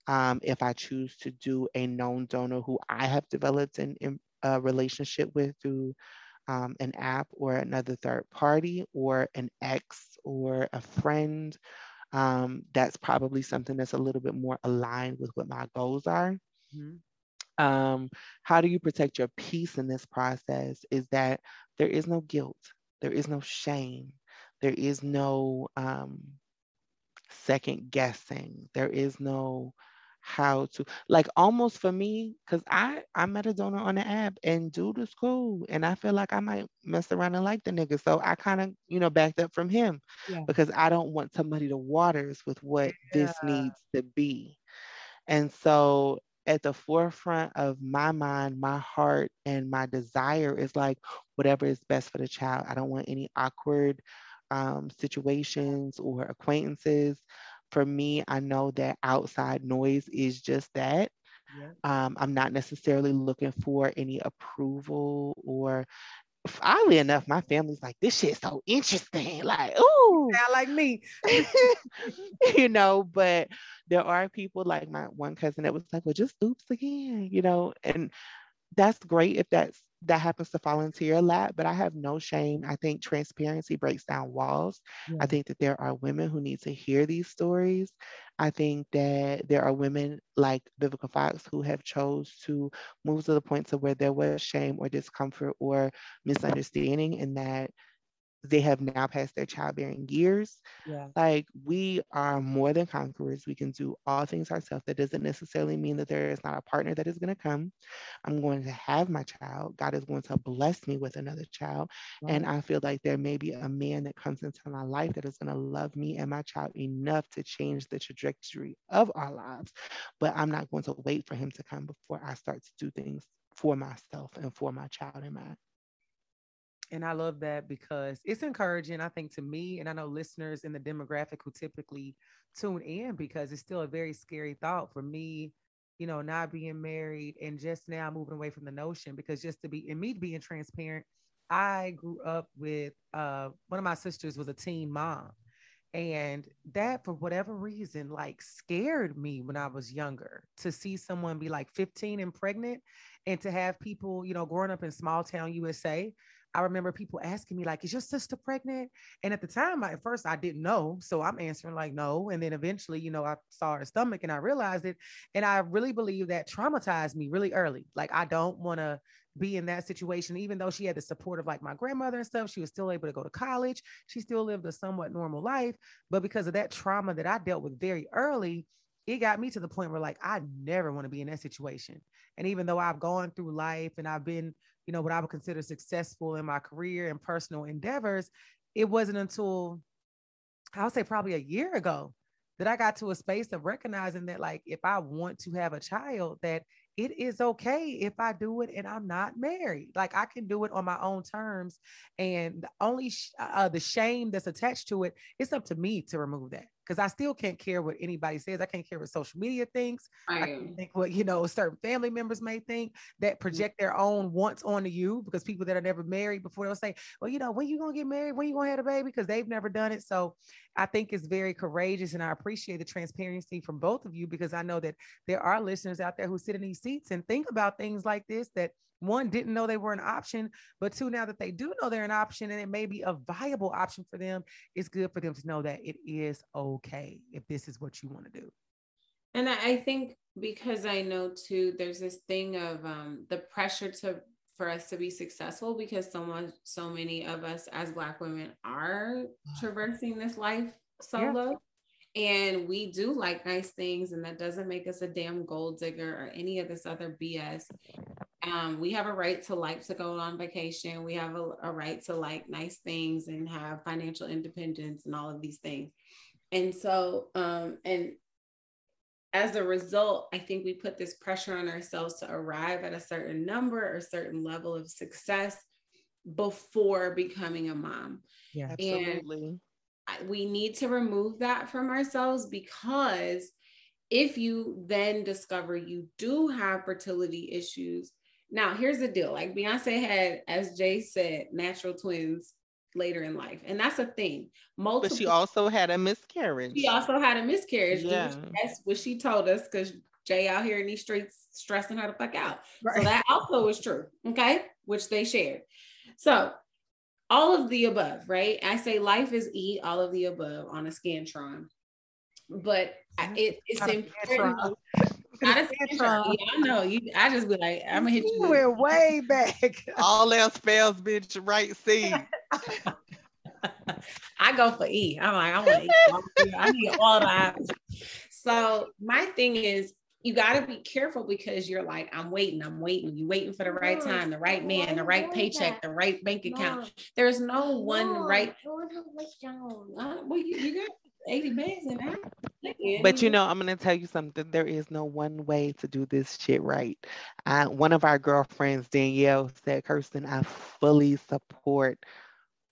Um, if I choose to do a known donor who I have developed an, a relationship with through um, an app or another third party or an ex or a friend, um, that's probably something that's a little bit more aligned with what my goals are. Mm-hmm um, how do you protect your peace in this process is that there is no guilt, there is no shame, there is no um, second guessing, there is no how to like almost for me because i i met a donor on the app and dude is cool and i feel like i might mess around and like the nigga so i kind of you know backed up from him yeah. because i don't want somebody to muddy the waters with what yeah. this needs to be and so at the forefront of my mind, my heart, and my desire is like whatever is best for the child. I don't want any awkward um, situations or acquaintances. For me, I know that outside noise is just that. Yeah. Um, I'm not necessarily looking for any approval or oddly enough, my family's like, this shit's so interesting. Like, ooh. Sound like me. you know, but there are people like my one cousin that was like, well, just oops again, you know, and that's great if that's that happens to fall into your lap, but I have no shame. I think transparency breaks down walls. Yeah. I think that there are women who need to hear these stories. I think that there are women like Vivica Fox who have chose to move to the point to where there was shame or discomfort or misunderstanding and that they have now passed their childbearing years. Yeah. Like we are more than conquerors. We can do all things ourselves. That doesn't necessarily mean that there is not a partner that is going to come. I'm going to have my child. God is going to bless me with another child. Right. And I feel like there may be a man that comes into my life that is going to love me and my child enough to change the trajectory of our lives. But I'm not going to wait for him to come before I start to do things for myself and for my child in mind. And I love that because it's encouraging, I think, to me, and I know listeners in the demographic who typically tune in because it's still a very scary thought for me, you know, not being married and just now moving away from the notion because just to be, and me being transparent, I grew up with uh, one of my sisters was a teen mom. And that, for whatever reason, like scared me when I was younger to see someone be like 15 and pregnant and to have people, you know, growing up in small town USA I remember people asking me, like, is your sister pregnant? And at the time, I, at first, I didn't know. So I'm answering, like, no. And then eventually, you know, I saw her stomach and I realized it. And I really believe that traumatized me really early. Like, I don't want to be in that situation, even though she had the support of like my grandmother and stuff. She was still able to go to college. She still lived a somewhat normal life. But because of that trauma that I dealt with very early, it got me to the point where like I never want to be in that situation. And even though I've gone through life and I've been you know, what I would consider successful in my career and personal endeavors, it wasn't until I would say probably a year ago that I got to a space of recognizing that, like, if I want to have a child, that it is okay if I do it and I'm not married. Like I can do it on my own terms. And the only sh- uh, the shame that's attached to it, it's up to me to remove that because I still can't care what anybody says. I can't care what social media thinks. I, I think what you know certain family members may think that mm-hmm. project their own wants onto you because people that are never married before they'll say, well, you know, when you gonna get married, when you gonna have a baby, because they've never done it. So I think it's very courageous, and I appreciate the transparency from both of you because I know that there are listeners out there who sit in these seats and think about things like this that one didn't know they were an option, but two, now that they do know they're an option and it may be a viable option for them, it's good for them to know that it is okay if this is what you want to do. And I think because I know too, there's this thing of um, the pressure to for us to be successful because so much, so many of us as Black women are traversing this life solo. Yeah and we do like nice things and that doesn't make us a damn gold digger or any of this other bs um, we have a right to like to go on vacation. We have a, a right to like nice things and have financial independence and all of these things. And so um, and as a result i think we put this pressure on ourselves to arrive at a certain number or certain level of success before becoming a mom. Yeah. Absolutely. And we need to remove that from ourselves because if you then discover you do have fertility issues, now here's the deal like Beyonce had, as Jay said, natural twins later in life. And that's a thing. Multiple, but she also had a miscarriage. She also had a miscarriage. Yeah. That's what she told us because Jay out here in these streets stressing her the fuck out. Right. So that also is true. Okay. Which they shared. So all of the above, right? I say life is E, all of the above on a Scantron. But it, it's important. Not a Scantron. Yeah, I know. You, I just be like, I'm gonna hit you. You went way back. all else fails, bitch. Right C. I go for E. I'm like, I want E. I need all the options. So my thing is, you got to be careful because you're like, I'm waiting, I'm waiting. You waiting for the right time, the right man, the right paycheck, the right bank account. There's no one right. Uh, well, you, you got 80 bands in that. But you know, I'm gonna tell you something. There is no one way to do this shit right. I, one of our girlfriends, Danielle, said, "Kirsten, I fully support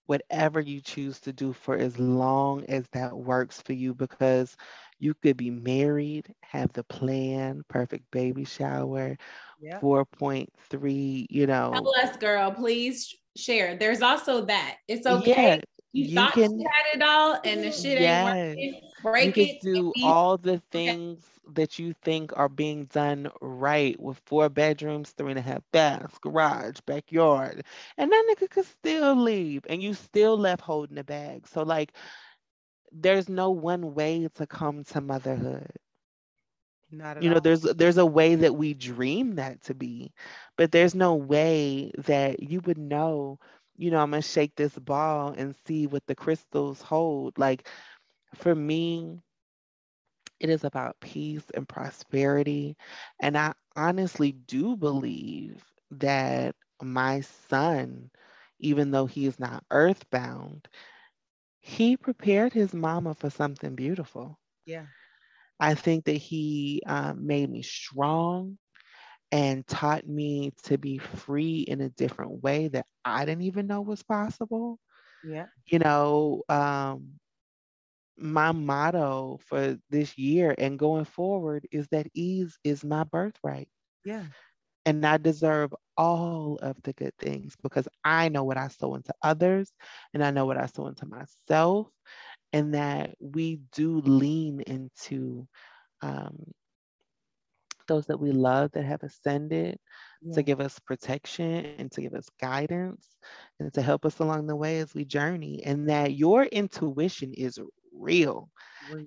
whatever you choose to do for as long as that works for you because you could be married, have the plan, perfect baby shower, yeah. 4.3, you know. Tell us, girl, please share. There's also that. It's okay. Yeah, you, you thought can, you had it all and the shit yes, ain't working. Break you it. can do all the things okay. that you think are being done right with four bedrooms, three and a half baths, garage, backyard. And that nigga could still leave and you still left holding the bag. So like there's no one way to come to motherhood. Not at you know, all. there's there's a way that we dream that to be, but there's no way that you would know, you know, I'm gonna shake this ball and see what the crystals hold. Like for me, it is about peace and prosperity. And I honestly do believe that my son, even though he is not earthbound, he prepared his mama for something beautiful. Yeah. I think that he um, made me strong and taught me to be free in a different way that I didn't even know was possible. Yeah. You know, um, my motto for this year and going forward is that ease is my birthright. Yeah. And I deserve all of the good things because I know what I sow into others and I know what I sow into myself. And that we do lean into um, those that we love that have ascended yeah. to give us protection and to give us guidance and to help us along the way as we journey. And that your intuition is real.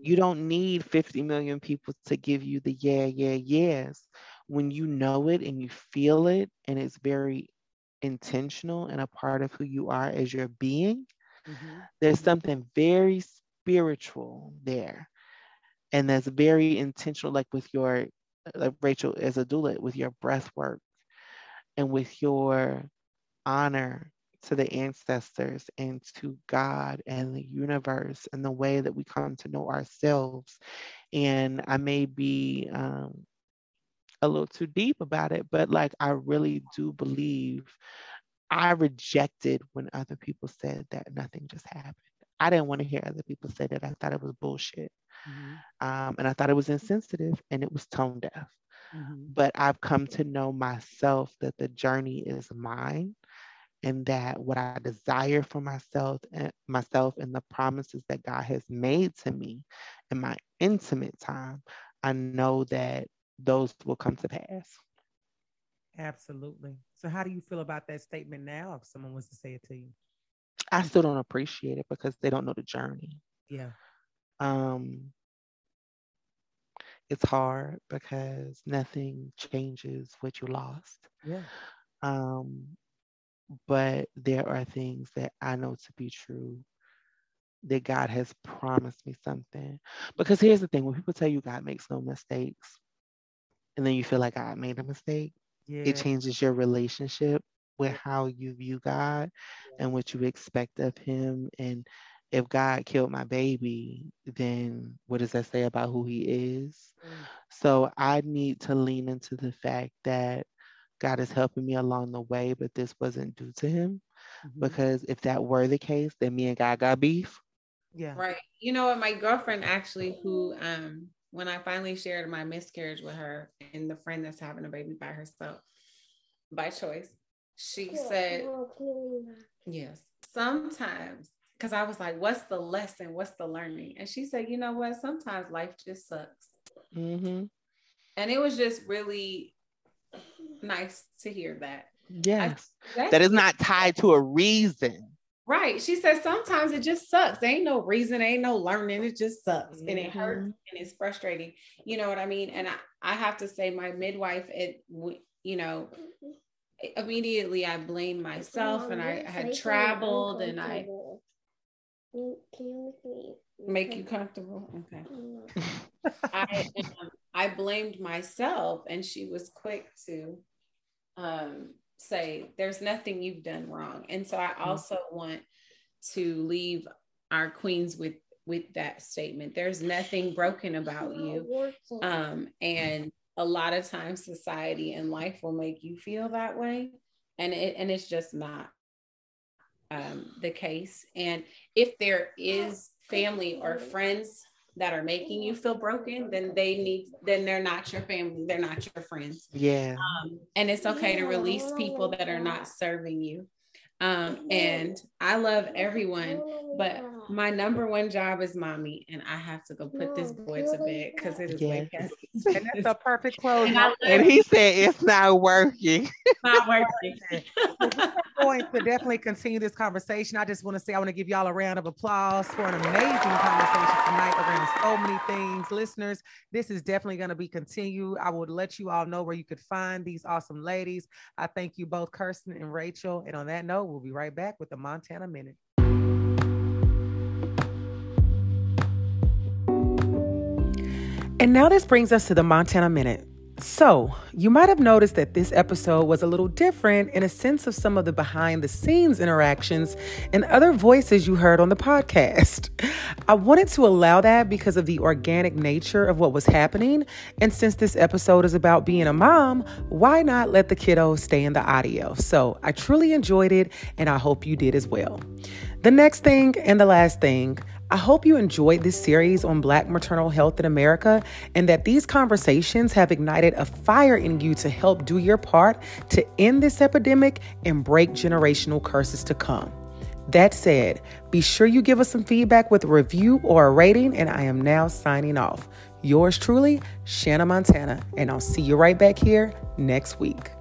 You don't need 50 million people to give you the yeah, yeah, yes when you know it and you feel it and it's very intentional and a part of who you are as your being, mm-hmm. there's something very spiritual there. And that's very intentional, like with your, like Rachel as a doula, with your breath work and with your honor to the ancestors and to God and the universe and the way that we come to know ourselves. And I may be um, a little too deep about it, but like I really do believe I rejected when other people said that nothing just happened. I didn't want to hear other people say that. I thought it was bullshit. Mm-hmm. Um, and I thought it was insensitive and it was tone deaf. Mm-hmm. But I've come to know myself that the journey is mine and that what I desire for myself and myself and the promises that God has made to me in my intimate time, I know that those will come to pass. Absolutely. So, how do you feel about that statement now if someone was to say it to you? I still don't appreciate it because they don't know the journey. Yeah. Um, it's hard because nothing changes what you lost. Yeah. Um, but there are things that I know to be true that God has promised me something. Because here's the thing when people tell you God makes no mistakes, and then you feel like I made a mistake, yeah. it changes your relationship with how you view God and what you expect of Him. And if God killed my baby, then what does that say about who He is? Mm. So I need to lean into the fact that God is helping me along the way, but this wasn't due to Him. Mm-hmm. Because if that were the case, then me and God got beef. Yeah. Right. You know what? My girlfriend actually, who um when I finally shared my miscarriage with her and the friend that's having a baby by herself by choice, she said, Yes, sometimes, because I was like, What's the lesson? What's the learning? And she said, You know what? Sometimes life just sucks. Mm-hmm. And it was just really nice to hear that. Yes. I, that is not tied to a reason. Right. She said sometimes it just sucks. There ain't no reason, ain't no learning. It just sucks. Mm-hmm. And it hurts mm-hmm. and it's frustrating. You know what I mean? And I, I have to say, my midwife, it you know, immediately I blamed myself and I had traveled and I can you make me. Make you comfortable. Okay. I um, I blamed myself and she was quick to um say there's nothing you've done wrong. And so i mm-hmm. also want to leave our queens with with that statement. There's nothing broken about you. um and a lot of times society and life will make you feel that way and it and it's just not um the case and if there is family or friends that are making you feel broken, then they need, then they're not your family, they're not your friends. Yeah. Um, and it's okay to release people that are not serving you. Um, and I love everyone, but my number one job is mommy, and I have to go put this oh, boy to bed because it is yes. late. and that's a perfect close. And, and he said it's not working. not working. going to definitely continue this conversation. I just want to say I want to give y'all a round of applause for an amazing conversation tonight around so many things. Listeners, this is definitely going to be continued. I would let you all know where you could find these awesome ladies. I thank you both, Kirsten and Rachel. And on that note, we'll be right back with the Montana Minute. And now this brings us to the Montana Minute. So, you might have noticed that this episode was a little different in a sense of some of the behind the scenes interactions and other voices you heard on the podcast. I wanted to allow that because of the organic nature of what was happening. And since this episode is about being a mom, why not let the kiddos stay in the audio? So, I truly enjoyed it and I hope you did as well. The next thing and the last thing, I hope you enjoyed this series on Black maternal health in America and that these conversations have ignited a fire in you to help do your part to end this epidemic and break generational curses to come. That said, be sure you give us some feedback with a review or a rating, and I am now signing off. Yours truly, Shanna Montana, and I'll see you right back here next week.